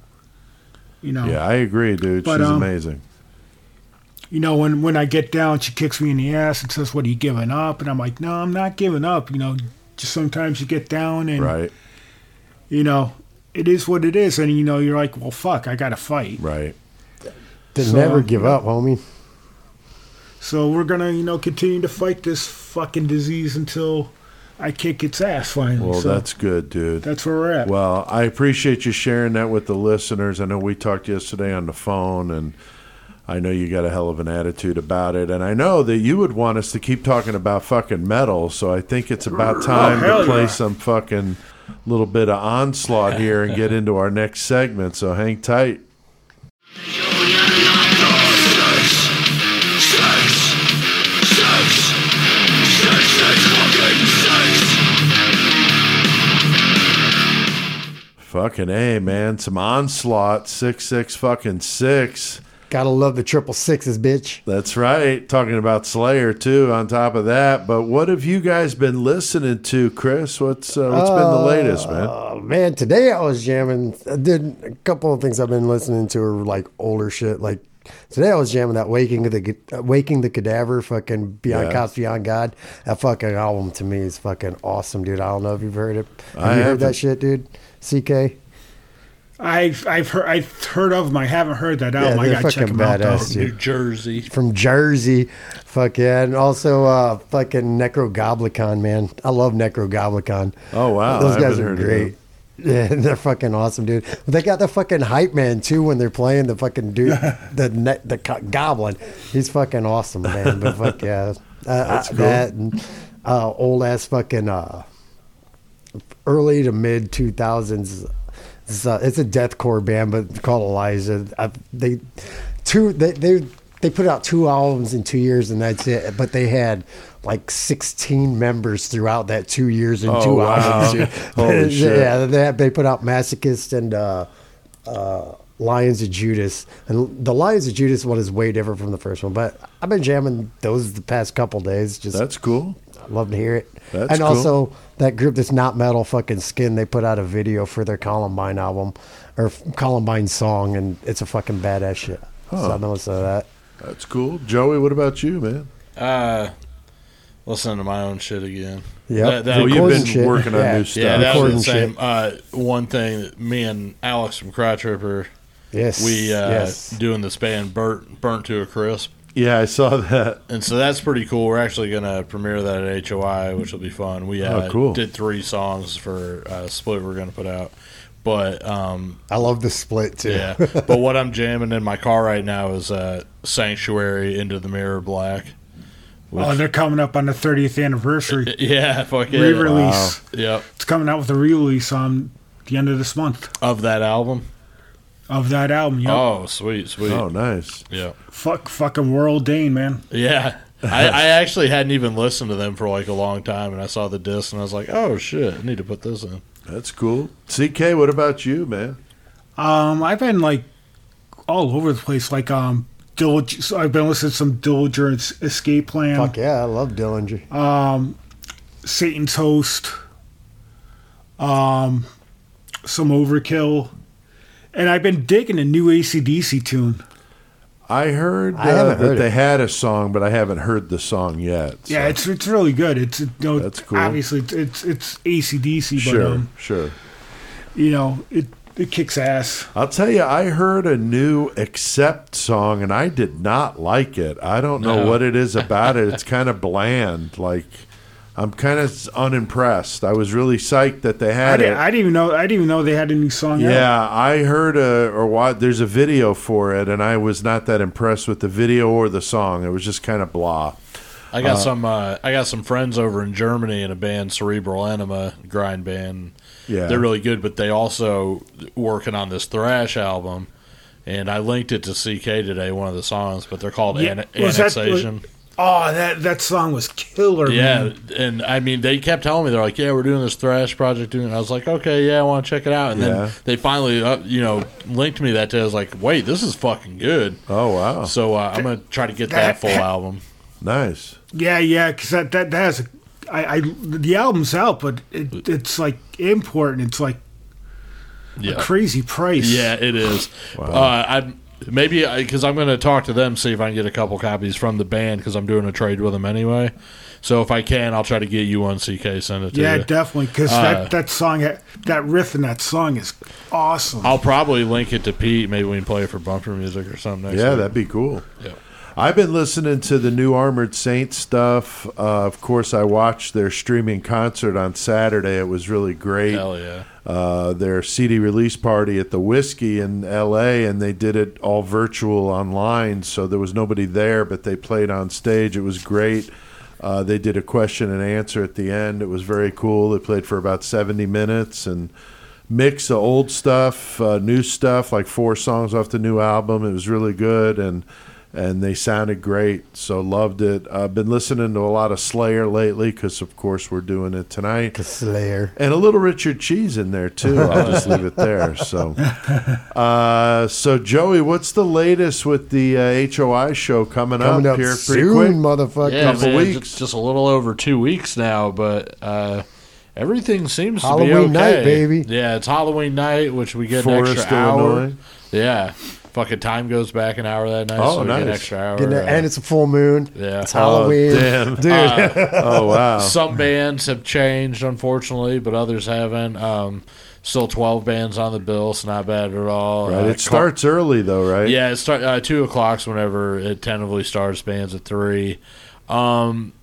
You know. Yeah, I agree, dude. But, she's um, amazing. You know when when I get down, she kicks me in the ass and says, "What are you giving up?" And I'm like, "No, I'm not giving up." You know, just sometimes you get down and Right. you know it is what it is, and you know you're like, "Well, fuck, I got to fight." Right. To So, never give up, homie. So we're gonna, you know, continue to fight this fucking disease until I kick its ass finally. Well, so that's good, dude. that's where we're at. Well, I appreciate you sharing that with the listeners. I know we talked yesterday on the phone, and I know you got a hell of an attitude about it. And I know that you would want us to keep talking about fucking metal. So I think it's about oh, time to Oh, hell play yeah. some fucking little bit of onslaught here and get into our next segment. So hang tight. Fucking A, man. Some onslaught. Six, six, fucking six. Gotta love the triple sixes, bitch. That's right. Talking about Slayer too. On top of that, but what have you guys been listening to, Chris? What's uh, what's been the latest, man? Oh man, today I was jamming. I did a couple of things I've been listening to are like older shit. Like today I was jamming that "Waking the uh, Waking the Cadaver" fucking Beyond Yeah. Cops Beyond God. That fucking album to me is fucking awesome, dude. I don't know if you've heard it. Have I you heard that shit, dude? CK. I've I've heard I've heard of them. I haven't heard that album. I they're gotta check fucking them out. Though. badass, New. Jersey. From Jersey, fuck yeah, and also uh, fucking Nekrogoblikon, man. I love Nekrogoblikon. Oh, wow. those I guys are great. Yeah, they're fucking awesome, dude. They got the fucking hype man too when they're playing the fucking dude, the ne- the co- goblin. He's fucking awesome, man. But fuck yeah, uh, cool. that and uh, old ass fucking uh, early to mid two thousands. It's, uh, it's a deathcore band, but called Elysia. I, they two they they they put out two albums in two years, and that's it. But they had like sixteen members throughout that two years and Oh, two wow. albums. Holy shit. Yeah, they they put out Masochist and. Uh, uh, Lions of Judas, and the Lions of Judas one is way different from the first one. But I've been jamming those the past couple days. Just That's cool. Love to hear it. That's and cool. also that group that's not metal, fucking Skin. They put out a video for their Columbine album or Columbine song, and it's a fucking badass shit. So I know some of that. That's cool. Joey, what about you, man? Uh, listen to my own shit again. Yep. That- that- Well, you've been shit. working on Yeah. new stuff. Yeah, that Recording was the same. Uh, one thing that me and Alex from Cry Tripper, Yes, we uh, yes. doing this band burnt burnt to a crisp, Yeah, I saw that. and so that's pretty cool. We're actually gonna premiere that at HOI, which will be fun. We uh, Oh, cool. did three songs for uh, split we're gonna put out, but um, I love the split too. yeah. but what I'm jamming in my car right now is uh, Sanctuary into the Mirror Black. Oh, they're coming up on the 30th anniversary Yeah, fuck yeah. re-release. Yep, It's coming out with a re-release on the end of this month of that album. Of that album. Yep. Oh, sweet, sweet. Oh, nice. Yeah. Fuck, fucking Warrel Dane, man. Yeah. I, I actually hadn't even listened to them for like a long time, and I saw the disc, and I was like, "Oh shit, I need to put this in." That's cool. CK, what about you, man? Um, I've been like all over the place. Like um, Dillinger, so I've been listening to some Dillinger Escape Plan, Fuck yeah, I love Dillinger. Satan's Host. um, some Overkill, and I've been digging a new ACDC tune. I heard, I uh, haven't that heard they it. had a song, but I haven't heard the song yet. Yeah, it's it's really good. It's you know, That's cool. Obviously, it's it's, it's ACDC, but sure, um, sure. you know, it it kicks ass. I'll tell you, I heard a new Accept song and I did not like it. I don't know No. what it is about it. It's kind of bland. Like, I'm kind of unimpressed. I was really psyched that they I had didn't, it. I didn't even know I didn't even know they had a new song. out. yeah, I heard a or what there's a video for it, and I was not that impressed with the video or the song. It was just kind of blah. I got some. Uh, I got some friends over in Germany in a band, Cerebral Enema grind band. Yeah, They're really good, but they also working on this thrash album. And I linked it to CK today, one of the songs, but they're called Yeah, Anne- was that- Annexation. Oh, that that song was killer. Yeah, man. and I mean, they kept telling me they're like, "Yeah, we're doing this thrash project." Doing. I was like, "Okay, yeah, I want to check it out." And Yeah. then they finally, uh, you know, linked me that day. I was like, "Wait, this is fucking good." Oh wow, So uh, I'm gonna try to get that full album. nice. yeah, yeah. Because that that that has a, I, I the album's out, but it, it's like import and it's like Yeah, a crazy price. yeah, it is. Uh, I maybe because I'm gonna talk to them see if I can get a couple copies from the band because I'm doing a trade with them anyway. So if I can, I'll try to get you one. CK send it to Yeah, you. definitely. Because Uh, that, that song, that riff in that song is awesome. I'll probably link it to Pete. Maybe we can play it for bumper music or something. Next Yeah, week. that'd be cool. Yeah. I've been listening to the new Armored Saint stuff. Uh, of course, I watched their streaming concert on Saturday. It was really great. Hell yeah. Uh, their CD release party at the Whiskey in L.A. and they did it all virtual online, so there was nobody there, but they played on stage. It was great. Uh, they did a question and answer at the end. It was very cool. They played for about 70 minutes and mix of old stuff, uh, new stuff, like four songs off the new album. It was really good and and they sounded great. So loved it. I've been listening to a lot of Slayer lately because, of course, we're doing it tonight. The Slayer. And a little Richard Cheese in there too. I'll just leave it there. So, uh, so Joey, what's the latest with the uh, HOI show coming, Coming up, up here pretty soon, quick? motherfucker. Yeah, couple man, weeks. Just, just a little over two weeks now, but uh, everything seems to Halloween be okay. night, baby. Yeah, it's Halloween night, which we get an Forest, extra hour. Illinois. Yeah, fucking time goes back an hour that night, Oh, so we get an nice. extra hour. Getting it- uh, and it's a full moon. Yeah. It's Oh, Halloween. damn. Dude. Oh wow. some bands have changed, unfortunately, but others haven't. Um, still twelve bands on the bill, so not bad at all. Right. Uh, It starts early though, right? Yeah, it start uh, two o'clock's whenever it tentatively starts. Bands at three. Um,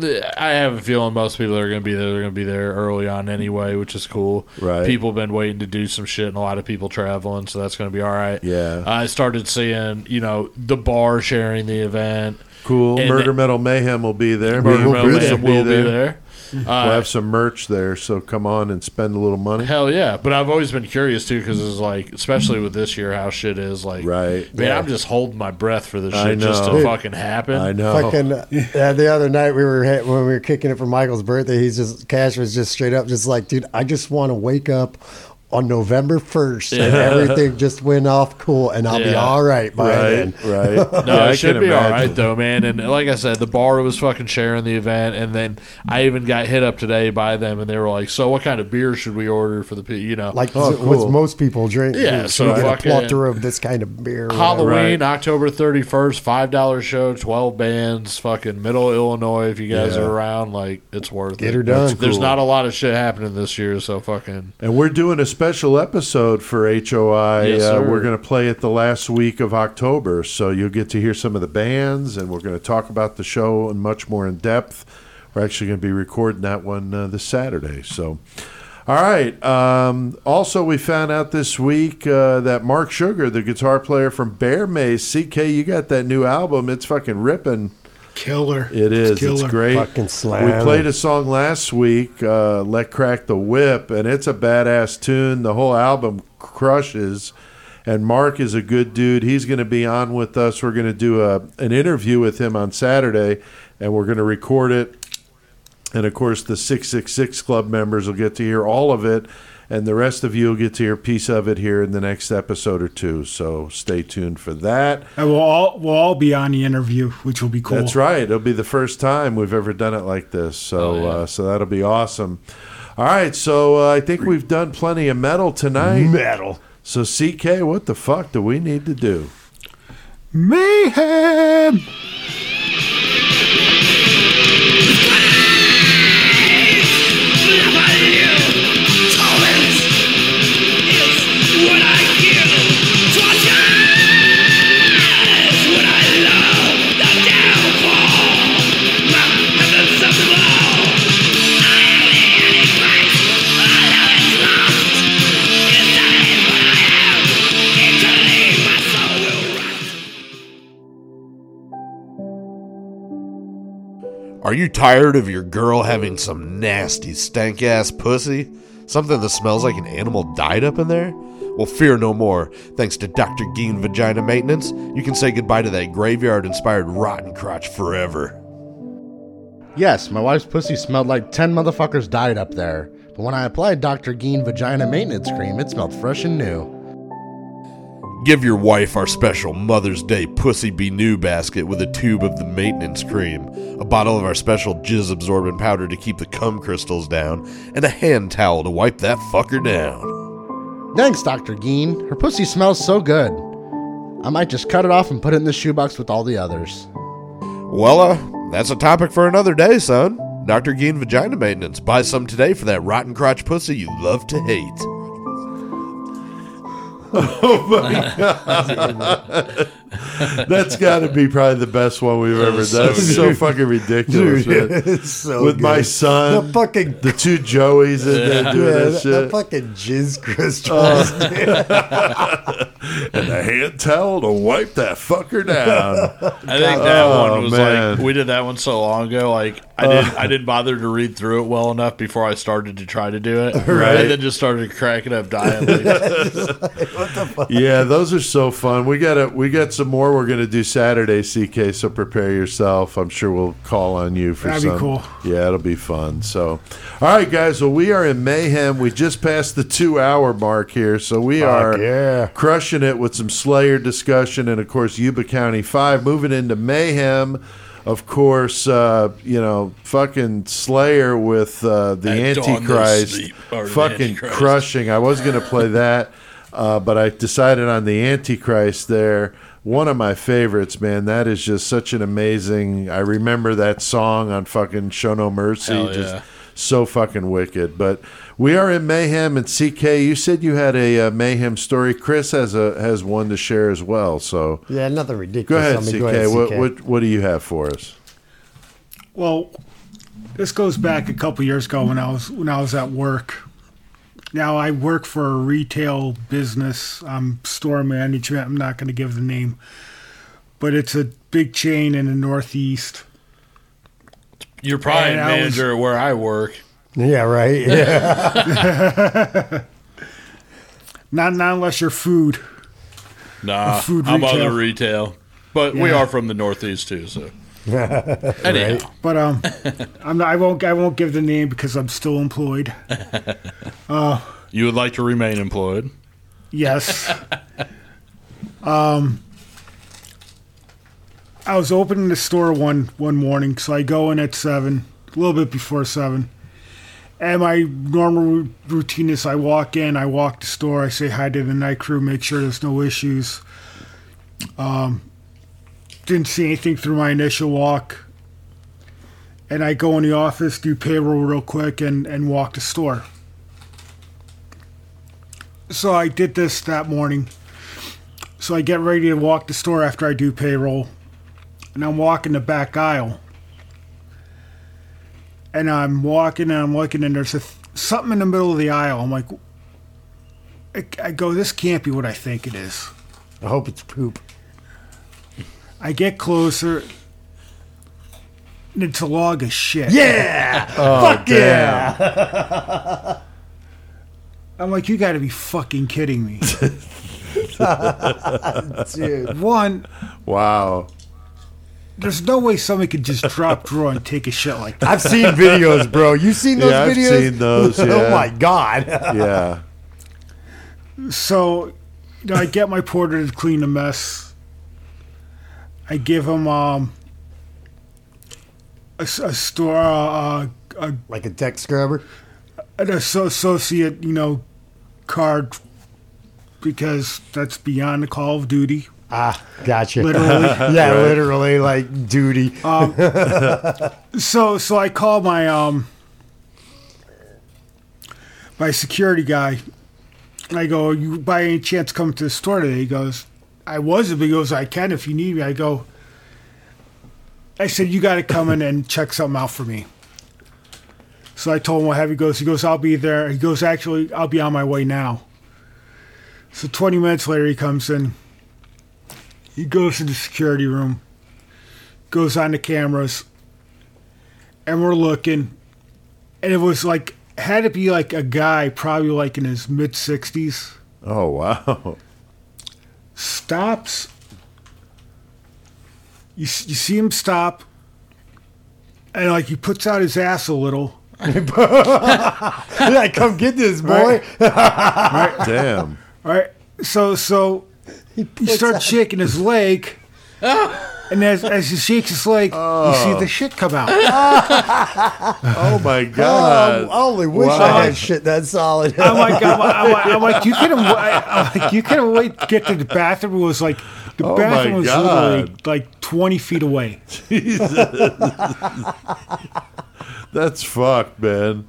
I have a feeling most people that are going to be there. They're going to be there early on anyway, which is cool. Right. People have been waiting to do some shit, and a lot of people traveling, so that's going to be all right. Yeah. I started seeing, you know, the bar sharing the event. Cool. and Murder Metal Mayhem will be there. Murder Metal Mayhem will be there. We'll Uh, have some merch there, so come on and spend a little money. Hell yeah! But I've always been curious too, because it's like, especially with this year, how shit is like. Right. Man, Yeah. I'm just holding my breath for this shit just to know. fucking happen. I know. Fucking uh, the other night we were hit, when we were kicking it for Michael's birthday. He's just Cash was just straight up, just like, dude, I just want to wake up on November first and everything just went off cool, and I'll be all right by then. right, right. No, Yeah, I it should be all imagine. right though, man. And like I said, the bar was fucking sharing the event, and then I even got hit up today by them, and they were like, "So, what kind of beer should we order for the pe- you know Like Oh, what most people drink. Yeah, Dude, so we get a plethora of this kind of beer. Halloween, Right. October thirty first, five dollar show, twelve bands, fucking Middle Illinois. If you guys Yeah. are around, like it's worth Get it. her done. There's- There's not a lot of shit happening this year, so fucking And we're doing a special episode for HOI. Yes, uh, we're going to play it the last week of October, so you'll get to hear some of the bands, and we're going to talk about the show and much more in depth. We're actually going to be recording that one uh, this Saturday. So, all right. Um, also, we found out this week uh, that Mark Sugar, the guitar player from Bear Maze, CK, you got that new album. It's fucking ripping. Killer. It is. It's, killer. great. Fucking We played a song last week, uh, "Let Crack the Whip," and it's a badass tune. The whole album crushes. And Mark is a good dude. He's going to be on with us. We're going to do a an interview with him on Saturday, and we're going to record it. And of course, the six six six club members will get to hear all of it, and the rest of you will get to hear a piece of it here in the next episode or two. So stay tuned for that. And we'll all we'll all be on the interview, which will be cool. That's right. It'll be the first time we've ever done it like this. So, Oh, yeah. uh, so that'll be awesome. All right, so uh, I think we've done plenty of metal tonight. Metal. So CK, what the fuck do we need to do? Mayhem. Are you tired of your girl having some nasty stank ass pussy? Something that smells like an animal died up in there? Well, fear no more. Thanks to Dr. Geen Vagina Maintenance, you can say goodbye to that graveyard inspired rotten crotch forever. Yes, my wife's pussy smelled like 10 motherfuckers died up there. But when I applied Dr. Geen Vagina Maintenance Cream, it smelled fresh and new. Give your wife our special Mother's Day Pussy Be New basket with a tube of the maintenance cream, a bottle of our special jizz absorbent powder to keep the cum crystals down, and a hand towel to wipe that fucker down. Thanks, Dr. Geen. Her pussy smells so good. I might just cut it off and put it in the shoebox with all the others. Well, uh, that's a topic for another day, son. Dr. Geen Vagina Maintenance. Buy some today for that rotten crotch pussy you love to hate. oh my god. That's got to be probably the best one we've ever done. so That's so fucking ridiculous. Dude, man. so With my son, The fucking the two Joeys in there yeah, doing that that, shit, that fucking jizz crystals. Oh. and the hand towel to wipe that fucker down. I think that Oh, one was man. like we did that one so long ago. Like I didn't oh. I didn't bother to read through it well enough before I started to try to do it. Right. And then just started cracking up dying. Like, yeah, those are so fun. We got it. we got some more we're gonna do Saturday, CK. So prepare yourself. I'm sure we'll call on you for That'd be some. cool. Yeah, it'll be fun. So, all right, guys. Well, we are in mayhem. We just passed the two hour mark here, so we are yeah. crushing it with some Slayer discussion, and of course Yuba County Five. Moving into mayhem. Of course, uh, you know, fucking Slayer with uh, the At Antichrist, sleep, fucking Antichrist. crushing. I was going to play that, uh, but I decided on the Antichrist there. One of my favorites, man. That is just such an amazing. I remember that song on fucking Show No Mercy. Hell just yeah. so fucking wicked. But we are in mayhem, and CK, you said you had a uh, mayhem story. Chris has a has one to share as well. So yeah, nothing ridiculous. go ahead, I CK. go ahead, What, CK. what what do you have for us? Well, this goes back a couple years ago when I was when I was at work. Now I work for a retail business. I'm store management. I'm not going to give the name, but it's a big chain in the Northeast. You're probably And a I was- manager where I work. Yeah, right. Yeah. Not not unless you're food. Nah, food I'm on the retail. retail, but we are from the Northeast too. So anyhow, But um, I'm not, I won't I won't give the name because I'm still employed. you would like to remain employed. Yes. um, I was opening the store one one morning, so I go in at seven, a little bit before seven. And my normal routine is I walk in, I walk the store, I say hi to the night crew, make sure there's no issues. Um, didn't see anything through my initial walk. And I go in the office, do payroll real quick, and, and walk the store. So I did this that morning. So I get ready to walk the store after I do payroll. And I'm walking the back aisle. And I'm walking and I'm looking and there's a th- something in the middle of the aisle. I'm like, I, I go, this can't be what I think it is. I hope it's poop. I get closer. And it's a log of shit. Yeah. Oh, Fuck yeah. I'm like, you got to be fucking kidding me. Dude. One, Wow. there's no way somebody could just drop draw and take a shit like that. I've seen videos, bro. You seen those Yeah, I've videos? seen those, oh my god. Yeah. So, you know, I get my porter to clean the mess. I give him um a, s- a store uh, a, like a tech scrubber. an associate, you know, card because that's beyond the Call of Duty. Ah, gotcha. Literally. yeah, Right. literally like duty. Um, so so I call my um my security guy. And I go, "You by any chance come to the store today?" He goes, "I wasn't." But he goes, "I can if you need me." I go. I said, "You got to come in and check something out for me." So I told him what have he goes. He goes, "I'll be there." He goes, "Actually, I'll be on my way now." So 20 minutes later, he comes in. He goes to the security room goes on the cameras and we're looking and it was like had to be like a guy probably like in his mid 60s Oh wow. stops. You, you see him stop and like he puts out his ass a little. Yeah, come get this boy. Damn. right. So so he, starts shaking his leg and as, as he shakes his leg you see the oh. shit come out Oh my god. Oh, I only wish Wow. I had shit that solid. I'm like, I'm like, I'm I'm like you couldn't, wa- I'm like, you couldn't wait to get to the bathroom. It was like, the Oh bathroom was literally like 20 feet away. Jesus, That's fucked, man.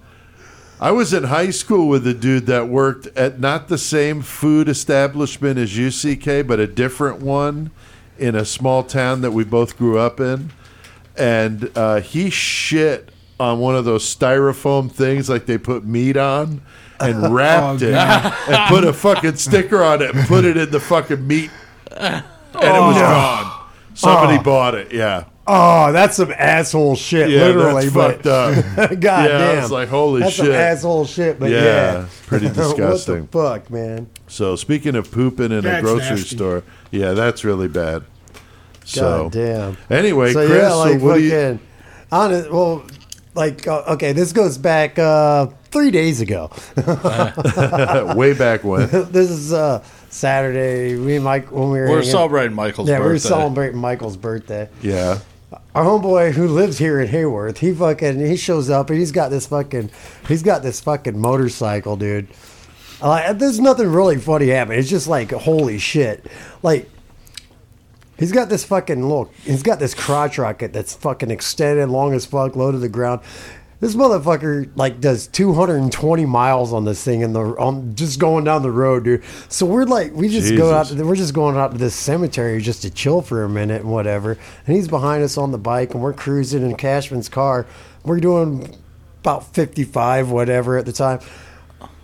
I was in high school with a dude that worked at not the same food establishment as UCK, but a different one in a small town that we both grew up in. And uh, he shit on one of those styrofoam things like they put meat on and wrapped Oh, it and put a fucking sticker on it and put it in the fucking meat. And it was gone. Somebody Oh. bought it, yeah. Oh, that's some asshole shit, Yeah, literally. that's but, fucked up. God Yeah, I damn. was like, holy that's shit. some asshole shit, but Yeah, yeah. pretty disgusting. what the fuck, man? So speaking of pooping in a grocery nasty. store, yeah, that's really bad. So God damn. anyway, so Chris, yeah, so like what do you? fucking, honest, well, like uh, okay, this goes back uh, three days ago. way back when? this is uh, Saturday. We and Mike when we were We're celebrating Michael's yeah, we were birthday. celebrating Michael's birthday. Yeah, Our homeboy who lives here in Heyworth, he fucking he shows up and he's got this fucking he's got this fucking motorcycle, dude. Like, there's nothing really funny happening. It's just like holy shit. Like he's got this fucking look. He's got this crotch rocket that's fucking extended, long as fuck, low to the ground. This motherfucker like does 220 miles on this thing and the on just going down the road, dude. So we're like we just go out. To, we're just going out to this cemetery just to chill for a minute and whatever. And he's behind us on the bike and we're cruising in Cashman's car. We're doing about 55, whatever at the time.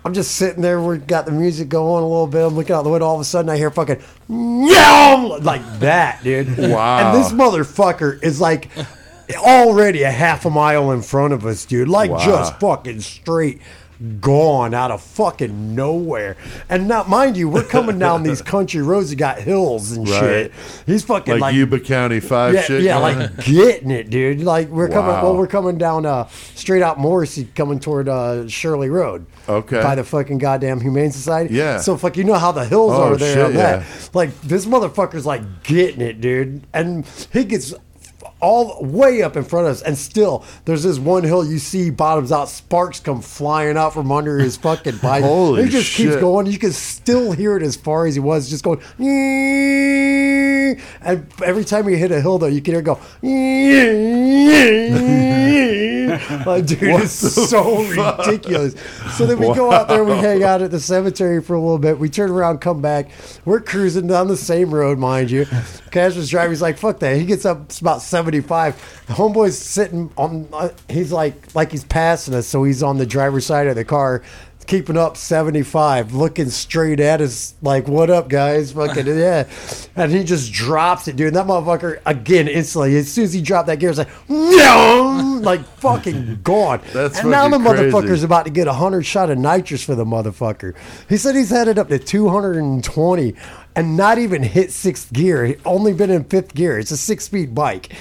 I'm just sitting there. We got the music going a little bit. I'm looking out the window. All of a sudden, I hear fucking like that, dude. Wow. And this motherfucker is like already a half a mile in front of us, dude. Like Wow. just fucking straight gone out of fucking nowhere. And now, mind you, we're coming down these country roads that got hills and Right. shit. He's fucking like, like, Yuba County Five yeah, shit. yeah, like getting it, dude. Like we're coming, well, we're coming down uh, straight out Morrissey, coming toward uh, Shirley Road. Okay. By the fucking goddamn Humane Society. Yeah. So fuck, you know how the hills Oh, are there. shit, on that. yeah. Like this motherfucker's like getting it, dude, and he gets all way up in front of us, and still there's this one hill you see bottoms out, sparks come flying out from under his fucking bike. Holy He just shit. keeps going. You can still hear it as far as he was, just going. And every time you hit a hill, though, you can hear it go. like, dude, what it's so fuck? ridiculous. So then we wow. go out there, we hang out at the cemetery for a little bit. We turn around, come back. We're cruising down the same road, mind you. Cash was driving. He's like, "Fuck that." He gets up about seven 75. The homeboy's sitting on, uh, he's like, like he's passing us, so he's on the driver's side of the car, keeping up 75, looking straight at us, like, what up, guys? Fucking, yeah. And he just drops it, dude. And that motherfucker, again, instantly, as soon as he dropped that gear, it's like, no, like fucking gone. That's and now the crazy. motherfucker's about to get a 100 shot of nitrous for the motherfucker. He said he's headed up to 220 and not even hit sixth gear. He only been in fifth gear. It's a six speed bike.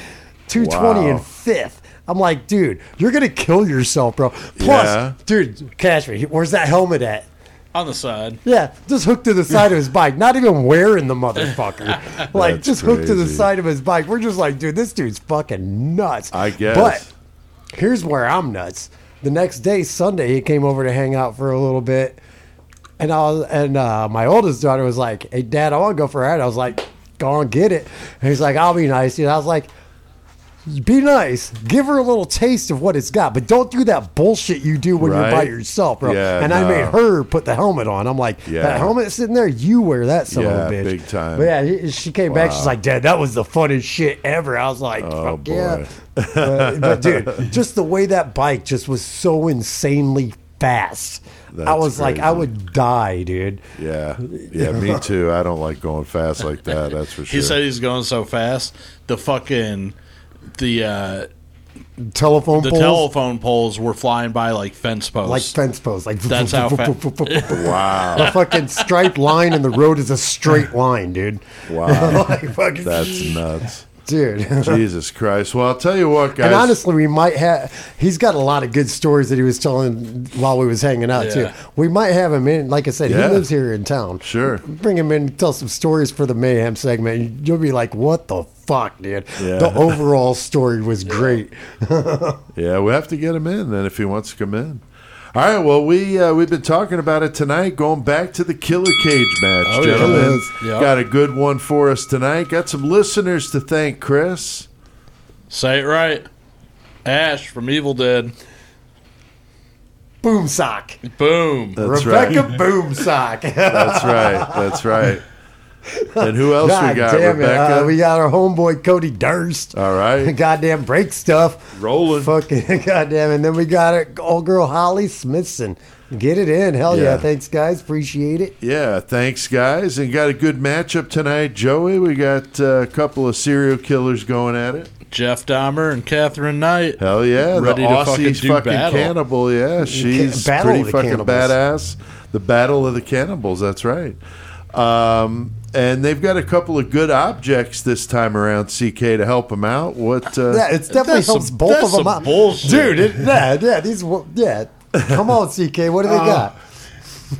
220 Wow. in fifth. I'm like, dude, you're gonna kill yourself, bro. Plus, Yeah. dude, catch me. Where's that helmet at? on the side. Yeah, just hooked to the side of his bike. Not even wearing the motherfucker. Like That's just hooked to the side of his bike. We're just like, dude, this dude's fucking nuts. I guess. But here's where I'm nuts. the next day, Sunday, he came over to hang out for a little bit. And I was, and uh, my oldest daughter was like, "Hey, Dad, I want to go for a ride." I was like, "Go on, get it." And he's like, "I'll be nice." And I was like, "Be nice. Give her a little taste of what it's got, but don't do that bullshit you do when you're by yourself, bro." Yeah, and I made her put the helmet on. I'm like, Yeah. "That helmet sitting there, you wear that son Yeah, of a bitch." big time. But yeah, she came back. She's like, "Dad, that was the funnest shit ever." I was like, Oh, "Fuck yeah!" but, but dude, just the way that bike just was so insanely fast. I That's was like, I would die, dude. Yeah, yeah, me too. I don't like going fast like that. That's for sure. He said he's going so fast. The fucking the uh, Telephone the poles, telephone poles were flying by like fence posts. like fence posts, like That's how fa- wow, The fucking striped line in the road is a straight line, dude. wow, Like, fucking- that's nuts. dude. Jesus Christ. Well, I'll tell you what, guys. And honestly, we might have. He's got a lot of good stories that he was telling while we was hanging out too. We might have him in. Like I said, Yeah. he lives here in town. Sure. bring him in, tell some stories for the mayhem segment. You'll be like, "What the fuck, dude?" Yeah. The overall story was great. Yeah, we have to get him in then if he wants to come in. All right. Well, we uh, we've been talking about it tonight. Going back to the killer cage match, Oh, yeah. gentlemen. Yep. Got a good one for us tonight. Got some listeners to thank, Chris. Say it right. Ash from Evil Dead. Boom sock. Boom. That's Rebecca right. Boom sock. That's right. That's right. And who else God we got? damn Rebecca. it. Uh, we got our homeboy Cody Durst. All right. Goddamn break stuff. Rolling. Fucking goddamn. And then we got our old girl Holly Smithson. Get it in. Hell yeah. Yeah. Thanks, guys. Appreciate it. Yeah, thanks, guys. And got a good matchup tonight, Joey. We got uh, a couple of serial killers going at it. Jeff Dahmer and Katherine Knight. Hell yeah, Ready the to Aussie's fucking fucking, do battle. cannibal. Yeah, she's Battle pretty fucking Cannibals. badass. The battle of the cannibals. That's right. Um, and they've got a couple of good objects this time around, CK, to help them out. What? Uh, Yeah, it's definitely That's some- helps both that's of them some out. bullshit. Dude, it, yeah, yeah, these, yeah. Come on, CK. What do they Uh, got?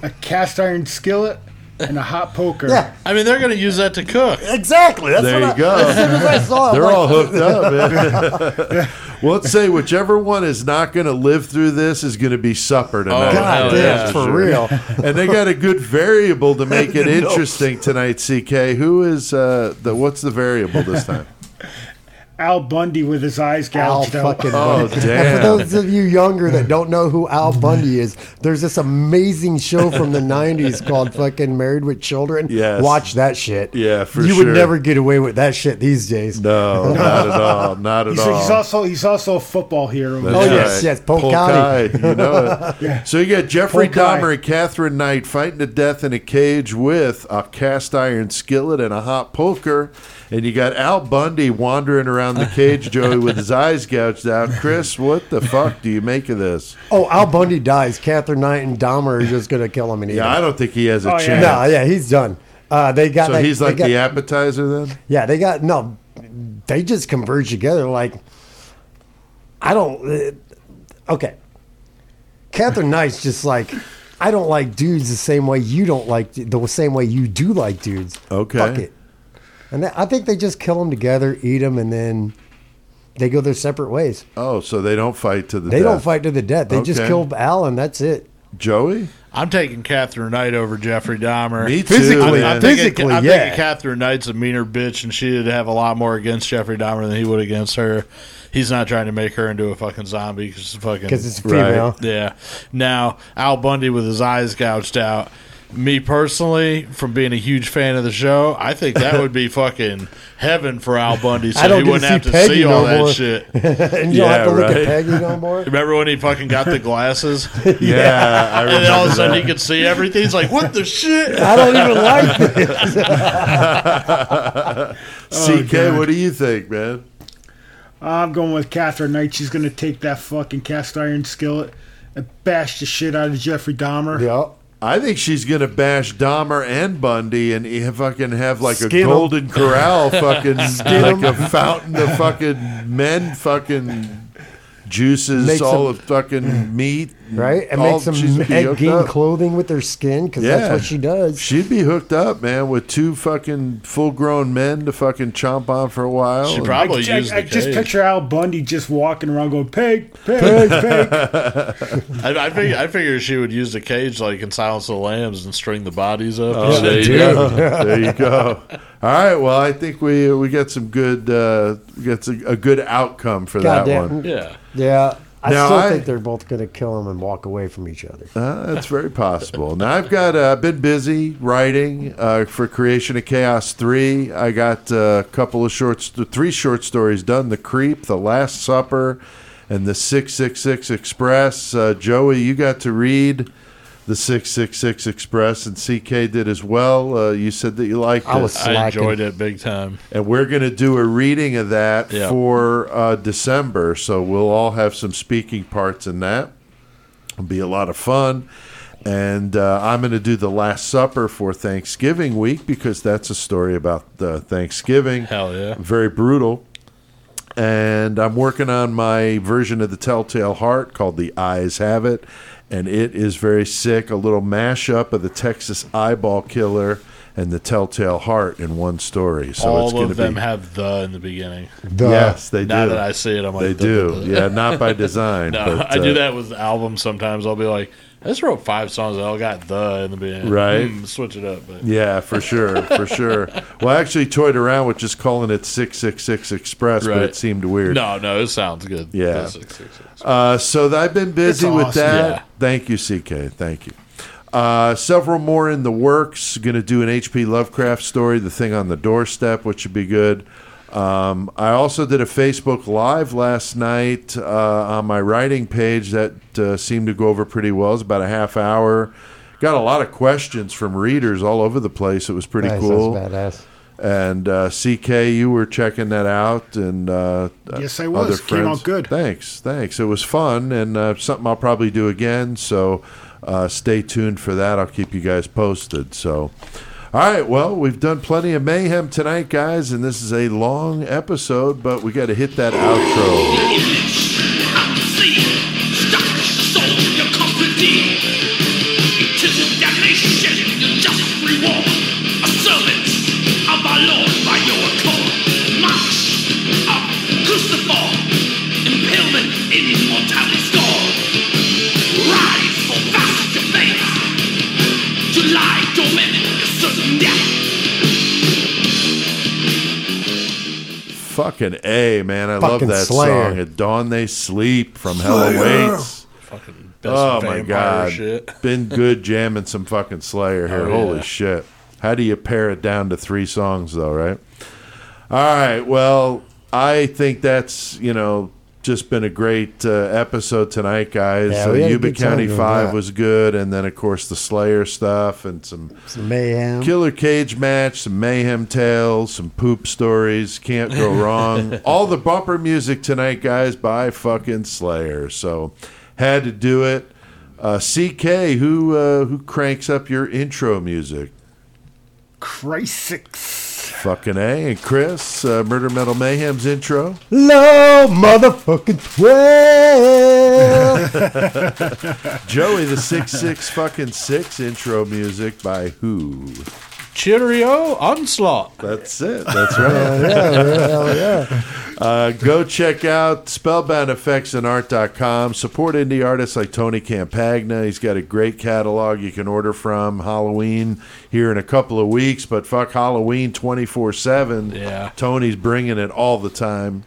A cast iron skillet and a hot poker. Yeah, I mean, they're going to use that to cook. exactly. That's There what you I, go. As soon as I saw it, They're I'm all hooked up, man. well, let's say whichever one is not going to live through this is going to be supper tonight. Oh, God damn, yeah, for sure. real. and they got a good variable to make it interesting tonight. CK, who is uh, the? What's the variable this time? Al Bundy with his eyes Al gouged out. fucking Oh, damn. And for those of you younger that don't know who Al Bundy is, there's this amazing show from the '90s called "Fucking Married with Children." Yes. watch that shit. Yeah, for you sure. would never get away with that shit these days. No, not at all. Not at He's, all. he's also he's also a football hero. That's Oh, yes, yes, Polk County. you know it. So you got Jeffrey Polk Dahmer and Katherine Knight fighting to death in a cage with a cast iron skillet and a hot poker, and you got Al Bundy wandering around the cage, Joey, with his eyes gouged out. Chris, what the fuck do you make of this? Oh, Al Bundy dies. Katherine Knight and Dahmer are just gonna kill him and eat Yeah, I don't think he has a Oh, yeah. chance. No, yeah, he's done. Uh, they got So like, he's like got- the appetizer then. Yeah, they got no. They just converge together. Like, I don't. Uh, okay, Katherine Knight's just like, I don't like dudes the same way you don't like the same way you do like dudes. Okay. fuck it. And I think they just kill them together, eat them, and then they go their separate ways. Oh, so they don't fight to the. Death. They death. don't fight to the death. They just Okay. kill Alan. that's it. Joey. I'm taking Katherine Knight over Jeffrey Dahmer. Me too. Physically, man. I'm thinking, Physically, I'm yeah. thinking Katherine Knight's a meaner bitch, and she'd have a lot more against Jeffrey Dahmer than he would against her. He's not trying to make her into a fucking zombie because it's fucking. Because it's a Right. female. yeah. Now Al Bundy with his eyes gouged out. Me personally, from being a huge fan of the show, I think that would be fucking heaven for Al Bundy, so I don't he wouldn't have to Peggy see all no that more. shit. and you don't have to look at Peggy no more. Remember when he fucking got the glasses, and Yeah, I then all of a sudden that. he could see everything? He's like, "What the shit?" I don't even like this. CK, oh, God. what do you think, man? I'm going with Katherine Knight. She's gonna take that fucking cast iron skillet and bash the shit out of Jeffrey Dahmer. yeah. I think she's gonna bash Dahmer and Bundy and fucking have like Skin a golden corral, fucking like a fountain of fucking men, fucking juices, Make all some- of fucking meat, right? And all- makes them she'd be hooked gain up. clothing with their skin because that's what she does. She'd be hooked up, man, with two fucking full grown men to fucking chomp on for a while. She And- probably I, used I the just cage. picture Al Bundy just walking around going, pig, pig, pig. I, I, figure, I figure she would use the cage like in Silence of the Lambs and string the bodies up. Oh, and there you go. there you go. All right. Well, I think we we got some good uh, we got some, a good outcome for that Goddamn. one. Yeah. Yeah. I Now, still I- think they're both going to kill him and walk away from each other. Uh, that's very possible. Now I've got uh, I've been busy writing uh, for Creation of Chaos three. I got uh, a couple of shorts, three short stories done: The Creep, The Last Supper, and The Six Six Six Express. Uh, Joey, you got to read The Six Six Six Express, and CK did as well. Uh, you said that you liked I it. was I enjoyed it big time. and we're going to do a reading of that Yeah. for uh, December. So we'll all have some speaking parts in that. It'll be a lot of fun. And uh, I'm going to do the Last Supper for Thanksgiving week because that's a story about uh, Thanksgiving. Hell yeah. Very brutal. And I'm working on my version of the Telltale Heart called The Eyes Have It. And it is very sick. A little mashup of the Texas Eyeball Killer and the Telltale Heart in one story. So it's All going of to them be. have the in the beginning. The- yes, they Now do. Now that I see it, I'm like, they duh, do. duh, duh. Yeah, not by design. No, but, I do uh, that with albums sometimes. I'll be like, I just wrote five songs that all got the in the beginning. Right. Hmm, switch it up. But Yeah, for sure, for sure. Well, I actually toyed around with just calling it six six six Express, but it seemed weird. no, no, it sounds good. Yeah. Six, six, six. Uh, so th- I've been busy It's with awesome. that. Yeah. Thank you, CK. Thank you. Uh, several more in the works. Going to do an H.P. Lovecraft story, The Thing on the Doorstep, which should be good. Um, I also did a Facebook Live last night uh, on my writing page that uh, seemed to go over pretty well. It was about a half hour. Got a lot of questions from readers all over the place. It was pretty Nice, cool. That's badass. And uh, CK, you were checking that out, and uh, Yes, I was. other Came out good. Thanks, thanks. It was fun, and uh, something I'll probably do again. So uh, stay tuned for that. I'll keep you guys posted. So, all right. Well, we've done plenty of mayhem tonight, guys, and this is a long episode, but we got to hit that outro. Fucking a man, I love that Slayer. song. At dawn they sleep from hell awaits. Fucking best Oh my vampire god, shit. been good jamming some fucking Slayer oh, here. Oh, Holy yeah. shit! How do you pare it down to three songs though? Right? All right. Well, I think that's you know just been a great uh, episode tonight, guys. Yeah, uh, we had a Yuba County Five was good, and then of course the Slayer stuff and some Some mayhem. Killer Cage match, some mayhem tales, some poop stories. Can't go wrong. All the bumper music tonight, guys, by fucking Slayer. So had to do it. Uh, CK, who uh, who cranks up your intro music? Christ. Fucking A. And Chris, uh, Murder Metal Mayhem's intro. Low motherfucking 12. Joey, the six six fucking six intro music by who? Cheerio onslaught. That's it. That's right. yeah, hell yeah. Uh, go check out spellboundeffectsandart.com. Support indie artists like Tony Campagna. He's got a great catalog you can order from. Halloween here in a couple of weeks, but fuck Halloween 24 7. Yeah. Tony's bringing it all the time.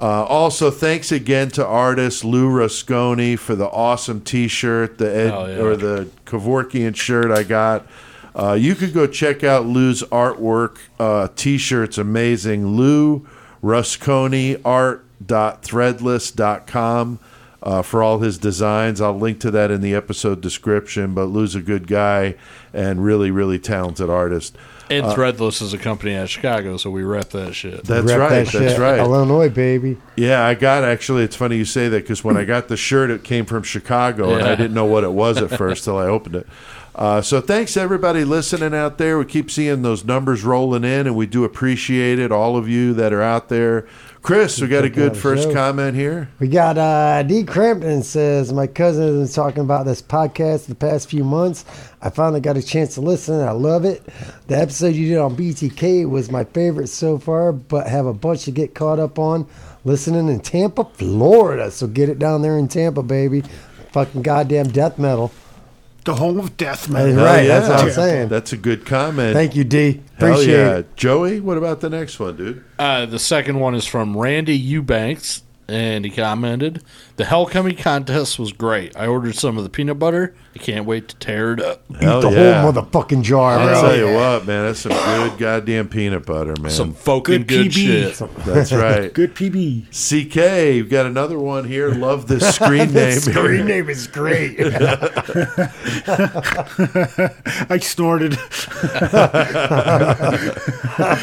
Uh, also, thanks again to artist Lou Rasconi for the awesome T-shirt, the Ed, Hell yeah. or the Kevorkian shirt I got. Uh, you could go check out Lou's artwork. Uh, T-shirt's amazing. Lou Rusconi art.threadless.com uh, for all his designs. I'll link to that in the episode description. But Lou's a good guy and really, really talented artist. And Threadless is a company out of Chicago, so we rep that shit. That's Rep right. that That's shit. right. Illinois, baby. Yeah, I got actually. It's funny you say that because when I got the shirt, it came from Chicago, and I Yeah. didn't know what it was at first till I opened it. Uh, so thanks everybody listening out there. We keep seeing those numbers rolling in, and we do appreciate it. All of you that are out there, Chris, we got a good first show. comment here. We got uh, D. Crampton says, My cousin has been talking about this podcast the past few months. I finally got a chance to listen. I love it. The episode you did on BTK was my favorite so far, but have a bunch to get caught up on. Listening in Tampa, Florida. So get it down there in Tampa, baby. Fucking goddamn death metal. The home of death That's metal. Hell right. That's what I'm yeah. saying. That's a good comment. Thank you, D. Hell Appreciate yeah. it. Joey, what about the next one, dude? Uh, the second one is from Randy Eubanks, and he commented, "The Hellcoming contest was great. I ordered some of the peanut butter. I can't wait to tear it up. Hell the yeah. whole motherfucking jar, I'll tell you what, man, that's some good goddamn peanut butter, man. Some fucking Good good, PB. shit." That's right. Good PB. CK, you've got another one here. Love this screen name. Screen name is great. I snorted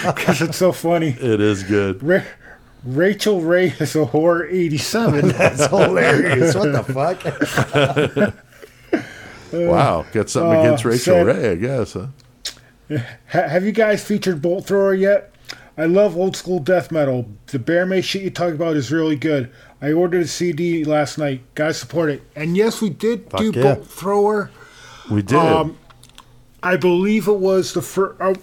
because it's so funny. It is good. Ra- Rachel Ray is a whore 87. That's hilarious. What the fuck? Wow. Got something Uh, against Rachel said- Ray, I guess. Huh? Have you guys featured Bolt Thrower yet? I love old school death metal. The bear mace shit you talk about is really good. I ordered a CD last night. Guys, support it. And yes, we did do yeah. Bolt Thrower. We did. Um, I believe it was the first. Uh,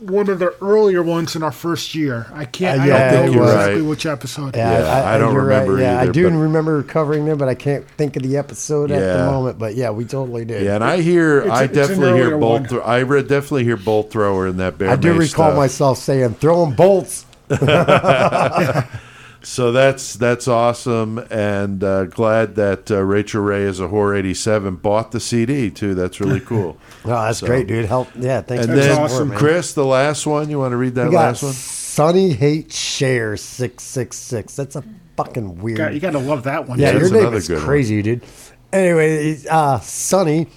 one of the earlier ones in our first year. I can't. Uh, I yeah, don't it know was. exactly Right. which episode. Yeah, I don't you're remember Yeah, I do but- remember covering them, but I can't think of the episode at the moment. But yeah, we totally did. yeah, and I hear, It's- I it's definitely hear bolt. one. Thro- I re- definitely hear bolt thrower in that bear. I do recall stuff. myself saying, "Throwing bolts." So that's that's awesome, and uh, glad that uh, Rachel Ray is a whore eighty seven bought the CD too. That's really cool. Oh, that's So- great, dude. Help, yeah, thanks. and for then awesome. man. Chris, the last one. You want to read that we got last one? Sunny Hate Share six six six. That's a fucking weird. Got- you got to love that one. yeah, That's your name is good one. crazy, dude. Anyway, it's, uh, Sonny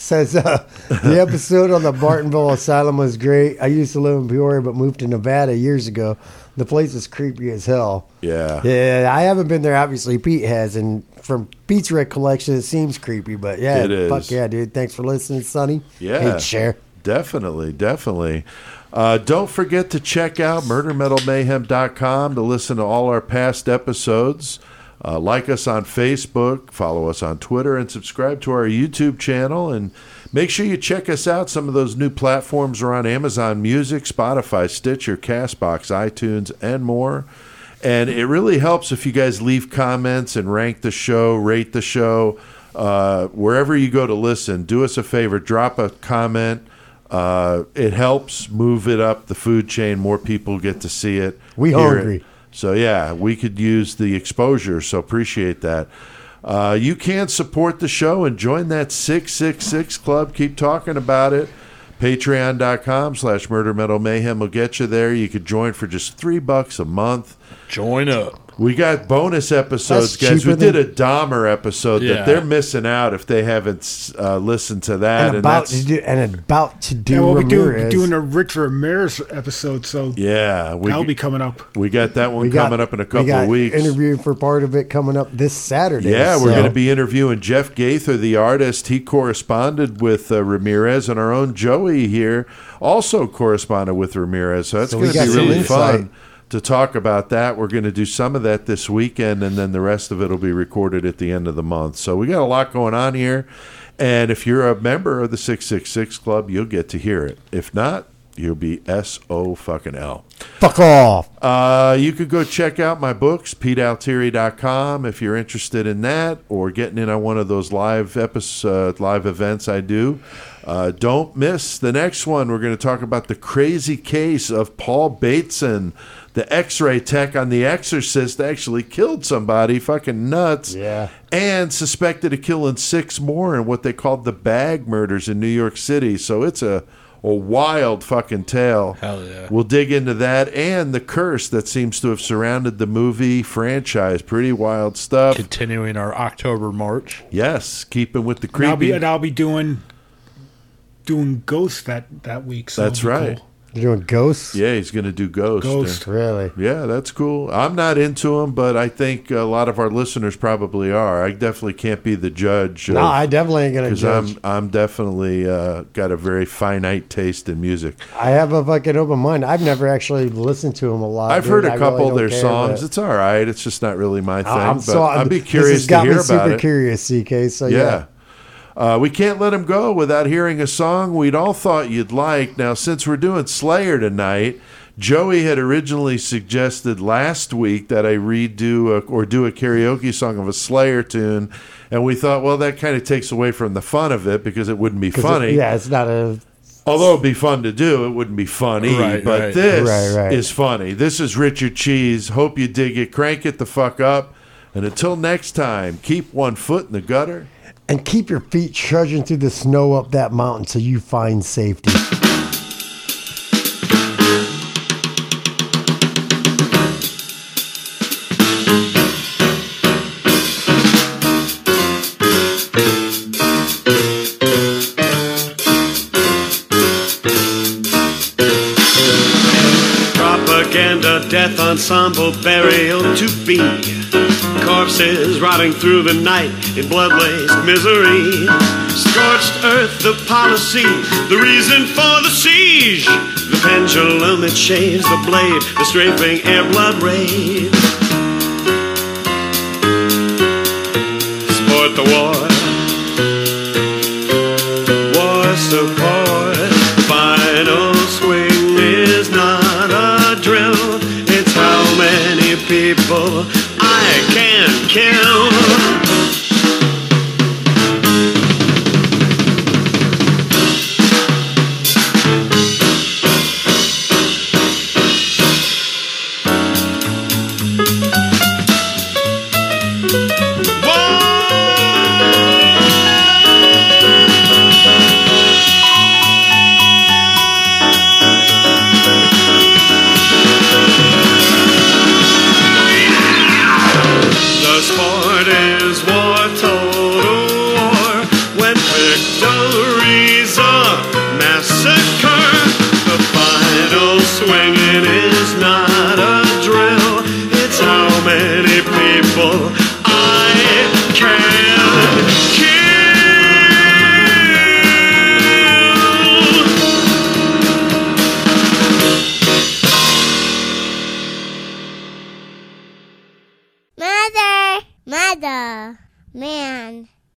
says uh, the episode on the Bartonville Asylum was great. I used to live in Peoria, but moved to Nevada years ago. The place is creepy as hell. Yeah. Yeah, I haven't been there. Obviously, Pete has, and from Pete's recollection, it seems creepy. But yeah, It is. fuck yeah, dude. Thanks for listening, Sonny. Yeah. Hate share. Definitely, definitely. Uh, don't forget to check out murdermetalmayhem.com to listen to all our past episodes. Uh, like us on Facebook, follow us on Twitter, and subscribe to our YouTube channel. And make sure you check us out. Some of those new platforms are on Amazon Music, Spotify, Stitcher, Castbox, iTunes, and more. And it really helps if you guys leave comments and rank the show, rate the show. Uh, wherever you go to listen, do us a favor, drop a comment. Uh, it helps move it up the food chain. More people get to see it. We hear hungry. It. So yeah, we could use the exposure. So appreciate that. Uh, you can support the show and join that six six six club. Keep talking about it. Patreon.com slash Murder Metal Mayhem will get you there. You could join for just three bucks a month. Join up. We got bonus episodes, That's guys. We cheaper did a Dahmer episode Yeah. that they're missing out if they haven't uh, listened to that. And And, about that's to do, and about to do And we'll be doing, Ramirez. doing a Rich Ramirez episode, so yeah, we that'll be coming up. we got that one We got- coming up in a we couple got of weeks. Interview for part of it coming up this Saturday. Yeah, we're so- going to be interviewing Jeff Gaither, the artist. He corresponded with uh, Ramirez, and our own Joey here also corresponded with Ramirez. So that's So we going to got be some really insight. fun to talk about that. We're going to do some of that this weekend, and then the rest of it will be recorded at the end of the month. So we got a lot going on here. And if you're a member of the 666 Club, you'll get to hear it. If not, you'll be S O fucking L. fuck off. Uh, you could go check out my books, PeteAltieri.com, if you're interested in that or getting in on one of those live episodes, live events I do. Uh, don't miss the next one. We're going to talk about the crazy case of Paul Bateson, the X-ray tech on The Exorcist, actually killed somebody, fucking nuts. Yeah. And suspected of killing six more in what they called the bag murders in New York City. So it's a a wild fucking tale. Hell yeah. We'll dig into that and the curse that seems to have surrounded the movie franchise. Pretty wild stuff. Continuing our October march. Yes, keeping with the And I'll be creepy. and I'll be doing doing Ghost that that week. So That's right. cool. You're doing ghosts? Yeah, he's going to do Ghost. Ghost. Really? Yeah, that's cool. I'm not into him, but I think a lot of our listeners probably are. I definitely can't be the judge. No, I definitely ain't gonna because judge. I'm I'm definitely uh, got a very finite taste in music. I have a fucking open mind. I've never actually listened to him a lot. I've dude. heard I a really couple don't of their songs. It's all right. It's just not really my thing. I'm but so I'd be this curious has got to hear me super about it. curious, CK. So yeah. Yeah. Uh, we can't let him go without hearing a song we'd all thought you'd like. Now, since we're doing Slayer tonight, Joey had originally suggested last week that I redo a, or do a karaoke song of a Slayer tune, and we thought, well, that kind of takes away from the fun of it because it wouldn't be 'Cause it- funny. yeah, it's not a. Although it'd be fun to do, it wouldn't be funny. Right, but right. this Right, right. is funny. This is Richard Cheese. Hope you dig it. Crank it the fuck up. And until next time, keep one foot in the gutter. And keep your feet trudging through the snow up that mountain till you find safety. Propaganda, death ensemble, burial to be. Corpses rotting through the night in blood-laced misery. Scorched earth, the policy, the reason for the siege. The pendulum, it shaves the blade, the strafing air blood raid. Support the war. War support. Final swing is not a drill. It's how many people kill.